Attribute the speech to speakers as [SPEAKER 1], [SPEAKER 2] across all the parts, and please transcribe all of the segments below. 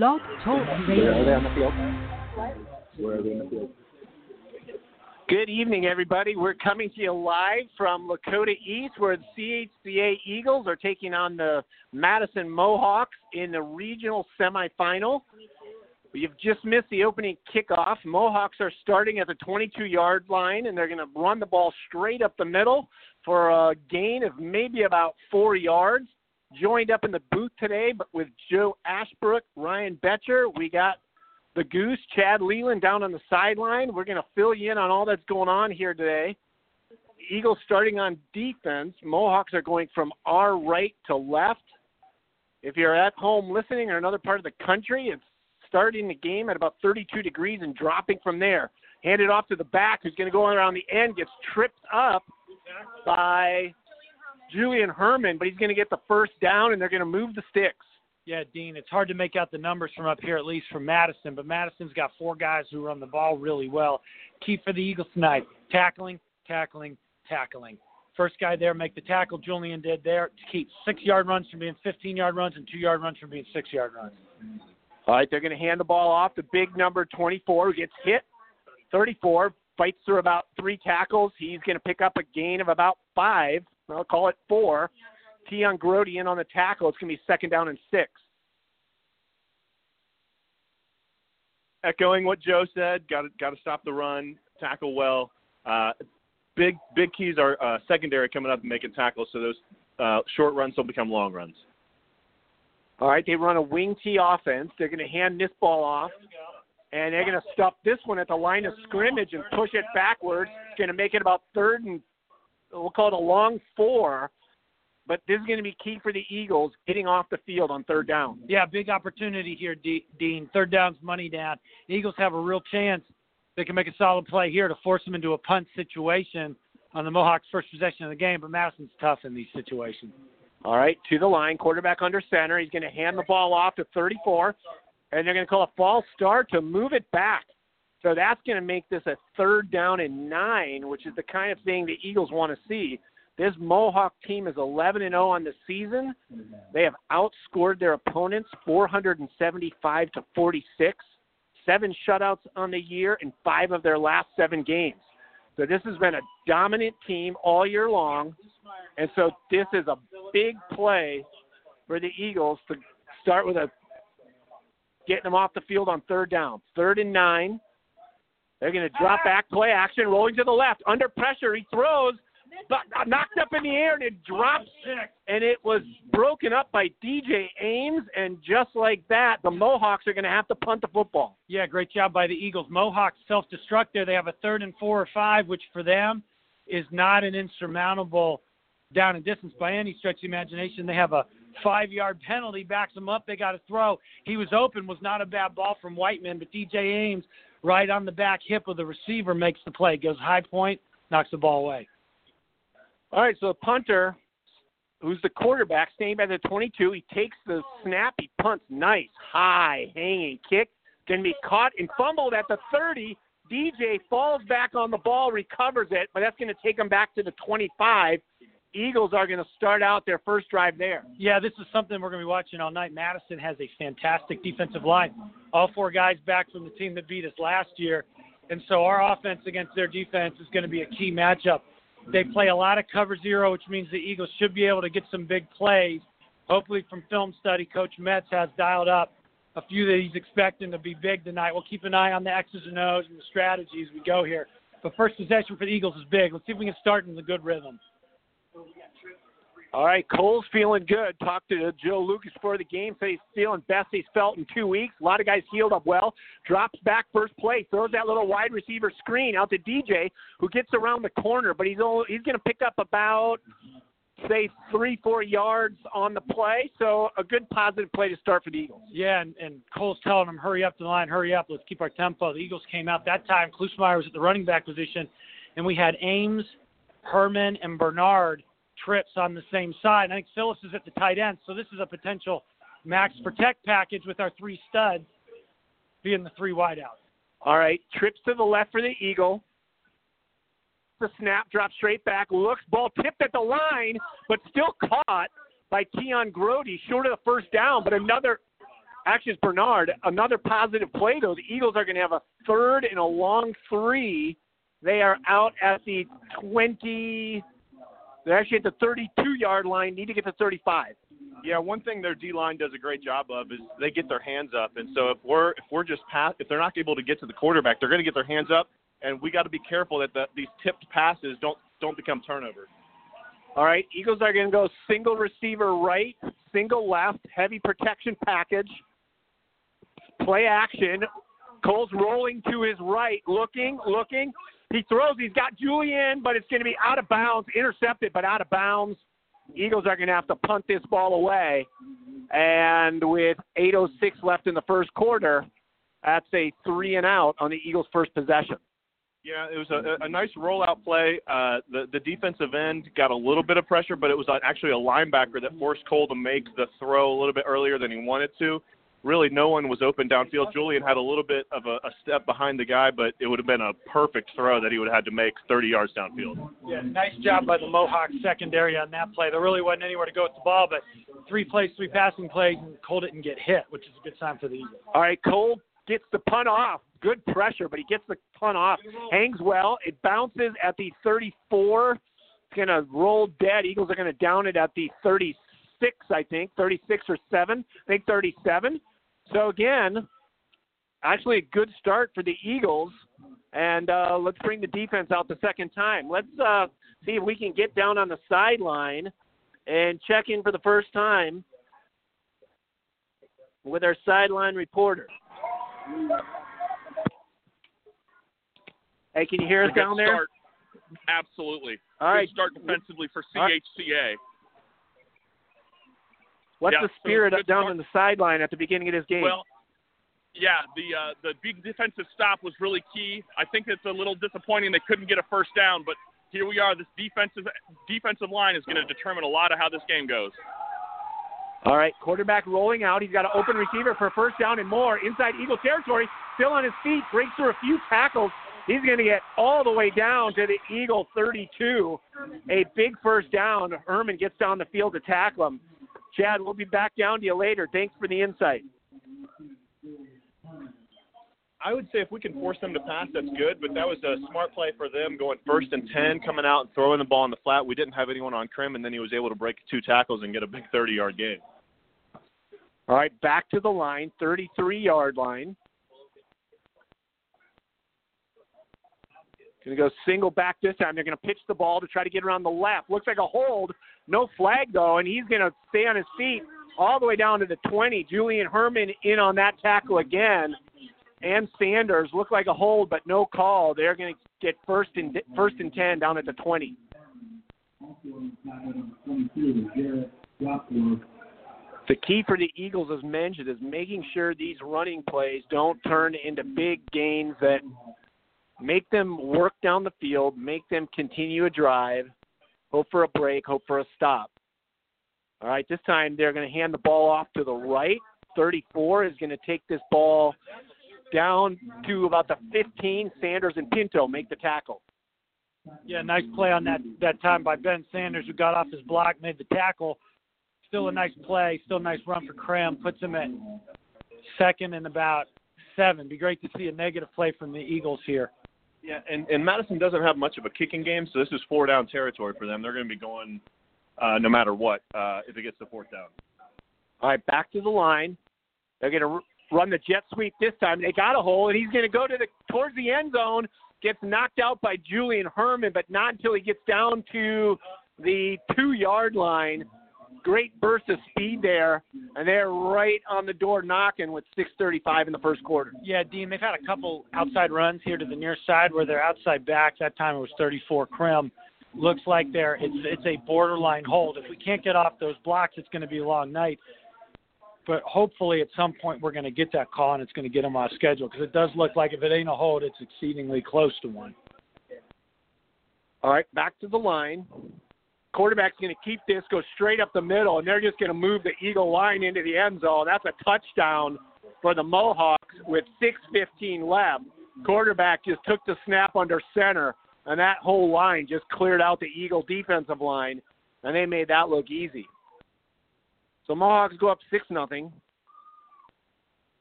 [SPEAKER 1] Blog Talk
[SPEAKER 2] Where are they
[SPEAKER 1] Radio.
[SPEAKER 2] on the field? Where are they in the field?
[SPEAKER 3] Good evening, everybody. We're coming to you live from Lakota East, where the CHCA Eagles are taking on the Madison Mohawks in the regional semifinal. You've just missed the opening kickoff. Mohawks are starting at the 22 yard line, and they're going to run the ball straight up the middle for a gain of maybe about four yards. Joined up in the booth today, but with Joe Ashbrook, Ryan Betcher, we got the Goose, Chad Leland, down on the sideline. We're going to fill you in on all that's going on here today. Eagles starting on defense. Mohawks are going from our right to left. If you're at home listening or another part of the country, it's starting the game at about 32 degrees and dropping from there. Hand it off to the back, who's going to go around the end, gets tripped up by Julian Herman, but he's going to get the first down, and they're going to move the sticks.
[SPEAKER 4] Yeah, Dean, it's hard to make out the numbers from up here, at least from Madison, but Madison's got four guys who run the ball really well. Key for the Eagles tonight tackling, tackling, tackling. First guy there, make the tackle. Julian did there to keep six yard runs from being 15 yard runs and two yard runs from being six yard runs.
[SPEAKER 3] All right, they're going to hand the ball off to big number 24, who gets hit. 34 fights through about three tackles. He's going to pick up a gain of about five. I'll call it four. Tion Grody in on the tackle. It's going to be second down and six.
[SPEAKER 5] echoing what Joe said, got to got to stop the run, tackle well. Uh, big big keys are uh, secondary coming up and making tackles, so those uh, short runs will become long runs.
[SPEAKER 3] All right, they run a wing T offense. They're going to hand this ball off, and they're going to stop this one at the line of scrimmage and push it backwards. It's going to make it about third and we'll call it a long four. But this is going to be key for the Eagles getting off the field on third down.
[SPEAKER 4] Yeah, big opportunity here, D- Dean. Third down's money down. The Eagles have a real chance. They can make a solid play here to force them into a punt situation on the Mohawks' first possession of the game, but Madison's tough in these situations.
[SPEAKER 3] All right, to the line, quarterback under center. He's going to hand the ball off to 34, and they're going to call a false start to move it back. So that's going to make this a third down and nine, which is the kind of thing the Eagles want to see. This Mohawk team is 11 and 0 on the season. They have outscored their opponents 475 to 46, seven shutouts on the year in five of their last seven games. So this has been a dominant team all year long, and so this is a big play for the Eagles to start with a getting them off the field on third down, third and nine. They're going to drop back, play action, rolling to the left, under pressure. He throws, but knocked up in the air, and it drops, and it was broken up by DJ Ames. And just like that, the Mohawks are going to have to punt the football.
[SPEAKER 4] Yeah, great job by the Eagles. Mohawks self destruct there. They have a third and four or five, which for them is not an insurmountable down and distance by any stretch of the imagination. They have a five yard penalty, backs them up. They got to throw. He was open, was not a bad ball from Whiteman, but DJ Ames, right on the back hip of the receiver, makes the play. Goes high point, knocks the ball away.
[SPEAKER 3] All right, so the punter, who's the quarterback, staying by the 22, he takes the oh. snap, he punts, nice, high, hanging kick, going to be caught and fumbled at the 30. DJ falls back on the ball, recovers it, but that's going to take him back to the 25. Eagles are going to start out their first drive there.
[SPEAKER 4] Yeah, this is something we're going to be watching all night. Madison has a fantastic defensive line. All four guys back from the team that beat us last year. And so our offense against their defense is going to be a key matchup. They play a lot of cover zero, which means the Eagles should be able to get some big plays. Hopefully, from film study, Coach Metz has dialed up a few that he's expecting to be big tonight. We'll keep an eye on the X's and O's and the strategy as we go here. But first possession for the Eagles is big. Let's see if we can start in the good rhythm.
[SPEAKER 3] All right, Cole's feeling good. Talked to Joe Lucas before the game. Said he's feeling best he's felt in two weeks. A lot of guys healed up well. Drops back first play, throws that little wide receiver screen out to DJ, who gets around the corner, but he's only, he's going to pick up about say three four yards on the play. So a good positive play to start for the Eagles.
[SPEAKER 4] Yeah, and, and Cole's telling them, hurry up to the line, hurry up, let's keep our tempo. The Eagles came out that time. Klusmeyer was at the running back position, and we had Ames, Herman, and Bernard trips on the same side. I think Phillips is at the tight end, so this is a potential max protect package with our three studs being the three wideouts.
[SPEAKER 3] All right, trips to the left for the Eagle. The snap drops straight back, looks, ball tipped at the line, but still caught by Keon Grody, short of the first down, but another Actually, it's Bernard. Another positive play, though. The Eagles are going to have a third and a long three. They are out at the 20. They're actually at the 32 yard line. Need to get to 35.
[SPEAKER 5] Yeah, one thing their D line does a great job of is they get their hands up, and so if we're if we're just pass if they're not able to get to the quarterback, they're going to get their hands up, and we got to be careful that the, these tipped passes don't don't become turnovers.
[SPEAKER 3] All right, Eagles are going to go single receiver right, single left, heavy protection package. Play action. Cole's rolling to his right, looking, looking. He throws. He's got Julian, but it's going to be out of bounds, intercepted, but out of bounds. Eagles are going to have to punt this ball away. And with 8.06 left in the first quarter, that's a three and out on the Eagles' first possession.
[SPEAKER 5] Yeah, it was a, a nice rollout play. Uh, the the defensive end got a little bit of pressure, but it was actually a linebacker that forced Cole to make the throw a little bit earlier than he wanted to. Really, no one was open downfield. Julian had a little bit of a, a step behind the guy, but it would have been a perfect throw that he would have had to make 30 yards downfield.
[SPEAKER 4] Yeah, nice job by the Mohawk secondary on that play. There really wasn't anywhere to go with the ball, but three plays, three passing plays, and Cole didn't get hit, which is a good sign for the Eagles.
[SPEAKER 3] All right, Cole gets the punt off. Good pressure, but he gets the punt off. Hangs well. It bounces at the 34. It's going to roll dead. Eagles are going to down it at the 36, I think, 36 or 7. I think 37. So, again, actually a good start for the Eagles. And uh, let's bring the defense out the second time. Let's uh, see if we can get down on the sideline and check in for the first time with our sideline reporter. Hey, can you hear us down there?
[SPEAKER 1] Start. Absolutely.
[SPEAKER 3] All right.
[SPEAKER 1] Good start defensively for. CHCA.
[SPEAKER 3] What's
[SPEAKER 1] Yeah,
[SPEAKER 3] the
[SPEAKER 1] so
[SPEAKER 3] spirit
[SPEAKER 1] good
[SPEAKER 3] down
[SPEAKER 1] start.
[SPEAKER 3] on the sideline at the beginning of this game?
[SPEAKER 1] Well, yeah, the uh, the big defensive stop was really key. I think it's a little disappointing they couldn't get a first down, but here we are. This defensive defensive line is going to determine a lot of how this game goes.
[SPEAKER 3] All right, quarterback rolling out. He's got an open receiver for first down and more inside Eagle territory. Still on his feet, breaks through a few tackles. He's going to get all the way down to the Eagle 32. A big first down. Herman gets down the field to tackle him. Chad, we'll be back down to you later. Thanks for the insight.
[SPEAKER 5] I would say if we can force them to pass, that's good. But that was a smart play for them, going first and ten, coming out and throwing the ball in the flat. We didn't have anyone on Krim, and then he was able to break two tackles and get a big 30-yard gain.
[SPEAKER 3] All right, back to the line, 33 yard line. Going to go single back this time. They're going to pitch the ball to try to get around the left. Looks like a hold. No flag, though, and he's going to stay on his feet all the way down to the 20. Julian Herman in on that tackle again. And Sanders look like a hold, but no call. They're going to get first and first and 10 down at the 20. The key for the Eagles, as mentioned, is making sure these running plays don't turn into big gains that make them work down the field, make them continue a drive, hope for a break, hope for a stop. All right, this time they're going to hand the ball off to the right. 34 is going to take this ball down to about the 15. Sanders and Pinto make the tackle.
[SPEAKER 4] Yeah, nice play on that that time by Ben Sanders, who got off his block, made the tackle. Still a nice play, still a nice run for Cram. Puts him at second and about seven. Be great to see a negative play from the Eagles here.
[SPEAKER 5] Yeah, and, and Madison doesn't have much of a kicking game, so this is four down territory for them. They're going to be going uh, no matter what uh, if it gets to fourth down.
[SPEAKER 3] All right, back to the line. They're going to run the jet sweep this time. They got a hole, and he's going to go to the towards the end zone. Gets knocked out by Julian Herman, but not until he gets down to the two yard line. Great burst of speed there, and they're right on the door knocking with 6:35 in the first quarter.
[SPEAKER 4] Yeah, Dean, they've had a couple outside runs here to the near side where they're outside back That time it was 34 Crim. Looks like they're it's it's a borderline hold. If we can't get off those blocks, it's going to be a long night. But hopefully, at some point, we're going to get that call and it's going to get them off schedule because it does look like if it ain't a hold, it's exceedingly close to one.
[SPEAKER 3] All right, back to the line. Quarterback's going to keep this, go straight up the middle, and they're just going to move the Eagle line into the end zone. That's a touchdown for the Mohawks with 6:15 left. Quarterback just took the snap under center, and that whole line just cleared out the Eagle defensive line, and they made that look easy. So Mohawks go up six nothing.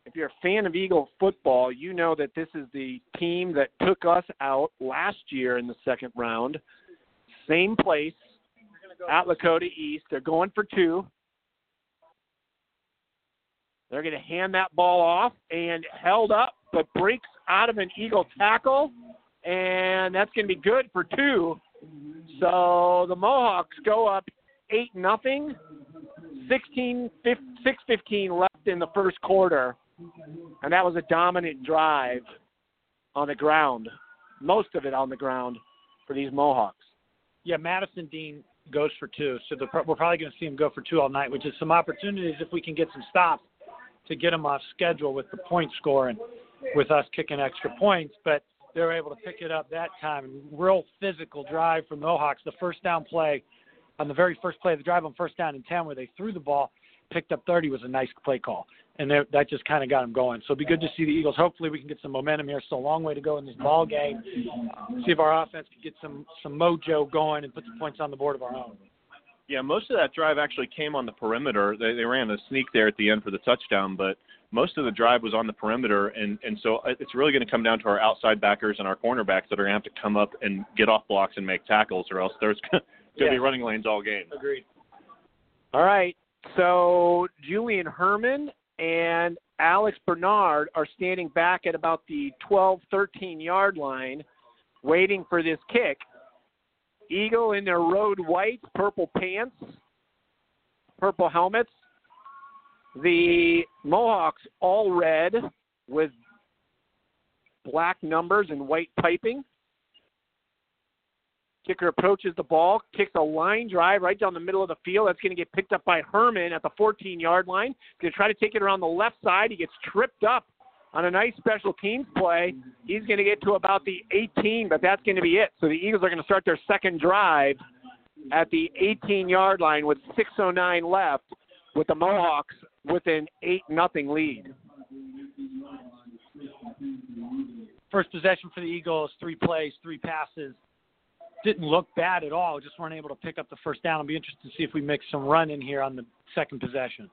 [SPEAKER 3] if you're a fan of Eagle football, you know that this is the team that took us out last year in the second round. Same place at Lakota East. They're going for two. They're going to hand that ball off and held up, but breaks out of an Eagle tackle, and that's going to be good for two. So the Mohawks go up eight nothing. 16 6 15 left in the first quarter and that was a dominant drive on the ground most of it on the ground for these mohawks
[SPEAKER 4] Yeah, Madison Dean goes for two, so the, we're probably going to see him go for two all night, which is some opportunities if we can get some stops to get him off schedule with the point score and with us kicking extra points. But they were able to pick it up that time. Real physical drive from the Mohawks. The first down play on the very first play of the drive on first down and 10 where they threw the ball, picked up 30 was a nice play call. And that that just kind of got them going. So it'd be good to see the Eagles. Hopefully we can get some momentum here. Still a long way to go in this ball game. See if our offense can get some some mojo going and put some points on the board of our own.
[SPEAKER 5] Yeah, most of that drive actually came on the perimeter. They, they ran a sneak there at the end for the touchdown, but most of the drive was on the perimeter, and and so uh, it's really going to come down to our outside backers and our cornerbacks that are going to have to come up and get off blocks and make tackles, or else there's going to
[SPEAKER 4] Yeah.
[SPEAKER 5] be running lanes all game.
[SPEAKER 4] Agreed.
[SPEAKER 3] all right so julian herman and alex bernard are standing back at about the 12 13 yard line waiting for this kick. Eagle in their road whites purple pants purple helmets. The mohawks all red with black numbers and white piping Kicker approaches the ball, kicks a line drive right down the middle of the field. That's going to get picked up by Herman at the 14 yard line. Going to try to take it around the left side. He gets tripped up on a nice special teams play. He's going to get to about the 18, but that's going to be it. So the Eagles are going to start their second drive at the 18 yard line with 6.09 left, with the Mohawks with an 8 nothing lead.
[SPEAKER 4] First possession for the Eagles, three plays, three passes. Didn't look bad at all. Just weren't able to pick up the first down. I'll be interested to see if we make some run in here on the second possession.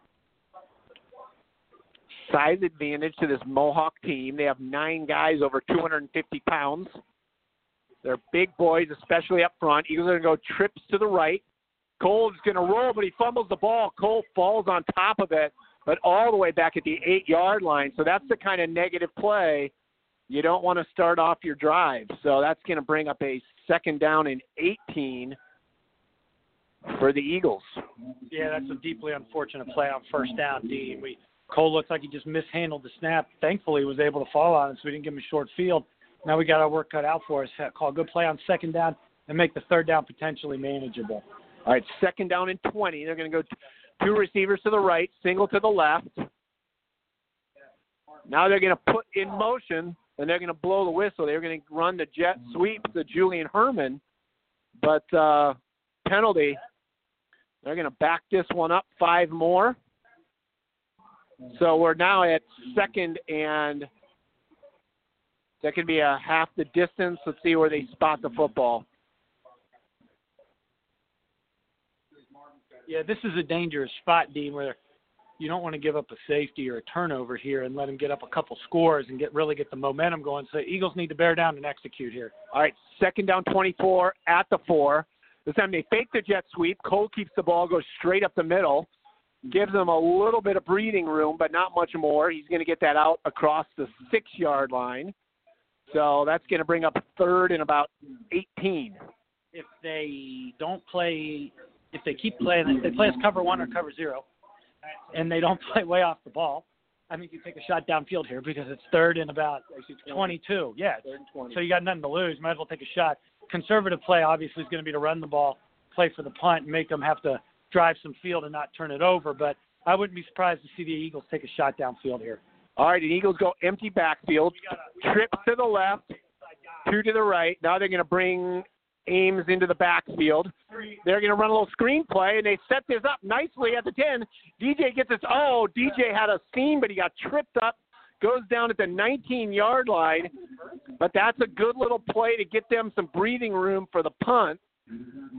[SPEAKER 3] size advantage to this Mohawk team. They have nine guys over 250 pounds. They're big boys, especially up front. Eagles are going to go trips to the right. Cole is going to roll, but he fumbles the ball. Cole falls on top of it, but all the way back at the eight yard line. So that's the kind of negative play you don't want to start off your drive. So that's going to bring up a second down and 18 for the Eagles.
[SPEAKER 4] Yeah, that's a deeply unfortunate play on first down, Dean. We Cole looks like he just mishandled the snap. Thankfully, he was able to fall on it, so we didn't give him a short field. Now we got our work cut out for us. Call a good play on second down and make the third down potentially manageable.
[SPEAKER 3] All right, second down and 20. They're going to go two receivers to the right, single to the left. Now they're going to put in motion, and they're going to blow the whistle. They're going to run the jet sweep to Julian Herman, but uh, penalty. They're going to back this one up five more. So we're now at second and that could be a half the distance. Let's see where they spot the football.
[SPEAKER 4] Yeah, this is a dangerous spot, Dean, where you don't want to give up a safety or a turnover here and let them get up a couple scores and get really get the momentum going. So Eagles need to bear down and execute here.
[SPEAKER 3] All right, second down 24 at the four. This time they fake the jet sweep. Cole keeps the ball, goes straight up the middle, gives them a little bit of breathing room, but not much more. He's going to get that out across the six yard line. So that's going to bring up third and about 18.
[SPEAKER 4] If they don't play, if they keep playing, if they play as cover one or cover zero, and they don't play way off the ball, I think you take a shot downfield here because it's third and about 22. Yeah, so you got nothing to lose. Might as well take a shot. Conservative play obviously is going to be to run the ball, play for the punt, and make them have to drive some field and not turn it over. But I wouldn't be surprised to see the Eagles take a shot downfield here.
[SPEAKER 3] All right, the Eagles go empty backfield, trip to the left, two to the right. Now they're going to bring Ames into the backfield. They're going to run a little screen play, and they set this up nicely at the 10. DJ gets this. Oh, DJ had a seam, but he got tripped up, goes down at the 19 yard line. But that's a good little play to get them some breathing room for the punt.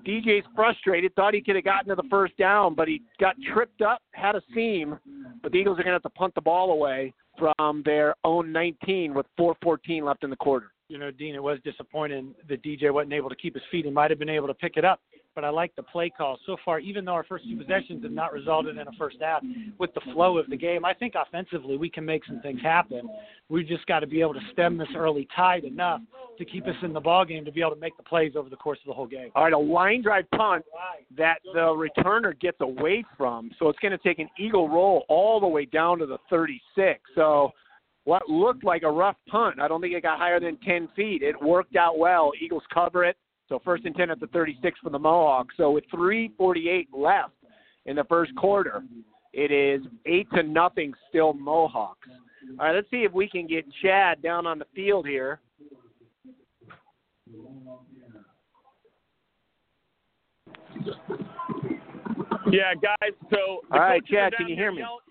[SPEAKER 3] DJ's frustrated, thought he could have gotten to the first down, but he got tripped up, had a seam. But the Eagles are going to have to punt the ball away from their own 19 with 4:14 left in the quarter.
[SPEAKER 4] You know, Dean, it was disappointing that DJ wasn't able to keep his feet. He might have been able to pick it up, but I like the play call so far. Even though our first two possessions have not resulted in a first half, with the flow of the game, I think offensively we can make some things happen. We just got to be able to stem this early tide enough to keep us in the ball game to be able to make the plays over the course of the whole game.
[SPEAKER 3] All right, a line drive punt that the returner gets away from. So it's going to take an eagle roll all the way down to the 36. So what looked like a rough punt, I don't think it got higher than 10 feet. It worked out well. Eagles cover it. So first and 10 at the 36 for the Mohawks. So with 3:48 left in the first quarter, it is eight to nothing still Mohawks. All right, let's see if we can get Chad down on the field here.
[SPEAKER 1] Yeah, guys. So
[SPEAKER 3] All right, Chad, can you hear me?
[SPEAKER 1] yelling-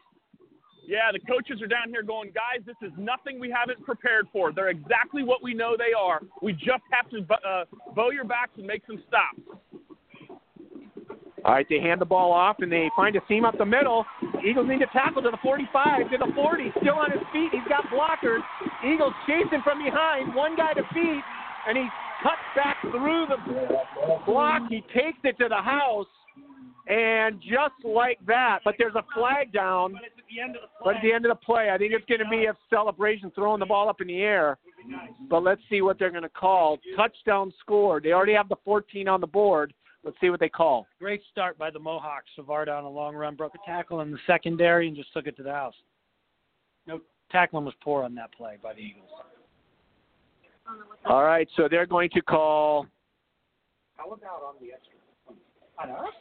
[SPEAKER 1] Yeah, the coaches are down here going, guys, this is nothing we haven't prepared for. They're exactly what we know they are. We just have to uh, bow your backs and make some stops.
[SPEAKER 3] All right, they hand the ball off and they find a seam up the middle. Eagles need to tackle to the 45, to the 40, still on his feet. He's got blockers. Eagles chasing from behind, one guy to beat, and he cuts back through the block. He takes it to the house, and just like that, but there's a flag down. But at the end of the play, I think it's going to be a celebration throwing the ball up in the air. But let's see what they're going to call. Touchdown score. They already have the 14 on the board. Let's see what they call.
[SPEAKER 4] Great start by the Mohawks. Savard on a long run, broke a tackle in the secondary, and just took it to the house. No tackling was poor on that play by the Eagles.
[SPEAKER 3] All right, so they're going to call. How about on the extra? On us?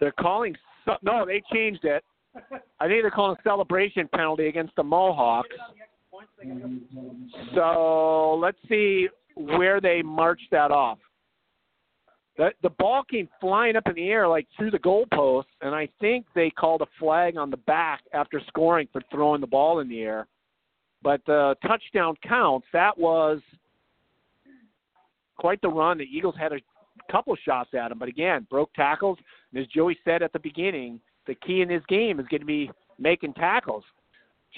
[SPEAKER 3] They're calling. No, they changed it. I think they're calling a celebration penalty against the Mohawks. So let's see where they march that off. The, the ball came flying up in the air like through the goalpost, and I think they called a flag on the back after scoring for throwing the ball in the air. But the touchdown counts. That was quite the run. The Eagles had a couple shots at him, but again, broke tackles. And as Joey said at the beginning, the key in this game is going to be making tackles.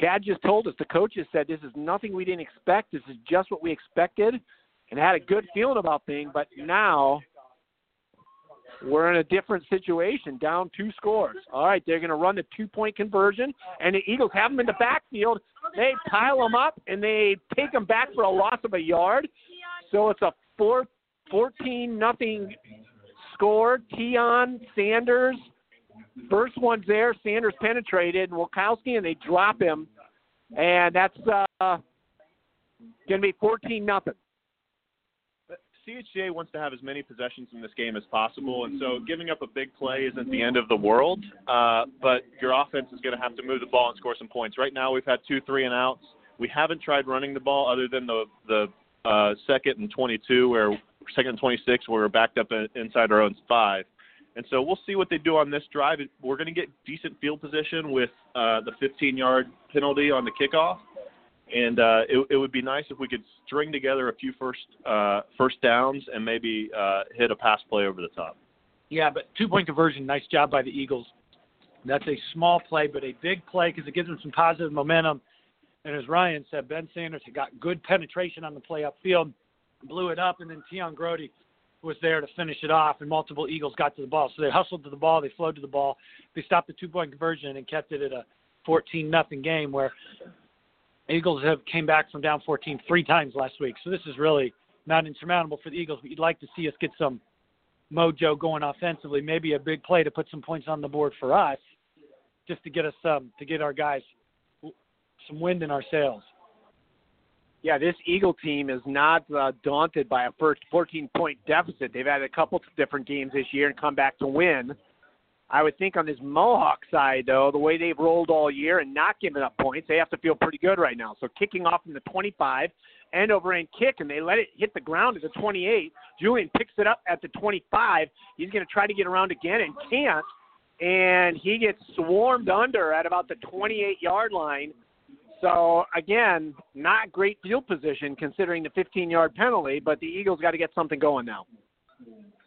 [SPEAKER 3] Chad just told us the coaches said this is nothing we didn't expect. This is just what we expected, and had a good feeling about things. But now we're in a different situation, down two scores. All right, they're going to run the two-point conversion, and the Eagles have them in the backfield. They pile them up, and they take them back for a loss of a yard. So it's a four, 14 nothing score. Tion Sanders, first one's there. Sanders penetrated, and Wilkowski, and they drop him, and that's uh, going to be 14 nothing.
[SPEAKER 5] CHCA wants to have as many possessions in this game as possible, and so giving up a big play isn't the end of the world. Uh, but your offense is going to have to move the ball and score some points. Right now, we've had two three and outs. We haven't tried running the ball other than the the uh, second and 22, where second and 26, where we're backed up in, inside our own five. And so we'll see what they do on this drive. We're going to get decent field position with uh, the 15-yard penalty on the kickoff, and uh, it, it would be nice if we could string together a few first uh, first downs and maybe uh, hit a pass play over the top.
[SPEAKER 4] Yeah, but two point conversion, nice job by the Eagles. That's a small play, but a big play because it gives them some positive momentum. And as Ryan said, Ben Sanders had got good penetration on the play upfield, blew it up, and then Tion Grody was there to finish it off, and multiple Eagles got to the ball. So they hustled to the ball, they flowed to the ball, they stopped the two point conversion and kept it at a 14 nothing game where Eagles have came back from down 14 three times last week. So this is really not insurmountable for the Eagles, but you'd like to see us get some mojo going offensively, maybe a big play to put some points on the board for us, just to get us um, to get our guys some wind in our sails.
[SPEAKER 3] Yeah, this Eagle team is not uh, daunted by a first 14 point deficit. They've had a couple different games this year and come back to win. I would think on this Mohawk side, though, the way they've rolled all year and not giving up points, they have to feel pretty good right now. So kicking off from the 25, end over end kick, and they let it hit the ground at the 28. Julian picks it up at the 25. He's going to try to get around again and can't. And he gets swarmed under at about the 28 yard line. So again, not great field position considering the 15 yard penalty, but the Eagles got to get something going now.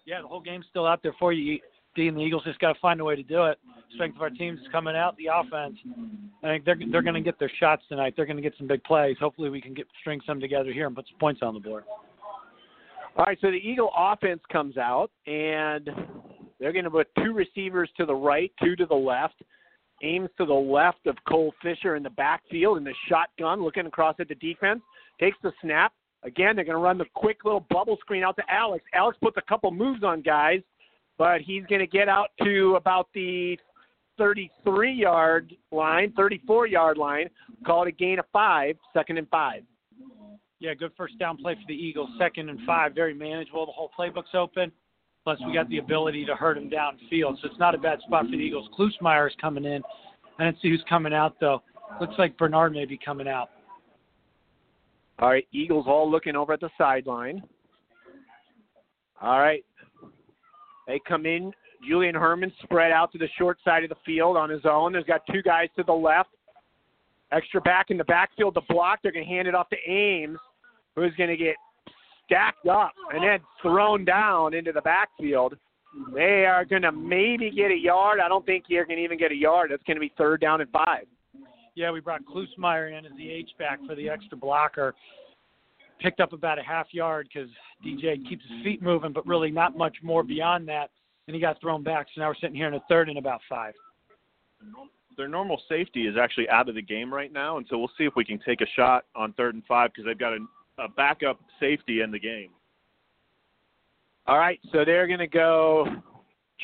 [SPEAKER 4] Yeah, the whole game's still out there for you. D and the Eagles just got to find a way to do it. Strength of our teams is coming out. The offense, I think they're they're going to get their shots tonight. They're going to get some big plays. Hopefully, we can get string some together here and put some points on the board.
[SPEAKER 3] All right, so the Eagle offense comes out, and they're going to put two receivers to the right, two to the left. Ames to the left of Cole Fisher in the backfield in the shotgun, looking across at the defense. Takes the snap. Again, they're going to run the quick little bubble screen out to Alex. Alex puts a couple moves on guys, but he's going to get out to about the 33 yard line, 34 yard line. Call it a gain of five, second and five.
[SPEAKER 4] Yeah, good first down play for the Eagles. Second and five, very manageable. The whole playbook's open. Plus, we got the ability to hurt him downfield, so it's not a bad spot for the Eagles. Klusmeyer is coming in. I didn't see who's coming out though. Looks like Bernard may be coming out.
[SPEAKER 3] All right, Eagles all looking over at the sideline. All right, they come in. Julian Herman spread out to the short side of the field on his own. There's got two guys to the left. Extra back in the backfield to block. They're going to hand it off to Ames, who's going to get stacked up and then thrown down into the backfield. They are going to maybe get a yard. I don't think you're going to even get a yard. It's going to be third down and five.
[SPEAKER 4] Yeah, we brought Klusmeyer in as the H back for the extra blocker. Picked up about a half yard because DJ keeps his feet moving, but really not much more beyond that. And he got thrown back. So now we're sitting here in a third and about five.
[SPEAKER 5] Their normal safety is actually out of the game right now, and so we'll see if we can take a shot on third and five because they've got a, a backup safety in the game.
[SPEAKER 3] All right, so they're going to go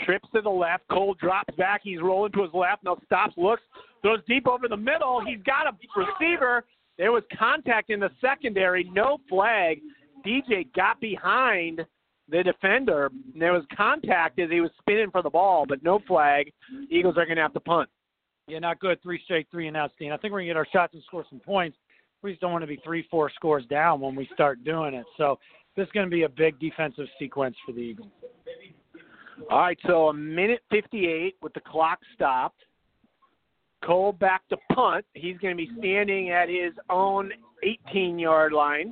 [SPEAKER 3] trips to the left. Cole drops back. He's rolling to his left. Now stops, looks, throws deep over the middle. He's got a receiver. There was contact in the secondary. No flag. DJ got behind the defender. There was contact as he was spinning for the ball, but no flag. Eagles are going to have to punt.
[SPEAKER 4] Yeah, not good. Three straight three and outs, Dean. I think we're going to get our shots and score some points. We just don't want to be three, four scores down when we start doing it. So this is going to be a big defensive sequence for the Eagles.
[SPEAKER 3] All right, so a minute 58 with the clock stopped. Cole back to punt. He's going to be standing at his own 18 yard line.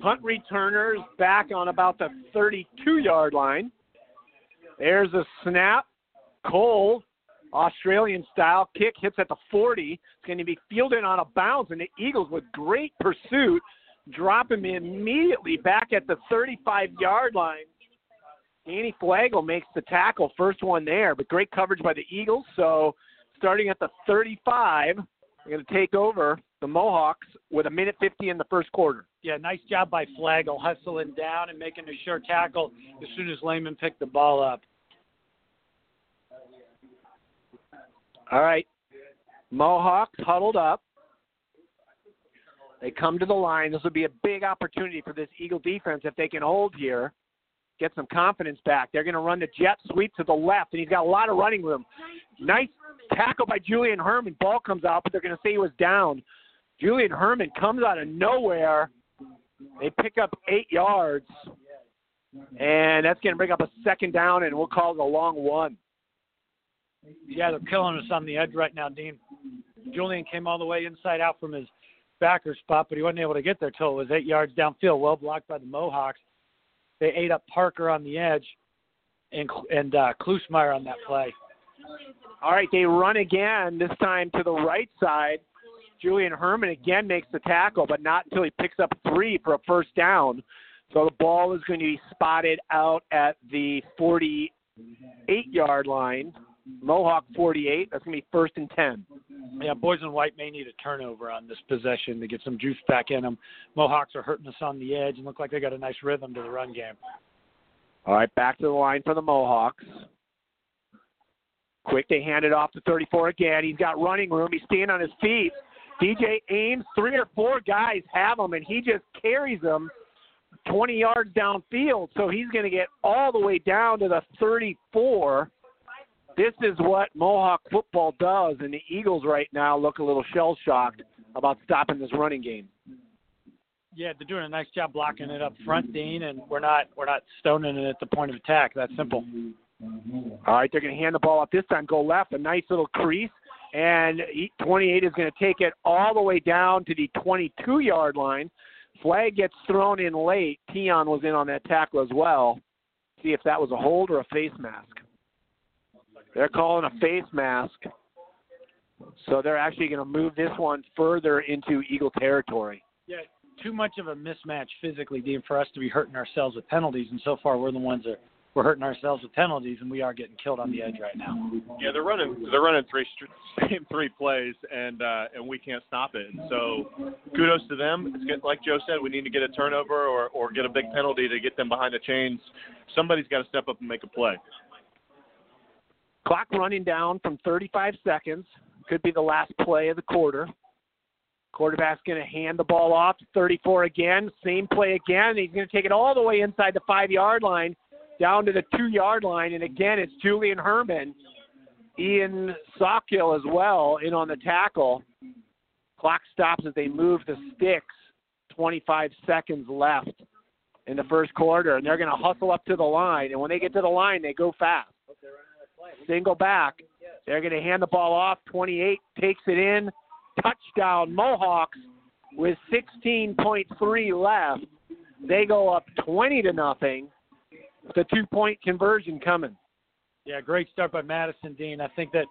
[SPEAKER 3] Punt returners back on about the 32 yard line. There's a snap. Cole, Australian style kick, hits at the 40. It's going to be fielded on a bounce, and the Eagles, with great pursuit, drop him immediately back at the 35 yard line. Danny Flagel makes the tackle, first one there, but great coverage by the Eagles. So starting at the 35, they're going to take over the Mohawks with a minute 50 in the first quarter.
[SPEAKER 4] Yeah, nice job by Flagel, hustling down and making a sure tackle as soon as Lehman picked the ball up.
[SPEAKER 3] All right. Mohawks huddled up. They come to the line. This will be a big opportunity for this Eagle defense if they can hold here, get some confidence back. They're going to run the jet sweep to the left, and he's got a lot of running room. Nice tackle by Julian Herman. Ball comes out, but they're going to say he was down. Julian Herman comes out of nowhere. They pick up eight yards, and that's going to bring up a second down, and we'll call it a long one.
[SPEAKER 4] Yeah, they're killing us on the edge right now, Dean. Julian came all the way inside out from his backer spot, but he wasn't able to get there till it was eight yards downfield, well blocked by the Mohawks. They ate up Parker on the edge, and and uh, Klusmeyer on that play.
[SPEAKER 3] All right, they run again. This time to the right side. Julian Herman again makes the tackle, but not until he picks up three for a first down. So the ball is going to be spotted out at the 48 yard line. Mohawk 48. That's going to be first and 10.
[SPEAKER 4] Yeah, boys in white may need a turnover on this possession to get some juice back in them. Mohawks are hurting us on the edge and look like they got a nice rhythm to the run game.
[SPEAKER 3] All right, back to the line for the Mohawks. Quick, they hand it off to 34 again. He's got running room. He's staying on his feet. DJ Ames, three or four guys have him, and he just carries them 20 yards downfield. So he's going to get all the way down to the 34 this is what Mohawk football does, and the Eagles right now look a little shell shocked about stopping this running game.
[SPEAKER 4] Yeah, they're doing a nice job blocking it up front, Dean, and we're not we're not stoning it at the point of attack. That's simple.
[SPEAKER 3] All right, they're going to hand the ball off this time. Go left, a nice little crease, and 28 is going to take it all the way down to the 22 yard line. Flag gets thrown in late. Tion was in on that tackle as well. see if that was a hold or a face mask. They're calling a face mask. So they're actually going to move this one further into Eagle territory.
[SPEAKER 4] Yeah, too much of a mismatch physically, Dean, for us to be hurting ourselves with penalties. And so far, we're the ones that we're hurting ourselves with penalties, and we are getting killed on the edge right now.
[SPEAKER 5] Yeah, they're running they're running three same three plays, and uh, and we can't stop it. So kudos to them. It's good, like Joe said, we need to get a turnover or or get a big penalty to get them behind the chains. Somebody's got to step up and make a play.
[SPEAKER 3] Clock running down from 35 seconds. Could be the last play of the quarter. Quarterback's going to hand the ball off to 34 again. Same play again. He's going to take it all the way inside the five yard line, down to the two yard line. And again, it's Julian Herman, Ian Sockhill as well in on the tackle. Clock stops as they move the sticks. 25 seconds left in the first quarter, and they're going to hustle up to the line. And when they get to the line, they go fast. Single back. They're going to hand the ball off. 28 takes it in. Touchdown, Mohawks with 16.3 left. They go up 20 to nothing. The two point conversion coming.
[SPEAKER 4] Yeah, great start by Madison Dean. I think that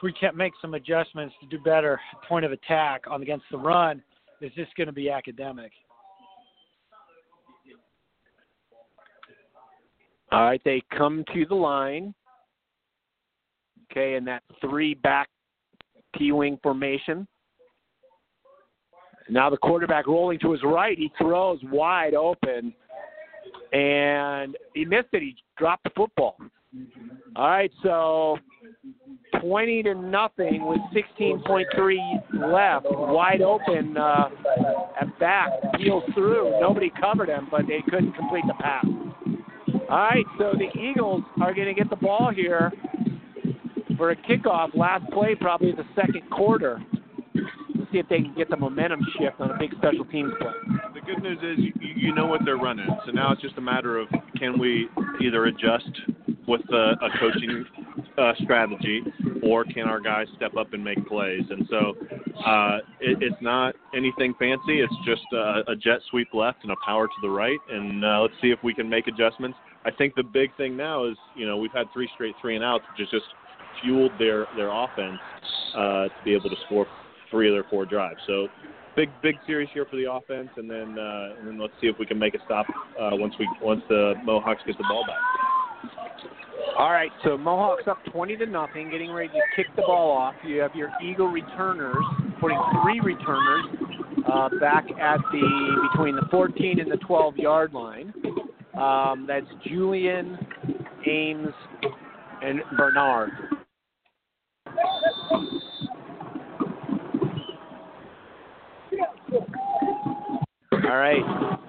[SPEAKER 4] if we can't make some adjustments to do better point of attack on against the run, it's just going to be academic.
[SPEAKER 3] All right, they come to the line. Okay, in that three back T wing formation. Now the quarterback rolling to his right. He throws wide open, and he missed it. He dropped the football. All right, so 20 to nothing with 16.3 left, wide open uh, at back, peels through. Nobody covered him, but they couldn't complete the pass. All right, so the Eagles are going to get the ball here for a kickoff. Last play, probably the second quarter. Let's see if they can get the momentum shift on a big special teams play.
[SPEAKER 5] The good news is you, you know what they're running, so now it's just a matter of can we either adjust with a, a coaching uh, strategy, or can our guys step up and make plays? And so uh, it, it's not anything fancy. It's just a, a jet sweep left and a power to the right, and uh, let's see if we can make adjustments. I think the big thing now is you know we've had three straight three and outs, which has just fueled their their offense uh, to be able to score three of their four drives. So big big series here for the offense, and then uh, and then let's see if we can make a stop uh, once we once the Mohawks get the ball back.
[SPEAKER 3] All right, so Mohawks up 20 to nothing, getting ready to kick the ball off. You have your Eagle returners, putting three returners uh, back at the between the 14 and the 12 yard line. Um, that's Julian, Ames, and Bernard. All right,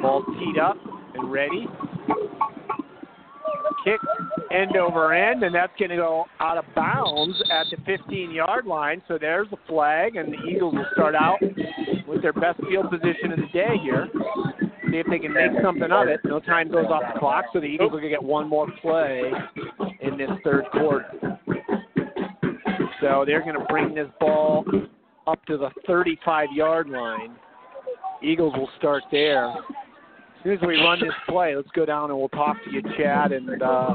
[SPEAKER 3] ball teed up and ready kick end over end, and that's going to go out of bounds at the 15 yard line. So there's the flag, and the Eagles will start out with their best field position of the day here. See if they can make something of it. No time goes off the clock, so the Eagles are going to get one more play in this third quarter. So they're going to bring this ball up to the 35 yard line. Eagles will start there as soon as we run this play, let's go down and we'll talk to you, Chad, and uh,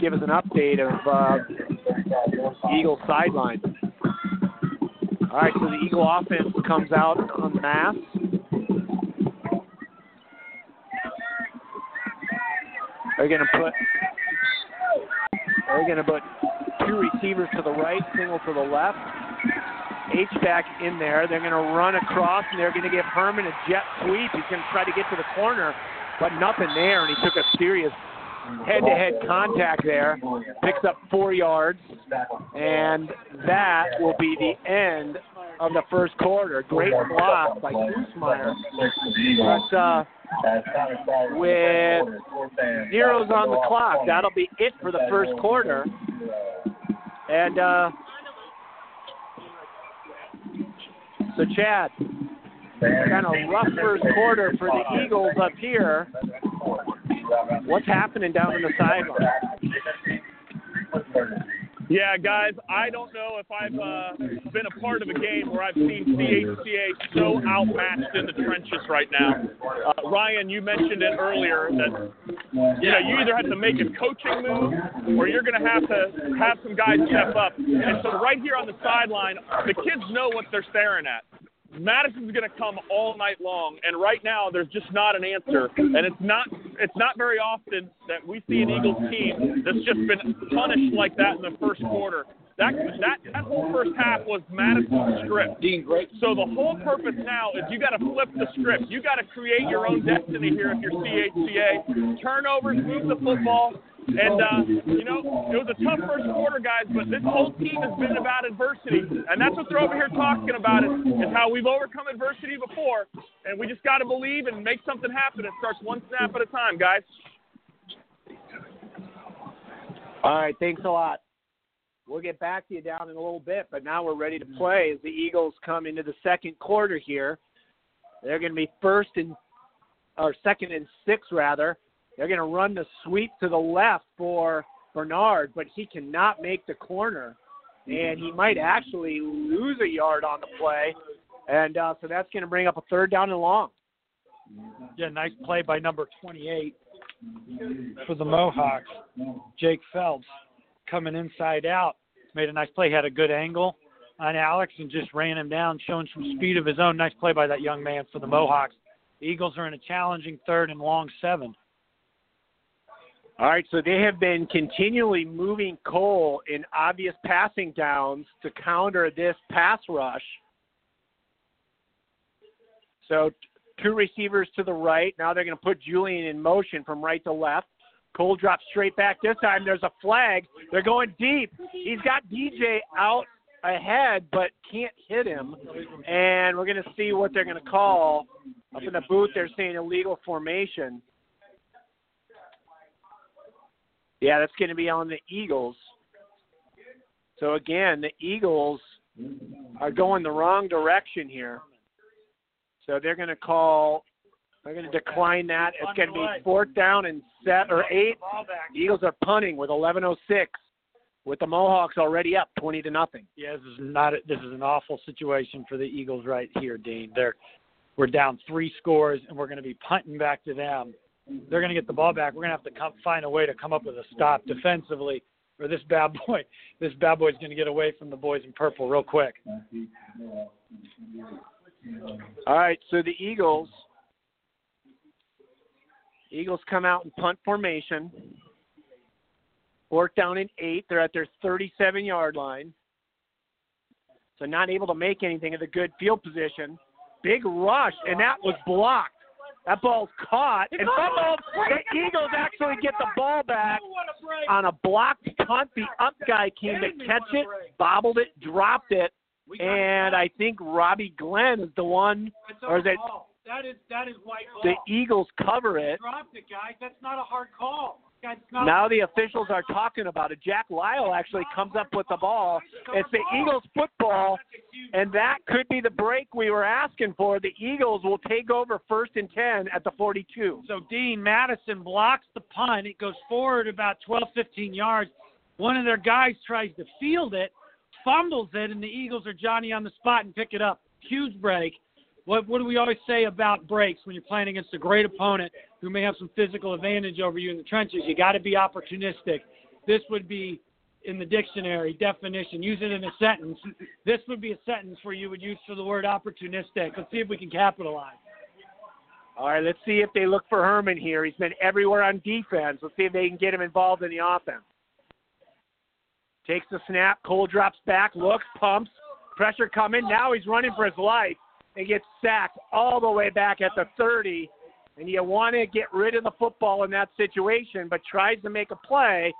[SPEAKER 3] give us an update of uh, Eagle sideline. All right, so the Eagle offense comes out on the mass. They're going to put they're going to put two receivers to the right, single to the left. H-back in there. They're going to run across, and they're going to give Herman a jet sweep. He's going to try to get to the corner, but nothing there, and he took a serious head-to-head contact there. Picks up four yards, and that will be the end of the first quarter. Great block by Klusmeyer. But uh, with zeros on the clock, that'll be it for the first quarter. And uh, So, Chad, kind of rough first quarter for the Eagles up here. What's happening down in the sideline?
[SPEAKER 1] Yeah, guys, I don't know if I've uh, been a part of a game where I've seen CHCA so outmatched in the trenches right now. Uh, Ryan, you mentioned it earlier that you know you either have to make a coaching move or you're going to have to have some guys step up. And so right here on the sideline, the kids know what they're staring at. Madison's going to come all night long, and right now there's just not an answer, and it's not it's not very often that we see an Eagles team that's just been punished like that in the first quarter. That that that whole first half was Madison's script. So the whole purpose now is you got to flip the script. You got to create your own destiny here if you're CHCA. Turnovers, move the football, and, uh, you know, it was a tough first quarter, guys, but this whole team has been about adversity. And that's what they're over here talking about is, is how we've overcome adversity before. And we just got to believe and make something happen. It starts one snap at a time, guys.
[SPEAKER 3] All right, thanks a lot. We'll get back to you down in a little bit, but now we're ready to play as the Eagles come into the second quarter here. They're going to be first and or second and six rather. They're going to run the sweep to the left for Bernard, but he cannot make the corner, and he might actually lose a yard on the play, and uh, so that's going to bring up a third down and long.
[SPEAKER 4] Yeah, nice play by number 28 for the Mohawks. Jake Phelps coming inside out. Made a nice play, had a good angle on Alex and just ran him down, showing some speed of his own. Nice play by that young man for the Mohawks. The Eagles are in a challenging third and long seven.
[SPEAKER 3] All right, so they have been continually moving Cole in obvious passing downs to counter this pass rush. So two receivers to the right. Now they're going to put Julian in motion from right to left. Cole drops straight back this time. There's a flag. They're going deep. He's got DJ out ahead, but can't hit him. And we're going to see what they're going to call. Up in the booth, they're saying illegal formation. Yeah, that's going to be on the Eagles. So again, the Eagles are going the wrong direction here. So they're going to call. They're going to decline that. It's going to be fourth down and set or eight. The Eagles are punting with 11:06, with the Mohawks already up 20 to nothing.
[SPEAKER 4] Yeah, this is not. This is an awful situation for the Eagles right here, Dean. They're we're down three scores, and we're going to be punting back to them they're going to get the ball back. We're going to have to come, find a way to come up with a stop defensively, or this bad boy, this bad boy is going to get away from the boys in purple real quick.
[SPEAKER 3] All right, so the Eagles, Eagles come out in punt formation. Fourth down and eight. They're at their 37 yard line. So not able to make anything of the good field position. Big rush, and that was blocked. That ball's caught, and somehow the Eagles actually get the ball back on a blocked punt. The up guy came to catch it, bobbled it, dropped it, and I think Robbie Glenn is the one, or is it?
[SPEAKER 4] That is that is white
[SPEAKER 3] The Eagles cover it.
[SPEAKER 4] Dropped it, guys. That's not a hard call.
[SPEAKER 3] Now the officials are talking about it. Jack Lyle actually comes up with the ball. It's the Eagles football, and that could be the break we were asking for. The Eagles will take over first and 10 at the 42.
[SPEAKER 4] So Dean Madison blocks the punt. It goes forward about 12, 15 yards. One of their guys tries to field it, fumbles it, and the Eagles are Johnny on the spot and pick it up. Huge break. What, what do we always say about breaks when you're playing against a great opponent who may have some physical advantage over you in the trenches? You got to be opportunistic. This would be in the dictionary definition. Use it in a sentence. This would be a sentence where you would use for the word opportunistic. Let's see if we can capitalize.
[SPEAKER 3] All right, let's see if they look for Herman here. He's been everywhere on defense. Let's see if they can get him involved in the offense. Takes the snap. Cole drops back, looks, pumps. Pressure coming. Now he's running for his life and gets sacked all the way back at the 30. And you want to get rid of the football in that situation, but tries to make a play.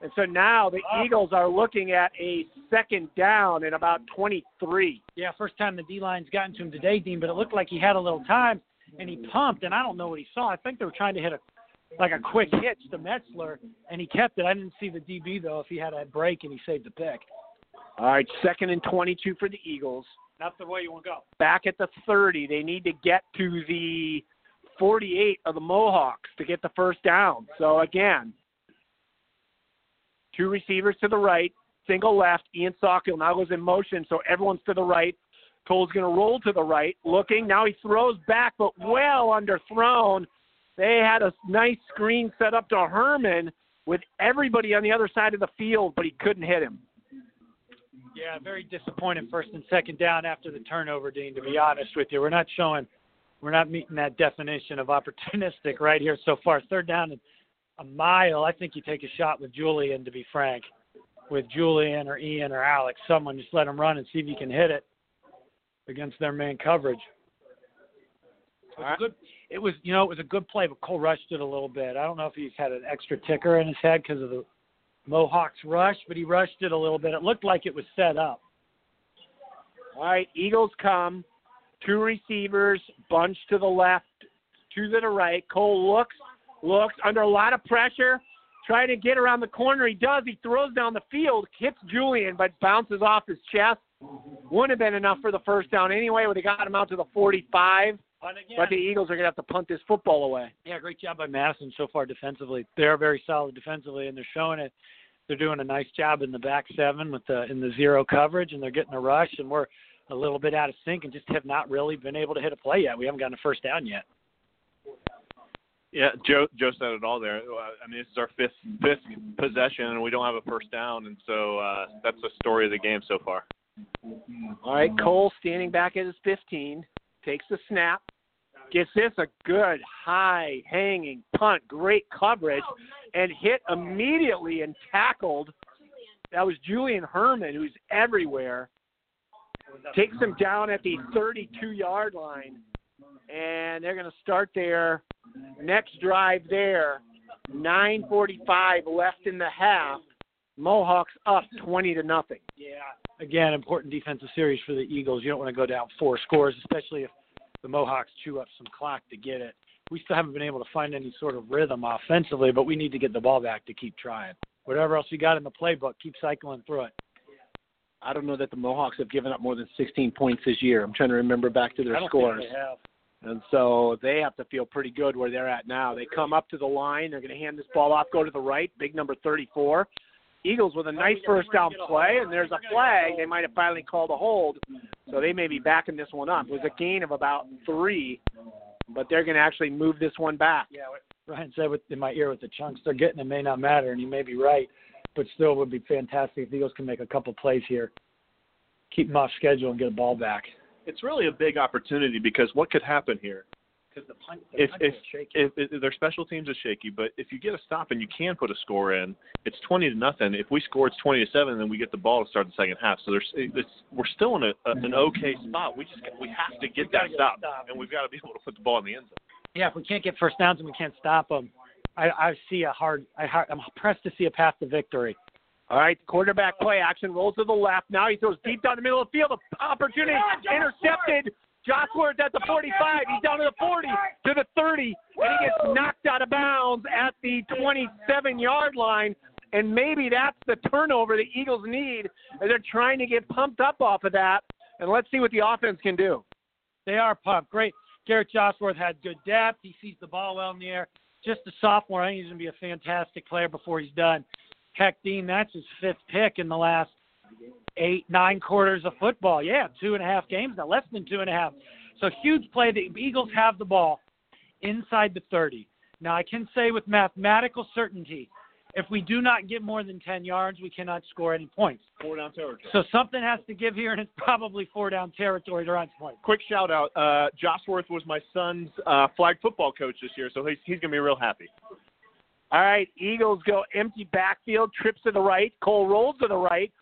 [SPEAKER 3] And so now the Eagles are looking at a second down in about 23.
[SPEAKER 4] Yeah, first time the D line's gotten to him today, Dean, but it looked like he had a little time and he pumped, and I don't know what he saw. I think they were trying to hit a like a quick hitch to Metzler, and he kept it. I didn't see the DB though if he had a break and he saved the pick.
[SPEAKER 3] All right, second and 22 for the Eagles.
[SPEAKER 4] Not the way you want to go.
[SPEAKER 3] Back at the 30, they need to get to the 48 of the Mohawks to get the first down. So again, two receivers to the right. single left. Ian Sawkill now goes in motion, so everyone's to the right. Cole's going to roll to the right, looking. Now he throws back, but well underthrown. They had a nice screen set up to Herman with everybody on the other side of the field, but he couldn't hit him.
[SPEAKER 4] Yeah, very disappointed first and second down after the turnover, Dean. To be honest with you, we're not showing, we're not meeting that definition of opportunistic right here so far. Third down and a mile. I think you take a shot with Julian. To be frank, with Julian or Ian or Alex, someone just let them run and see if you can hit it against their man coverage. It was, good, it was, you know, it was a good play, but Cole rushed it a little bit. I don't know if he's had an extra ticker in his head because of the Mohawks rush, but he rushed it a little bit. It looked like it was set up.
[SPEAKER 3] All right, Eagles come. Two receivers, bunch to the left, two to the right. Cole looks, looks under a lot of pressure, trying to get around the corner. He does. He throws down the field, hits Julian, but bounces off his chest. Wouldn't have been enough for the first down anyway. Would have got him out to the 45. But the Eagles are going to have to punt this football away.
[SPEAKER 4] Yeah, great job by Madison so far defensively. They're very solid defensively, and they're showing it. They're doing a nice job in the back seven with the in the zero coverage, and they're getting a rush. And we're a little bit out of sync and just have not really been able to hit a play yet. We haven't gotten a first down yet.
[SPEAKER 5] Yeah, Joe Joe said it all there. I mean, this is our fifth fifth possession, and we don't have a first down, and so uh, that's the story of the game so far.
[SPEAKER 3] All right, Cole standing back at his 15, takes the snap, gets this a good high hanging punt, great coverage, oh, and hit oh. immediately and tackled. That was Julian Herman, who's everywhere. Takes him down at the 32 yard line, and they're going to start their next drive there. 9:45 left in the half. Mohawks up 20 to nothing.
[SPEAKER 4] Yeah. Again, important defensive series for the Eagles. You don't want to go down four scores, especially if the Mohawks chew up some clock to get it. We still haven't been able to find any sort of rhythm offensively, but we need to get the ball back to keep trying. Whatever else you got in the playbook, keep cycling through it.
[SPEAKER 3] I don't know that the Mohawks have given up more than 16 points this year. I'm trying to remember back to their
[SPEAKER 4] I don't
[SPEAKER 3] scores.
[SPEAKER 4] Think they have.
[SPEAKER 3] And so they have to feel pretty good where they're at now. They come up to the line. They're going to hand this ball off, go to the right, big number 34. Eagles with a nice first down play, and there's a flag. They might have finally called a hold, so they may be backing this one up. It was a gain of about three, but they're going to actually move this one back.
[SPEAKER 4] Yeah, what Ryan said with, in my ear with the chunks they're getting, it may not matter, and he may be right, but still would be fantastic if the Eagles can make a couple plays here, keep them off schedule, and get a ball back.
[SPEAKER 5] It's really a big opportunity because what could happen here?
[SPEAKER 4] Because the punt, the
[SPEAKER 5] If
[SPEAKER 4] punt
[SPEAKER 5] if,
[SPEAKER 4] is shaky.
[SPEAKER 5] if if their special teams is shaky, but if you get a stop and you can put a score in, it's twenty to nothing. If we score, it's twenty to seven, then we get the ball to start the second half. So there's it's, we're still in a, a, an okay spot. We just we have to get that
[SPEAKER 4] get
[SPEAKER 5] stop,
[SPEAKER 4] stop.
[SPEAKER 5] and we've got to be able to put the ball in the end zone.
[SPEAKER 4] yeah, if we can't get first downs and we can't stop them, I, I see a hard. I, I'm pressed to see a path to victory.
[SPEAKER 3] All right, quarterback play action rolls to the left. Now he throws deep down the middle of the field. Opportunity intercepted. Joshworth at the 45. He's down to the 40, to the 30, and he gets knocked out of bounds at the 27 yard line. And maybe that's the turnover the Eagles need as they're trying to get pumped up off of that. And let's see what the offense can do.
[SPEAKER 4] They are pumped. Great. Garrett Joshworth had good depth. He sees the ball well in the air. Just a sophomore. I think he's going to be a fantastic player before he's done. Heck, Dean, that's his fifth pick in the last eight, nine quarters of football. Yeah, two and a half games now, less than two and a half. So huge play. The Eagles have the ball inside the 30. Now, I can say with mathematical certainty, if we do not get more than 10 yards, we cannot score any points.
[SPEAKER 5] Four down territory.
[SPEAKER 4] So something has to give here, and it's probably four down territory to Ryan's point.
[SPEAKER 5] Quick shout out. Uh, Joshworth was my son's uh, flag football coach this year, so he's he's gonna be real happy.
[SPEAKER 3] All right, Eagles go empty backfield, trips to the right. Cole rolls to the right.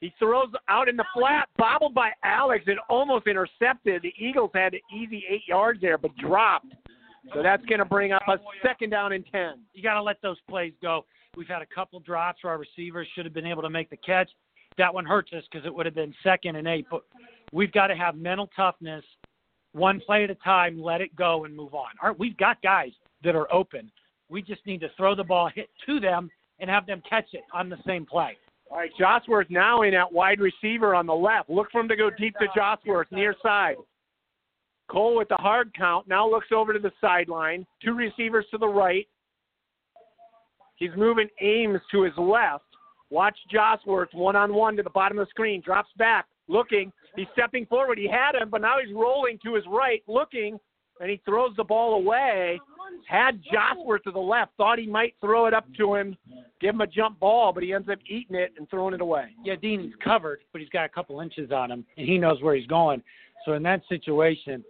[SPEAKER 3] He throws out in the flat, bobbled by Alex, and almost intercepted. The Eagles had an easy eight yards there, but dropped. So that's going to bring up a second down and 10.
[SPEAKER 4] You got to let those plays go. We've had a couple drops where our receivers should have been able to make the catch. That one hurts us because it would have been second and eight. But we've got to have mental toughness, one play at a time, let it go, and move on. All right, we've got guys that are open. We just need to throw the ball, hit to them, and have them catch it on the same play.
[SPEAKER 3] All right, Joshworth now in at wide receiver on the left. Look for him to go deep to Joshworth, near side. Cole with the hard count now looks over to the sideline. Two receivers to the right. He's moving Ames to his left. Watch Josworth one on one to the bottom of the screen, drops back, looking. He's stepping forward. He had him, but now he's rolling to his right, looking, and he throws the ball away. Had Josworth to the left, thought he might throw it up to him, give him a jump ball, but he ends up eating it and throwing it away.
[SPEAKER 4] Yeah, Dean, he's covered, but he's got a couple inches on him, and he knows where he's going. So in that situation,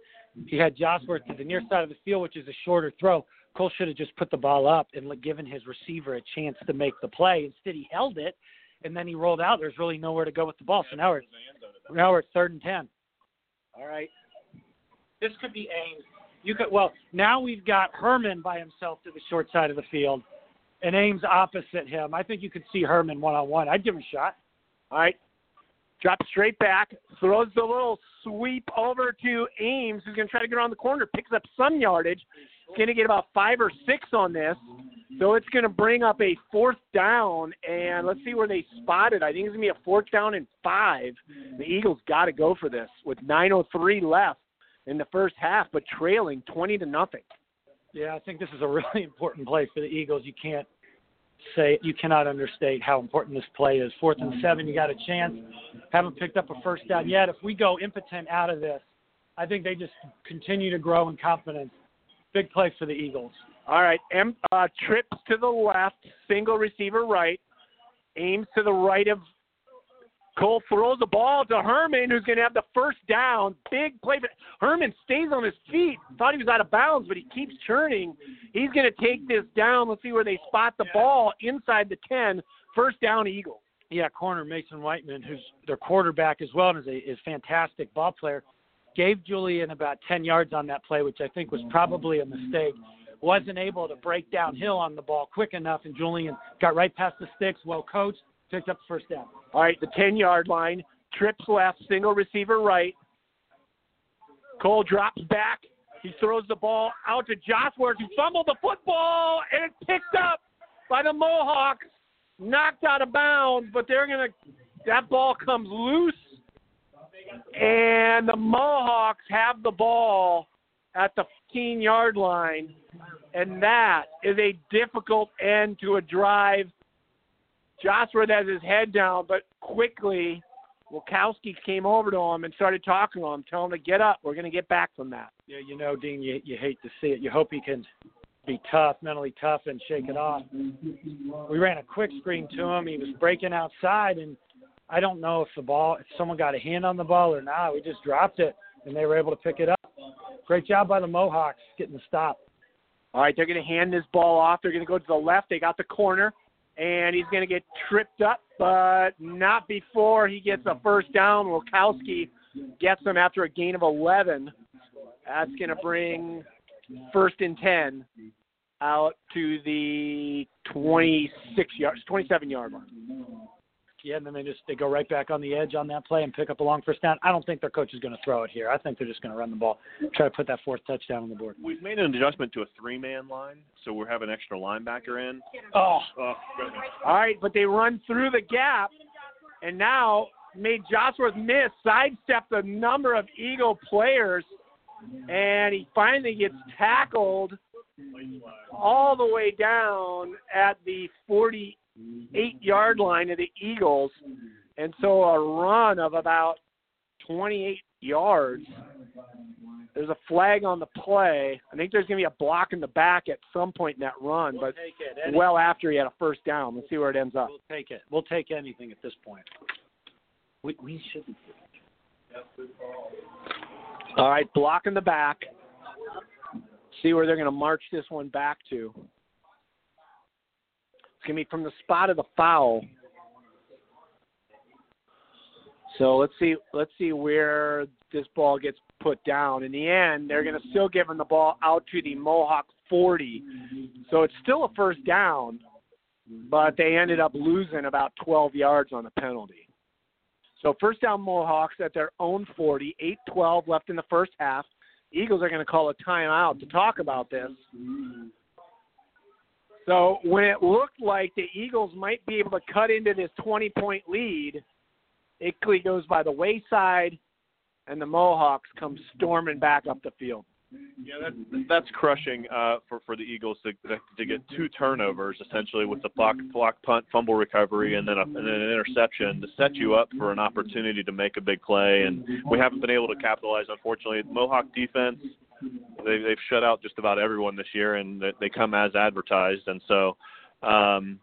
[SPEAKER 4] he had Josworth to the near side of the field, which is a shorter throw. Cole should have just put the ball up and given his receiver a chance to make the play. Instead, he held it, and then he rolled out. There's really nowhere to go with the ball. So now we're now we're at third and ten.
[SPEAKER 3] All right.
[SPEAKER 4] This could be Ames. You could well now we've got Herman by himself to the short side of the field, and Ames opposite him. I think you could see Herman one on one. I'd give him a shot.
[SPEAKER 3] All right. Drops straight back, throws the little sweep over to Ames, who's going to try to get around the corner, picks up some yardage. He's going to get about five or six on this. So it's going to bring up a fourth down, and let's see where they spot it. I think it's going to be a fourth down and five. The Eagles got to go for this with 9:03 left in the first half, but trailing 20 to nothing.
[SPEAKER 4] Yeah, I think this is a really important play for the Eagles. You can't say you cannot understate how important this play is. Fourth and seven, you got a chance. Haven't picked up a first down yet. If we go impotent out of this, I think they just continue to grow in confidence. Big play for the Eagles.
[SPEAKER 3] All right, M, uh, trips to the left, single receiver right, Ames to the right of Cole throws the ball to Herman, who's going to have the first down. Big play. But Herman stays on his feet. Thought he was out of bounds, but he keeps churning. He's going to take this down. Let's see where they spot the ball inside the 10. First down, Eagles.
[SPEAKER 4] Yeah, corner Mason Whiteman, who's their quarterback as well and is a is fantastic ball player, gave Julian about 10 yards on that play, which I think was probably a mistake. Wasn't able to break downhill on the ball quick enough, and Julian got right past the sticks, well coached, picked up the first down.
[SPEAKER 3] All right, the 10 yard line. Trips left, single receiver right. Cole drops back. He throws the ball out to Josworth, who fumbled the football, and it's picked up by the Mohawks. Knocked out of bounds, but they're going to, that ball comes loose, and the Mohawks have the ball at the 15 yard line, and that is a difficult end to a drive Josworth has his head down, but quickly Wilkowski came over to him and started talking to him, telling him to get up. We're going to get back from that.
[SPEAKER 4] Yeah, you know, Dean, you, you hate to see it. You hope he can be tough, mentally tough, and shake it off. We ran a quick screen to him. He was breaking outside, and I don't know if the ball, if someone got a hand on the ball or not. We just dropped it, and they were able to pick it up. Great job by the Mohawks getting the stop.
[SPEAKER 3] All right, they're going to hand this ball off. They're going to go to the left. They got the corner and he's going to get tripped up, but not before he gets a first down. Wilkowski gets him after a gain of 11. That's going to bring first and 10 out to the 26 yards, 27 yard line.
[SPEAKER 4] Yeah, and then they just they go right back on the edge on that play and pick up a long first down. I don't think their coach is going to throw it here. I think they're just going to run the ball, try to put that fourth touchdown on the board.
[SPEAKER 5] We've made an adjustment to a three-man line, so we're having extra linebacker in.
[SPEAKER 4] Oh,
[SPEAKER 5] Oh.
[SPEAKER 3] All right, but they run through the gap, and now made Josworth miss, sidestepped a number of Eagle players, and he finally gets tackled all the way down at the 48 yard line of the Eagles. And so a run of about 28 yards. There's a flag on the play. I think there's going to be a block in the back at some point in that run, but
[SPEAKER 4] take it.
[SPEAKER 3] Well after he had a first down. Let's see where it ends up.
[SPEAKER 4] We'll take it. We'll take anything at this point. We we shouldn't.
[SPEAKER 3] All right, block in the back. See where they're going to march this one back to. Going from the spot of the foul. So let's see. Let's see where this ball gets put down. In the end, they're going to still give him the ball out to the Mohawk 40. So it's still a first down, but they ended up losing about 12 yards on the penalty. So first down Mohawks at their own 40, 8-12 left in the first half. Eagles are going to call a timeout to talk about this. So when it looked like the Eagles might be able to cut into this 20-point lead, Ickley goes by the wayside, and the Mohawks come storming back up the field.
[SPEAKER 5] Yeah, that's that's crushing uh, for for the Eagles to to get two turnovers essentially with the block block punt fumble recovery and then a, and then an interception to set you up for an opportunity to make a big play and we haven't been able to capitalize unfortunately. Mohawk defense they they've shut out just about everyone this year and they come as advertised and so um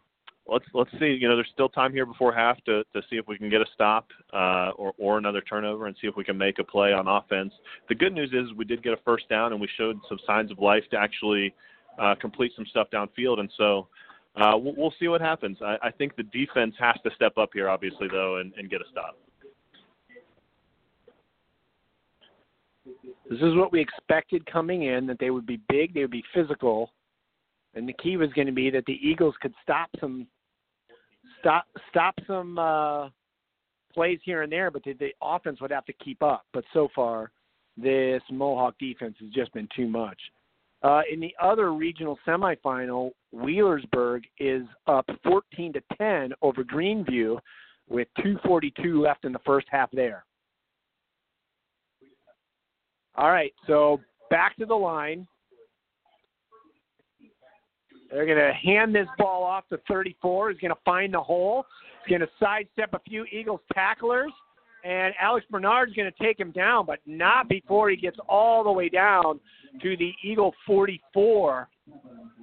[SPEAKER 5] let's let's see. You know, there's still time here before half to to see if we can get a stop uh, or or another turnover and see if we can make a play on offense. The good news is we did get a first down and we showed some signs of life to actually uh, complete some stuff downfield. And so uh, we'll, we'll see what happens. I, I think the defense has to step up here, obviously, though, and, and get a stop.
[SPEAKER 3] This is what we expected coming in that they would be big, they would be physical, and the key was going to be that the Eagles could stop some stop stop some uh, plays here and there, but the, the offense would have to keep up. But so far, this Mohawk defense has just been too much. Uh, in the other regional semifinal, Wheelersburg is up 14 to 10 over Greenview, with 2:42 left in the first half. There. All right, so back to the line. They're going to hand this ball off to 34. He's going to find the hole. He's going to sidestep a few Eagles tacklers. And Alex Bernard's going to take him down, but not before he gets all the way down to the Eagle 44.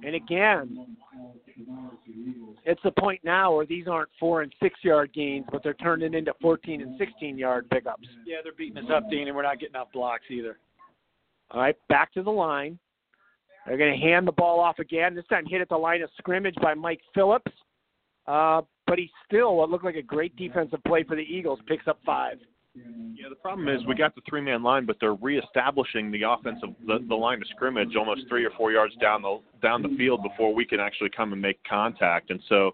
[SPEAKER 3] And again, it's the point now where these aren't four and six yard gains, but they're turning into 14 and 16 yard pickups.
[SPEAKER 4] Yeah, they're beating us up, Dean, and we're not getting off blocks either.
[SPEAKER 3] All right, back to the line. They're going to hand the ball off again. This time hit at the line of scrimmage by Mike Phillips. Uh, but he still, what looked like a great defensive play for the Eagles, picks up five.
[SPEAKER 5] Yeah, the problem is we got the three man line, but they're reestablishing the offensive the, the line of scrimmage almost three or four yards down the down the field before we can actually come and make contact. And so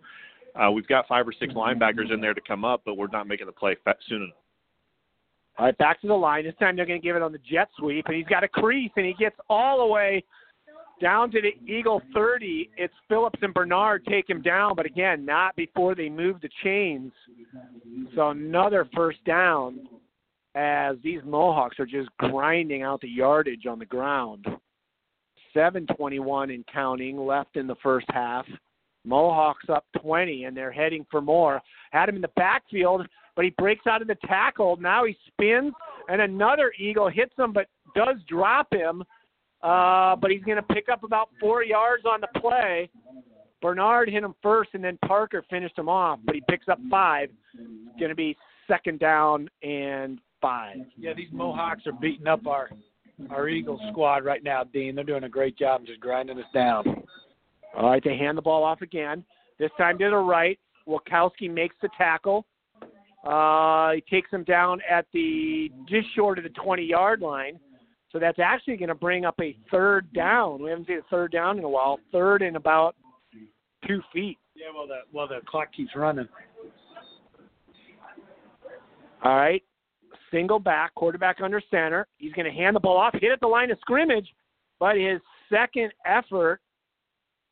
[SPEAKER 5] uh, we've got five or six linebackers in there to come up, but we're not making the play soon enough.
[SPEAKER 3] All right, back to the line. This time they're going to give it on the jet sweep, and he's got a crease, and he gets all the way down to the Eagle 30. It's Phillips and Bernard take him down, but again, not before they move the chains. So another first down as these Mohawks are just grinding out the yardage on the ground. 7:21 and counting left in the first half. Mohawks up 20 and they're heading for more. Had him in the backfield, but he breaks out of the tackle. Now he spins and another Eagle hits him but does drop him uh, but he's going to pick up about four yards on the play. Bernard hit him first, and then Parker finished him off, but he picks up five. It's going to be second down and five.
[SPEAKER 4] Yeah, these Mohawks are beating up our our Eagles squad right now, Dean. They're doing a great job just grinding us down.
[SPEAKER 3] All right, they hand the ball off again. This time to the right. Wilkowski makes the tackle. Uh, he takes him down at the just short of the 20 yard line. So that's actually going to bring up a third down. We haven't seen a third down in a while. Third in about two feet.
[SPEAKER 4] Yeah, well the well the clock keeps running.
[SPEAKER 3] All right. Single back, quarterback under center. He's going to hand the ball off, hit at the line of scrimmage, but his second effort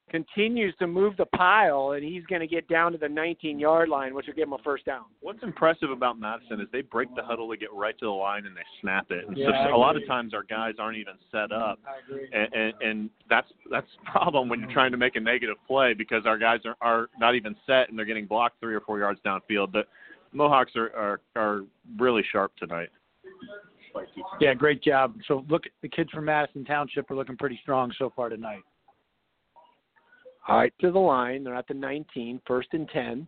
[SPEAKER 3] continues to move the pile, and he's going to get down to the 19 yard line, which will give him a first down.
[SPEAKER 5] What's impressive about Madison is they break the huddle to get right to the line and they snap it. And
[SPEAKER 4] yeah,
[SPEAKER 5] so a lot of times our guys aren't even set up, and, and and that's that's the problem when you're trying to make a negative play because our guys are are not even set and they're getting blocked three or four yards downfield. But Mohawks are are, are really sharp tonight.
[SPEAKER 4] Yeah, great job. So look, the kids from Madison Township are looking pretty strong so far tonight.
[SPEAKER 3] All right, to the line. They're at the 19, first and 10.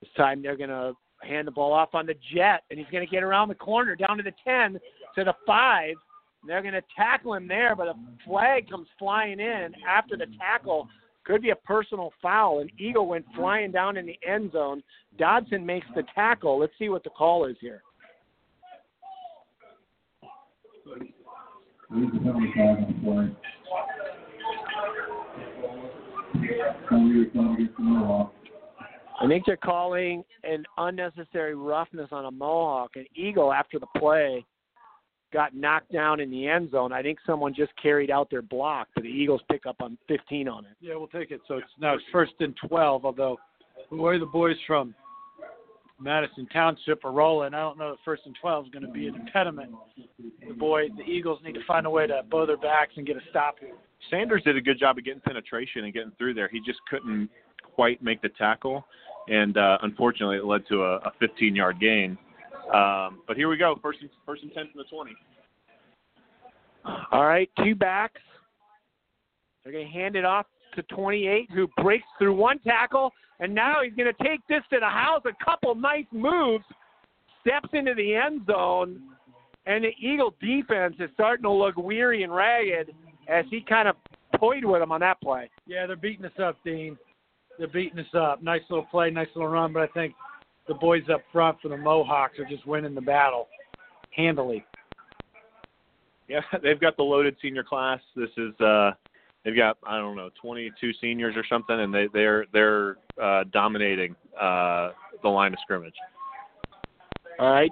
[SPEAKER 3] This time they're going to hand the ball off on the jet, and he's going to get around the corner down to the 10 to the 5. They're going to tackle him there, but a flag comes flying in after the tackle. Could be a personal foul. An Eagle went flying down in the end zone. Dodson makes the tackle. Let's see what the call is here. I think they're calling an unnecessary roughness on a Mohawk. An Eagle, after the play, got knocked down in the end zone. I think someone just carried out their block, but the Eagles pick up on 15 on it.
[SPEAKER 4] Yeah, we'll take it. So it's now first and 12, although where the boys from Madison Township are rolling. I don't know if first and 12 is going to be an impediment. The boy, the Eagles need to find a way to bow their backs and get a stop here.
[SPEAKER 5] Sanders did a good job of getting penetration and getting through there. He just couldn't quite make the tackle, and uh, unfortunately, it led to a, a 15-yard gain. Um, but here we go, first and first and ten from the 20.
[SPEAKER 3] All right, two backs. They're going to hand it off to 28, who breaks through one tackle, and now he's going to take this to the house. A couple nice moves, steps into the end zone, and the Eagle defense is starting to look weary and ragged as he kind of toyed with him on that play.
[SPEAKER 4] Yeah, they're beating us up, Dean. They're beating us up. Nice little play, nice little run, but I think the boys up front for the Mohawks are just winning the battle handily.
[SPEAKER 5] Yeah, they've got the loaded senior class. This is uh they've got I don't know 22 seniors or something, and they they're they're uh, dominating uh, the line of scrimmage.
[SPEAKER 3] All right.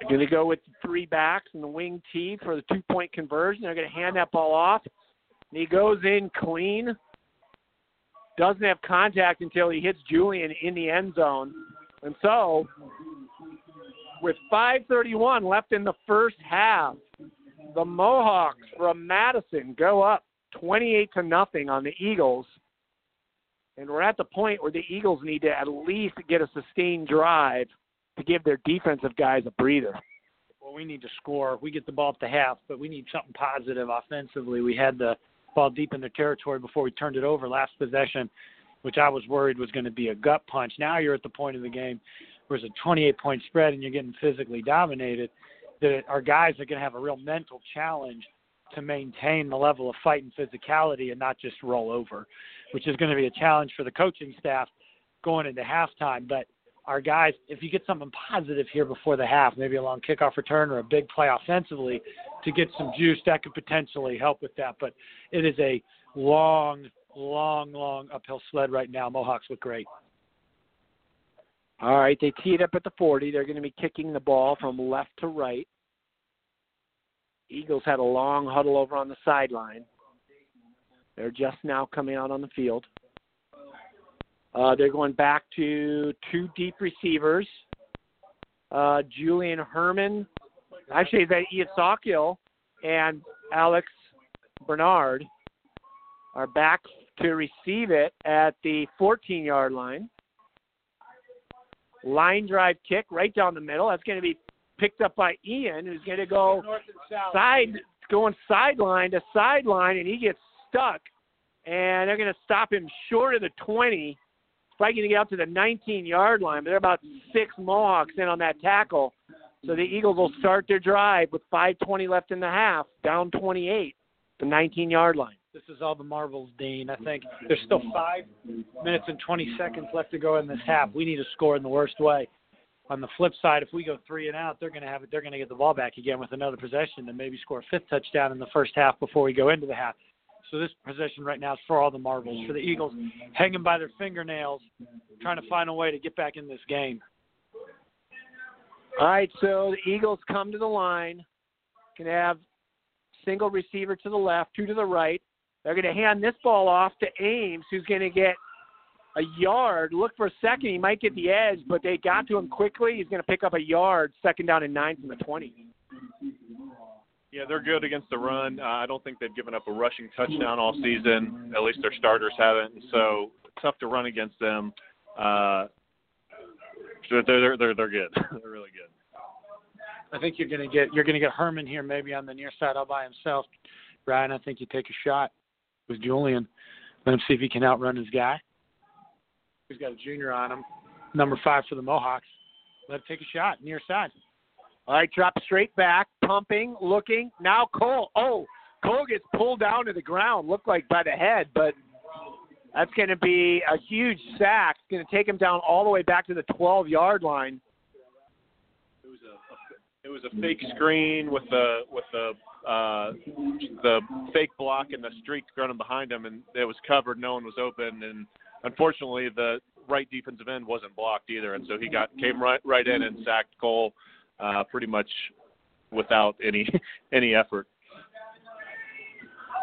[SPEAKER 3] They're going to go with three backs and the wing T for the two point conversion. They're going to hand that ball off. And he goes in clean. Doesn't have contact until he hits Julian in the end zone. And so, with 5.31 left in the first half, the Mohawks from Madison go up 28 to nothing on the Eagles. And we're at the point where the Eagles need to at least get a sustained drive to give their defensive guys a breather.
[SPEAKER 4] Well, we need to score. We get the ball up to half, but we need something positive offensively. We had the ball deep in their territory before we turned it over last possession, which I was worried was going to be a gut punch. Now you're at the point of the game where it's a 28 point spread and you're getting physically dominated. That our guys are going to have a real mental challenge to maintain the level of fight and physicality and not just roll over, which is going to be a challenge for the coaching staff going into halftime. But our guys, if you get something positive here before the half, maybe a long kickoff return or a big play offensively to get some juice, that could potentially help with that. But it is a long, long, long uphill sled right now. Mohawks look great.
[SPEAKER 3] All right, they tee it up at the 40. They're going to be kicking the ball from left to right. Eagles had a long huddle over on the sideline. They're just now coming out on the field. Uh, they're going back to two deep receivers. Uh, Julian Herman, actually, that Ian Sawkill and Alex Bernard are back to receive it at the 14 yard line. Line drive kick right down the middle. That's going to be picked up by Ian, who's going to go side, going sideline to sideline, and he gets stuck. And they're going to stop him short of the 20. Probably to get out to the 19 yard line, but they're about six Mohawks in on that tackle. So the Eagles will start their drive with 5:20 left in the half, down 28, the 19 yard line.
[SPEAKER 4] This is all the marbles, Dean. I think there's still five minutes and 20 seconds left to go in this half. We need to score in the worst way. On the flip side, if we go three and out, they're going to have it. They're going to get the ball back again with another possession and maybe score a fifth touchdown in the first half before we go into the half. So this possession right now is for all the marbles for the Eagles, hanging by their fingernails, trying to find a way to get back in this game.
[SPEAKER 3] All right, so the Eagles come to the line. Can have single receiver to the left, two to the right. They're going to hand this ball off to Ames, who's going to get a yard. Look for a second. He might get the edge, but they got to him quickly. He's going to pick up a yard, second down and nine from the 20.
[SPEAKER 5] Yeah, they're good against the run. Uh, I don't think they've given up a rushing touchdown all season. At least their starters haven't. So tough to run against them. Uh, they're they're they're they're good. they're really good.
[SPEAKER 4] I think you're gonna get you're gonna get Herman here maybe on the near side all by himself. Brian, I think you take a shot with Julian. Let him see if he can outrun his guy. He's got a junior on him, number five for the Mohawks. Let him take a shot near side.
[SPEAKER 3] All right, drop straight back, pumping, looking. Now Cole. Oh, Cole gets pulled down to the ground, looked like by the head, but that's going to be a huge sack. It's going to take him down all the way back to the 12 yard line.
[SPEAKER 5] It was a fake screen with the with the uh, the fake block and the streak running behind him, and it was covered. No one was open, and unfortunately, the right defensive end wasn't blocked either, and so he got came right right in and sacked Cole uh, pretty much without any any effort.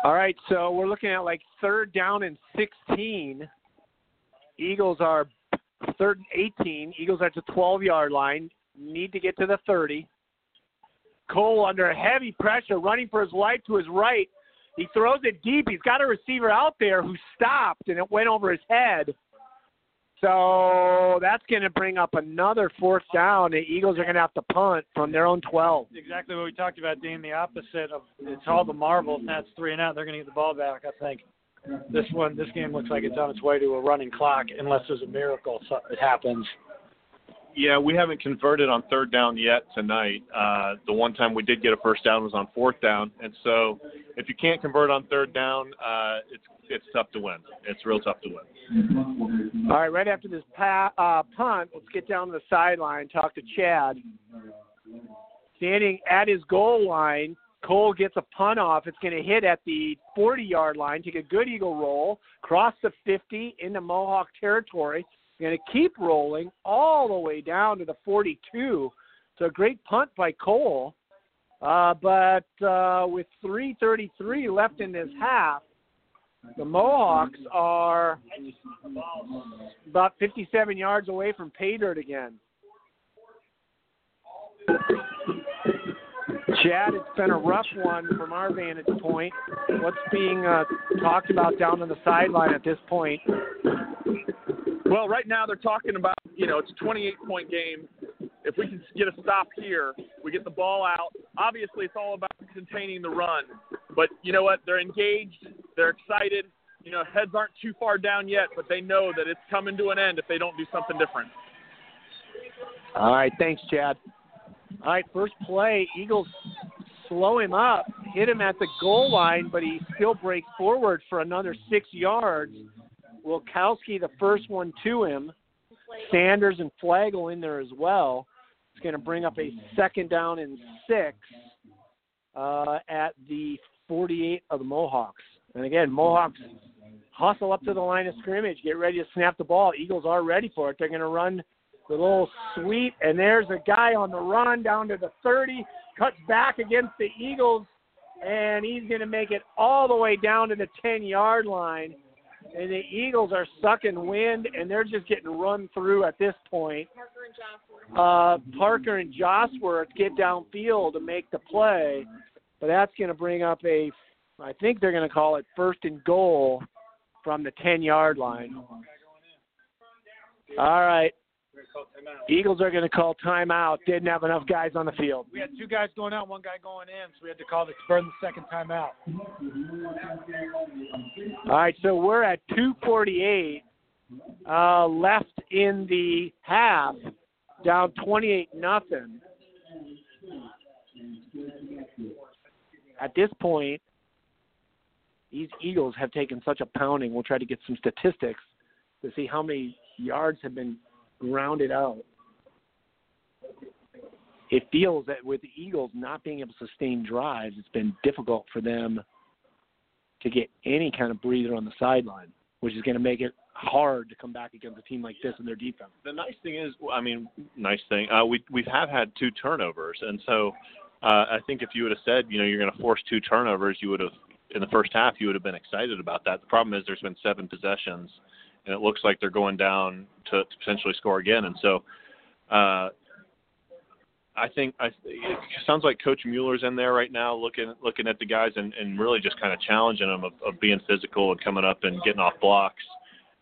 [SPEAKER 3] All right, so we're looking at like third down and 16. Eagles are third and 18. Eagles at the 12 yard line. Need to get to the 30. Cole under heavy pressure, running for his life to his right. He throws it deep. He's got a receiver out there who stopped, and it went over his head. So that's going to bring up another fourth down. The Eagles are going to have to punt from their own 12.
[SPEAKER 4] Exactly what we talked about, Dean. The opposite of it's all the marbles. Now that's three and out. They're going to get the ball back. I think this one, this game looks like it's on its way to a running clock, unless there's a miracle happens.
[SPEAKER 5] Yeah, we haven't converted on third down yet tonight. Uh, the one time we did get a first down was on fourth down, and so if you can't convert on third down, uh, it's it's tough to win. It's real tough to win.
[SPEAKER 3] All right, right after this pa- uh, punt, let's get down to the sideline, talk to Chad. Standing at his goal line, Cole gets a punt off. It's going to hit at the 40 yard line, take a good eagle roll, cross the 50 into Mohawk territory. Going to keep rolling all the way down to the 42. So a great punt by Cole. Uh, but uh, with 3:33 left in this half, the Mohawks are about 57 yards away from pay dirt again. Chad, it's been a rough one from our vantage point. What's being uh, talked about down on the sideline at this point?
[SPEAKER 1] Well, right now they're talking about, you know, it's a 28 point game. If we can get a stop here, we get the ball out. Obviously, it's all about containing the run. But you know what? They're engaged. They're excited. You know, heads aren't too far down yet, but they know that it's coming to an end if they don't do something different.
[SPEAKER 3] All right, thanks, Chad. All right, first play, Eagles slow him up, hit him at the goal line, but he still breaks forward for another six yards. Wilkowski, the first one to him. Sanders and Flagel in there as well. It's going to bring up a second down and six uh, at the 48 of the Mohawks. And again, Mohawks hustle up to the line of scrimmage, get ready to snap the ball. Eagles are ready for it. They're going to run the little sweep, and there's a guy on the run down to the 30, cuts back against the Eagles, and he's going to make it all the way down to the 10 yard line. And the Eagles are sucking wind, and they're just getting run through at this point. Uh, Parker and Josworth get downfield to make the play, but that's going to bring up a, I think they're going to call it first and goal from the 10 yard line. All right. Eagles are going to call timeout. Didn't have enough guys on the field.
[SPEAKER 4] We had two guys going out, one guy going in, so we had to call the burn the second timeout.
[SPEAKER 3] All right, so we're at 2:48 uh, left in the half, down 28 nothing. At this point, these Eagles have taken such a pounding. We'll try to get some statistics to see how many yards have been grounded out. It feels that with the Eagles not being able to sustain drives, it's been difficult for them to get any kind of breather on the sideline, which is going to make it hard to come back against a team like this in their defense.
[SPEAKER 5] The nice thing is, I mean, nice thing. Uh, we we have had two turnovers, and so uh, I think if you would have said, you know, you're going to force two turnovers, you would have in the first half you would have been excited about that. The problem is there's been seven possessions, and it looks like they're going down to, to potentially score again. And so, uh, I think I, it sounds like Coach Mueller's in there right now, looking looking at the guys and, and really just kind of challenging them of, of being physical and coming up and getting off blocks.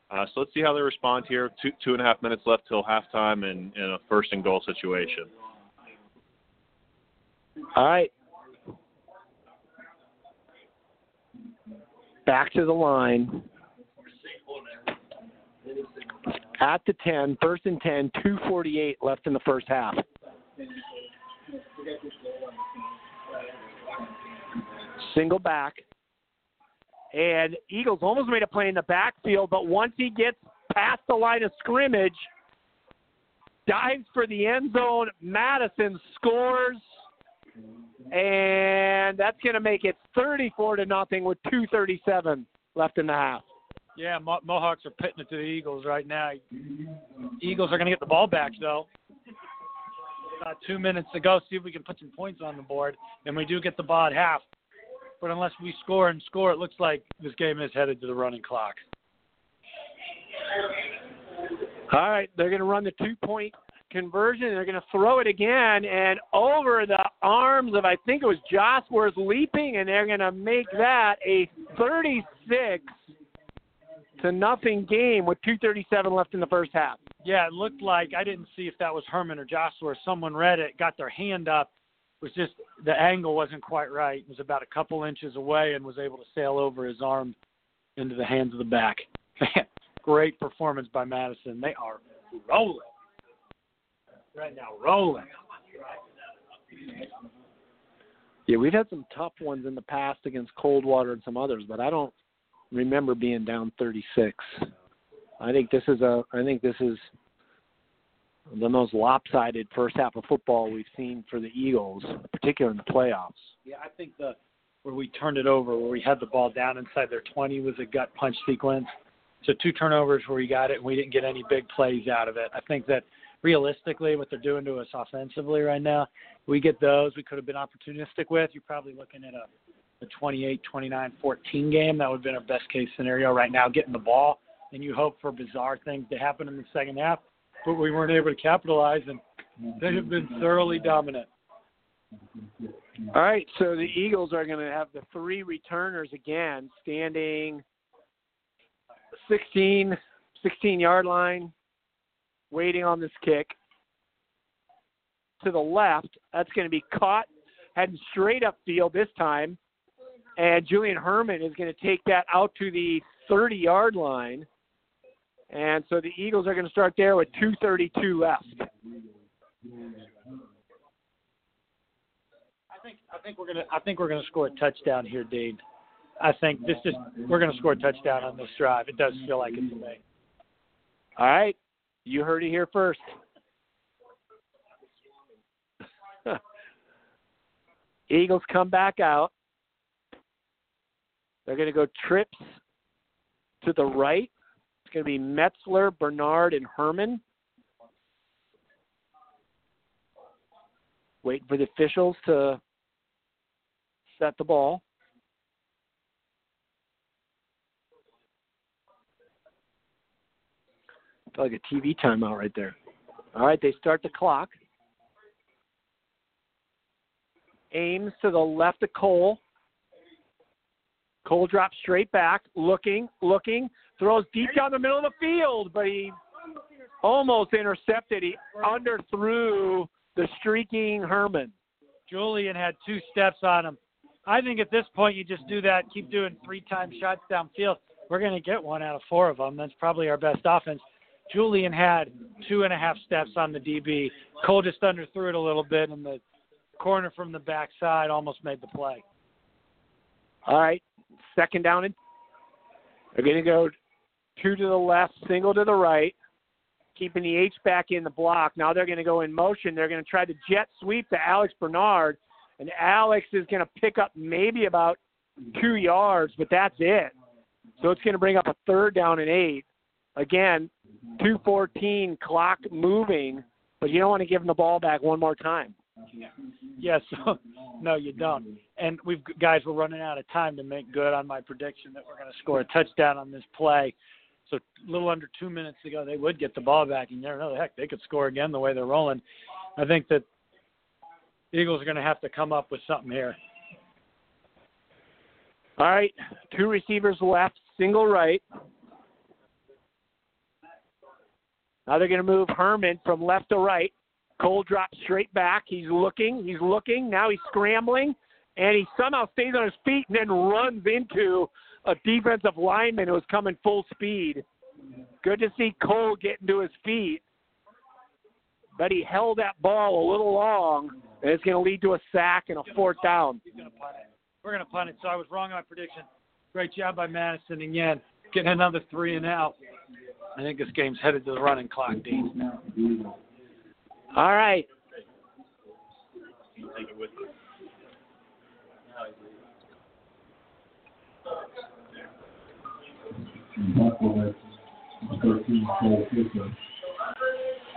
[SPEAKER 5] Uh, so let's see how they respond here. Two two and a half minutes left till halftime in, in a first and goal situation.
[SPEAKER 3] All right. Back to the line. At the 10, first and 10, 248 left in the first half. Single back. And Eagles almost made a play in the backfield, but once he gets past the line of scrimmage, dives for the end zone. Madison scores, and that's going to make it 34 to nothing with 2:37 left in the half.
[SPEAKER 4] Yeah, Mo- Mohawks are pitting it to the Eagles right now. Eagles are going to get the ball back though. About two minutes to go. See if we can put some points on the board. And we do get the ball at half. But unless we score and score, it looks like this game is headed to the running clock.
[SPEAKER 3] All right, they're going to run the two point conversion. They're going to throw it again and over the arms of, I think it was Josworth leaping, and they're going to make that a 36 to nothing game with 2:37 left in the first half.
[SPEAKER 4] Yeah, it looked like I didn't see if that was Herman or Joshua. Or Someone read it, got their hand up. It was just the angle wasn't quite right. It was about a couple inches away and was able to sail over his arm into the hands of the back. Great performance by Madison. They are rolling right now, rolling.
[SPEAKER 3] Yeah, we've had some tough ones in the past against Coldwater and some others, but I don't remember being down 36. I think this is a I think this is the most lopsided first half of football we've seen for the Eagles, particularly in the playoffs.
[SPEAKER 4] Yeah, I think the where we turned it over, where we had the ball down inside their 20, was a gut punch sequence. So two turnovers where we got it, and we didn't get any big plays out of it. I think that realistically, what they're doing to us offensively right now, we get those. We could have been opportunistic with. You're probably looking at a a 28, 29, 14 game. That would have been our best case scenario right now, getting the ball. And you hope for bizarre things to happen in the second half, but we weren't able to capitalize, and they have been thoroughly dominant.
[SPEAKER 3] All right, so the Eagles are going to have the three returners again, standing 16, 16 yard line, waiting on this kick. To the left, that's going to be caught, heading straight upfield this time and Julian Herman is going to take that out to the 30 yard line. And so the Eagles are going to start there with 2:32 left. I
[SPEAKER 4] think I think we're gonna I think we're gonna score a touchdown here, Dean. I think this is we're gonna score a touchdown on this drive. It does feel like it to me.
[SPEAKER 3] All right, you heard it here first. Eagles come back out. They're going to go trips to the right. It's going to be Metzler, Bernard, and Herman. Waiting for the officials to set the ball. like a TV timeout right there. All right, they start the clock. Ames to the left of Cole. Cole drops straight back, looking, looking, throws deep down the middle of the field, but he almost intercepted. He underthrew the streaking Herman.
[SPEAKER 4] Julian had two steps on him. I think at this point you just do that, keep doing three time shots downfield. We're going to get one out of four of them. That's probably our best offense. Julian had two and a half steps on the DB. Cole just underthrew it a little bit, and the corner from the backside almost made the play.
[SPEAKER 3] All right, second down and they're going to go two to the left, single to the right, keeping the H back in the block. Now they're going to go in motion. They're going to try to jet sweep to Alex Bernard, and Alex is going to pick up maybe about two yards, but that's it. So it's going to bring up a third down and eight. Again, 214 clock moving, but you don't want to give them the ball back one more time.
[SPEAKER 4] Yeah, so no, you don't. And we've guys, we're running out of time to make good on my prediction that we're going to score a touchdown on this play. So a little under two minutes ago, they would get the ball back, and you never know. The heck, they could score again the way they're rolling. I think that Eagles are going to have to come up with something here.
[SPEAKER 3] All right, two receivers left, single right. Now they're going to move Herman from left to right. Cole drops straight back. He's looking. He's looking. Now he's scrambling, and he somehow stays on his feet and then runs into a defensive lineman who was coming full speed. Good to see Cole getting to his feet, but he held that ball a little long, and it's going to lead to a sack and a fourth down.
[SPEAKER 4] We're going to punt it. So I was wrong on my prediction. Great job by Madison again, getting another three and out. I think this game's headed to the running clock, Dean.
[SPEAKER 3] All right.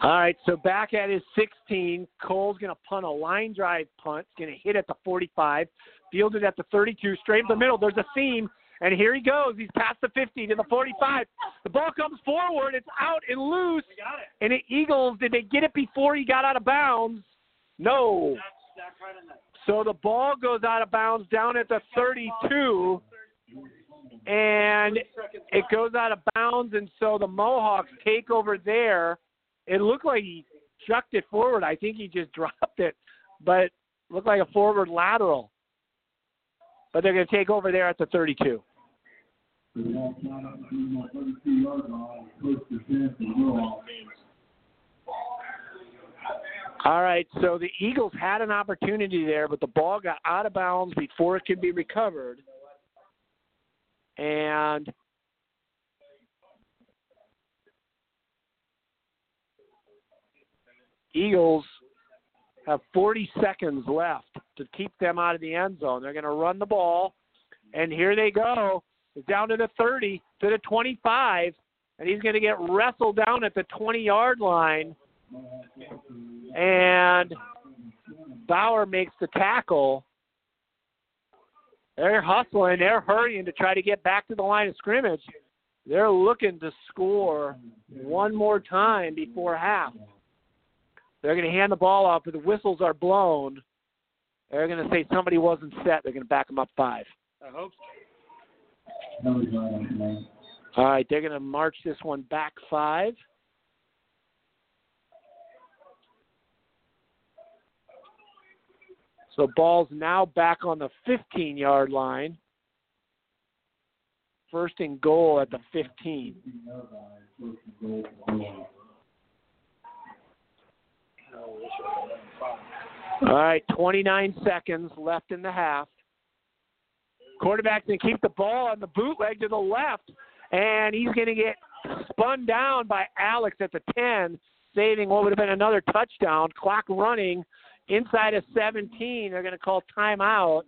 [SPEAKER 3] All right, so back at his 16, Cole's going to punt a line drive punt. It's going to hit at the 45, fielded at the 32, straight up the middle. There's a seam, And here he goes. He's past the 50 to the 45. The ball comes forward. It's out and loose. It. And the Eagles, did they get it before he got out of bounds? No. So the ball goes out of bounds down at the 32. And it goes out of bounds. And so the Mohawks take over there. It looked like he chucked it forward. I think he just dropped it. But looked like a forward lateral. But they're going to take over there at the 32. All right, so the Eagles had an opportunity there, but the ball got out of bounds before it could be recovered. And Eagles have 40 seconds left to keep them out of the end zone. They're going to run the ball, and here they go. It's down to the 30, to the 25, and he's going to get wrestled down at the 20 yard line. And Bauer makes the tackle. They're hustling, they're hurrying to try to get back to the line of scrimmage. They're looking to score one more time before half. They're going to hand the ball off, but the whistles are blown. They're going to say somebody wasn't set. They're going to back them up five.
[SPEAKER 4] I hope
[SPEAKER 3] so. All right, they're going to march this one back five. So ball's now back on the 15 yard line. First and goal at the 15. All right, 29 seconds left in the half. Quarterback's going to keep the ball on the bootleg to the left, and he's going to get spun down by Alex at the 10, saving what would have been another touchdown. Clock running inside of 17. They're going to call timeout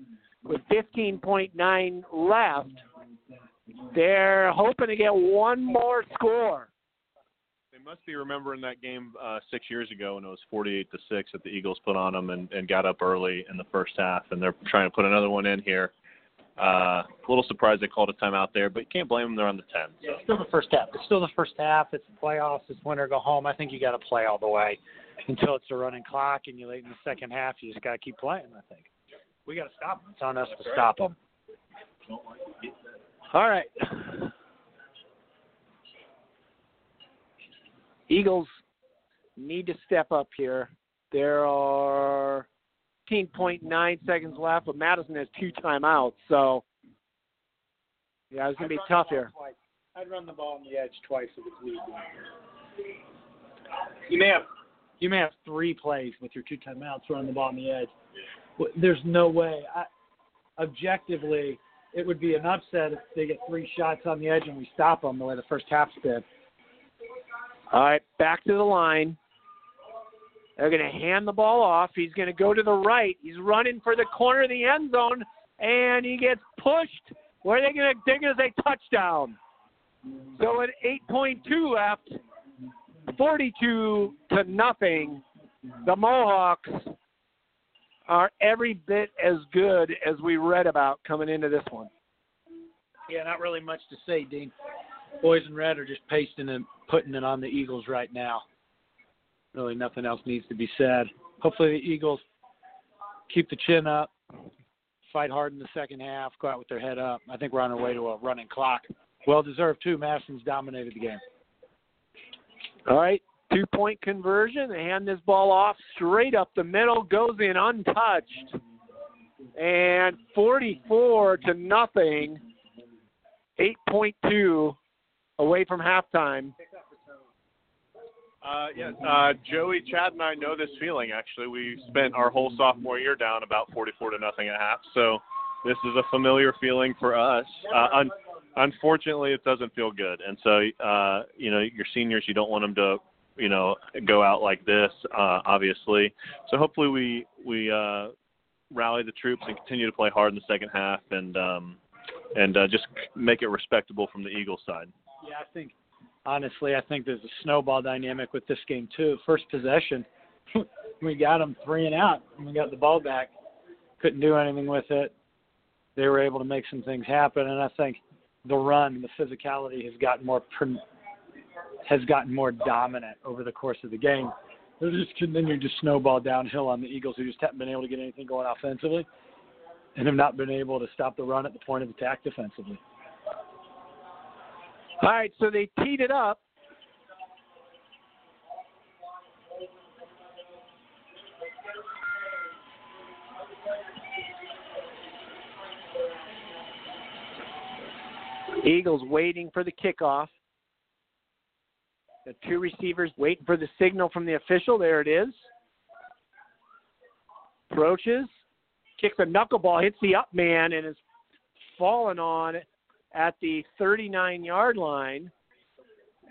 [SPEAKER 3] with 15.9 left. They're hoping to get one more score They
[SPEAKER 5] must be remembering that game uh, six years ago when it was 48 to six that the Eagles put on them and, and got up early in the first half, and they're trying to put another one in here. Uh, a little surprised they called a timeout there, but you can't blame them. They're on the 10. So.
[SPEAKER 4] Yeah, it's still the first half. It's still the first half. It's the playoffs. It's winner go home. I think you got to play all the way until it's a running clock, and you're late in the second half. You just got to keep playing. I think we got to stop them. It's on us to stop them.
[SPEAKER 3] All right. Eagles need to step up here. There are 15.9 seconds left, but Madison has two timeouts. So, yeah, it's going to be tough here.
[SPEAKER 4] Twice. I'd run the ball on the edge twice if it's lead. You may have you may have three plays with your two timeouts running the ball on the edge. There's no way. I, objectively, it would be an upset if they get three shots on the edge and we stop them the way the first half's did.
[SPEAKER 3] All right, back to the line. They're going to hand the ball off. He's going to go to the right. He's running for the corner of the end zone, and he gets pushed. Where are they going to? They're going to say touchdown. So at 8.2 left, 42 to nothing. The Mohawks are every bit as good as we read about coming into this one.
[SPEAKER 4] Yeah, not really much to say, Dean. Boys in red are just pasting and putting it on the Eagles right now. Really, nothing else needs to be said. Hopefully, the Eagles keep the chin up, fight hard in the second half, go out with their head up. I think we're on our way to a running clock. Well deserved too. Madison's dominated the game.
[SPEAKER 3] All right, two point conversion. They hand this ball off straight up the middle, goes in untouched, and 44 to nothing. 8.2 away from halftime.
[SPEAKER 5] Uh, yeah, uh, Joey, Chad, and I know this feeling. Actually, we spent our whole sophomore year down about 44 to nothing at half, so this is a familiar feeling for us. Uh, un- unfortunately, it doesn't feel good, and so uh, you know, your seniors, you don't want them to, you know, go out like this, uh, obviously. So hopefully, we we uh, rally the troops and continue to play hard in the second half, and um, and uh, just make it respectable from the Eagles side.
[SPEAKER 4] Yeah, I think honestly, I think there's a snowball dynamic with this game too. First possession, we got them three and out, and we got the ball back. Couldn't do anything with it. they were able to make some things happen. And I think the run, the physicality has gotten more has gotten more dominant over the course of the game. They're just continuing to snowball downhill on the Eagles, who just haven't been able to get anything going offensively, and have not been able to stop the run at the point of attack defensively.
[SPEAKER 3] All right, so they teed it up. Eagles waiting for the kickoff. The two receivers waiting for the signal from the official. There it is. Approaches, kicks a knuckleball, hits the up man, and is fallen on at the 39 yard line.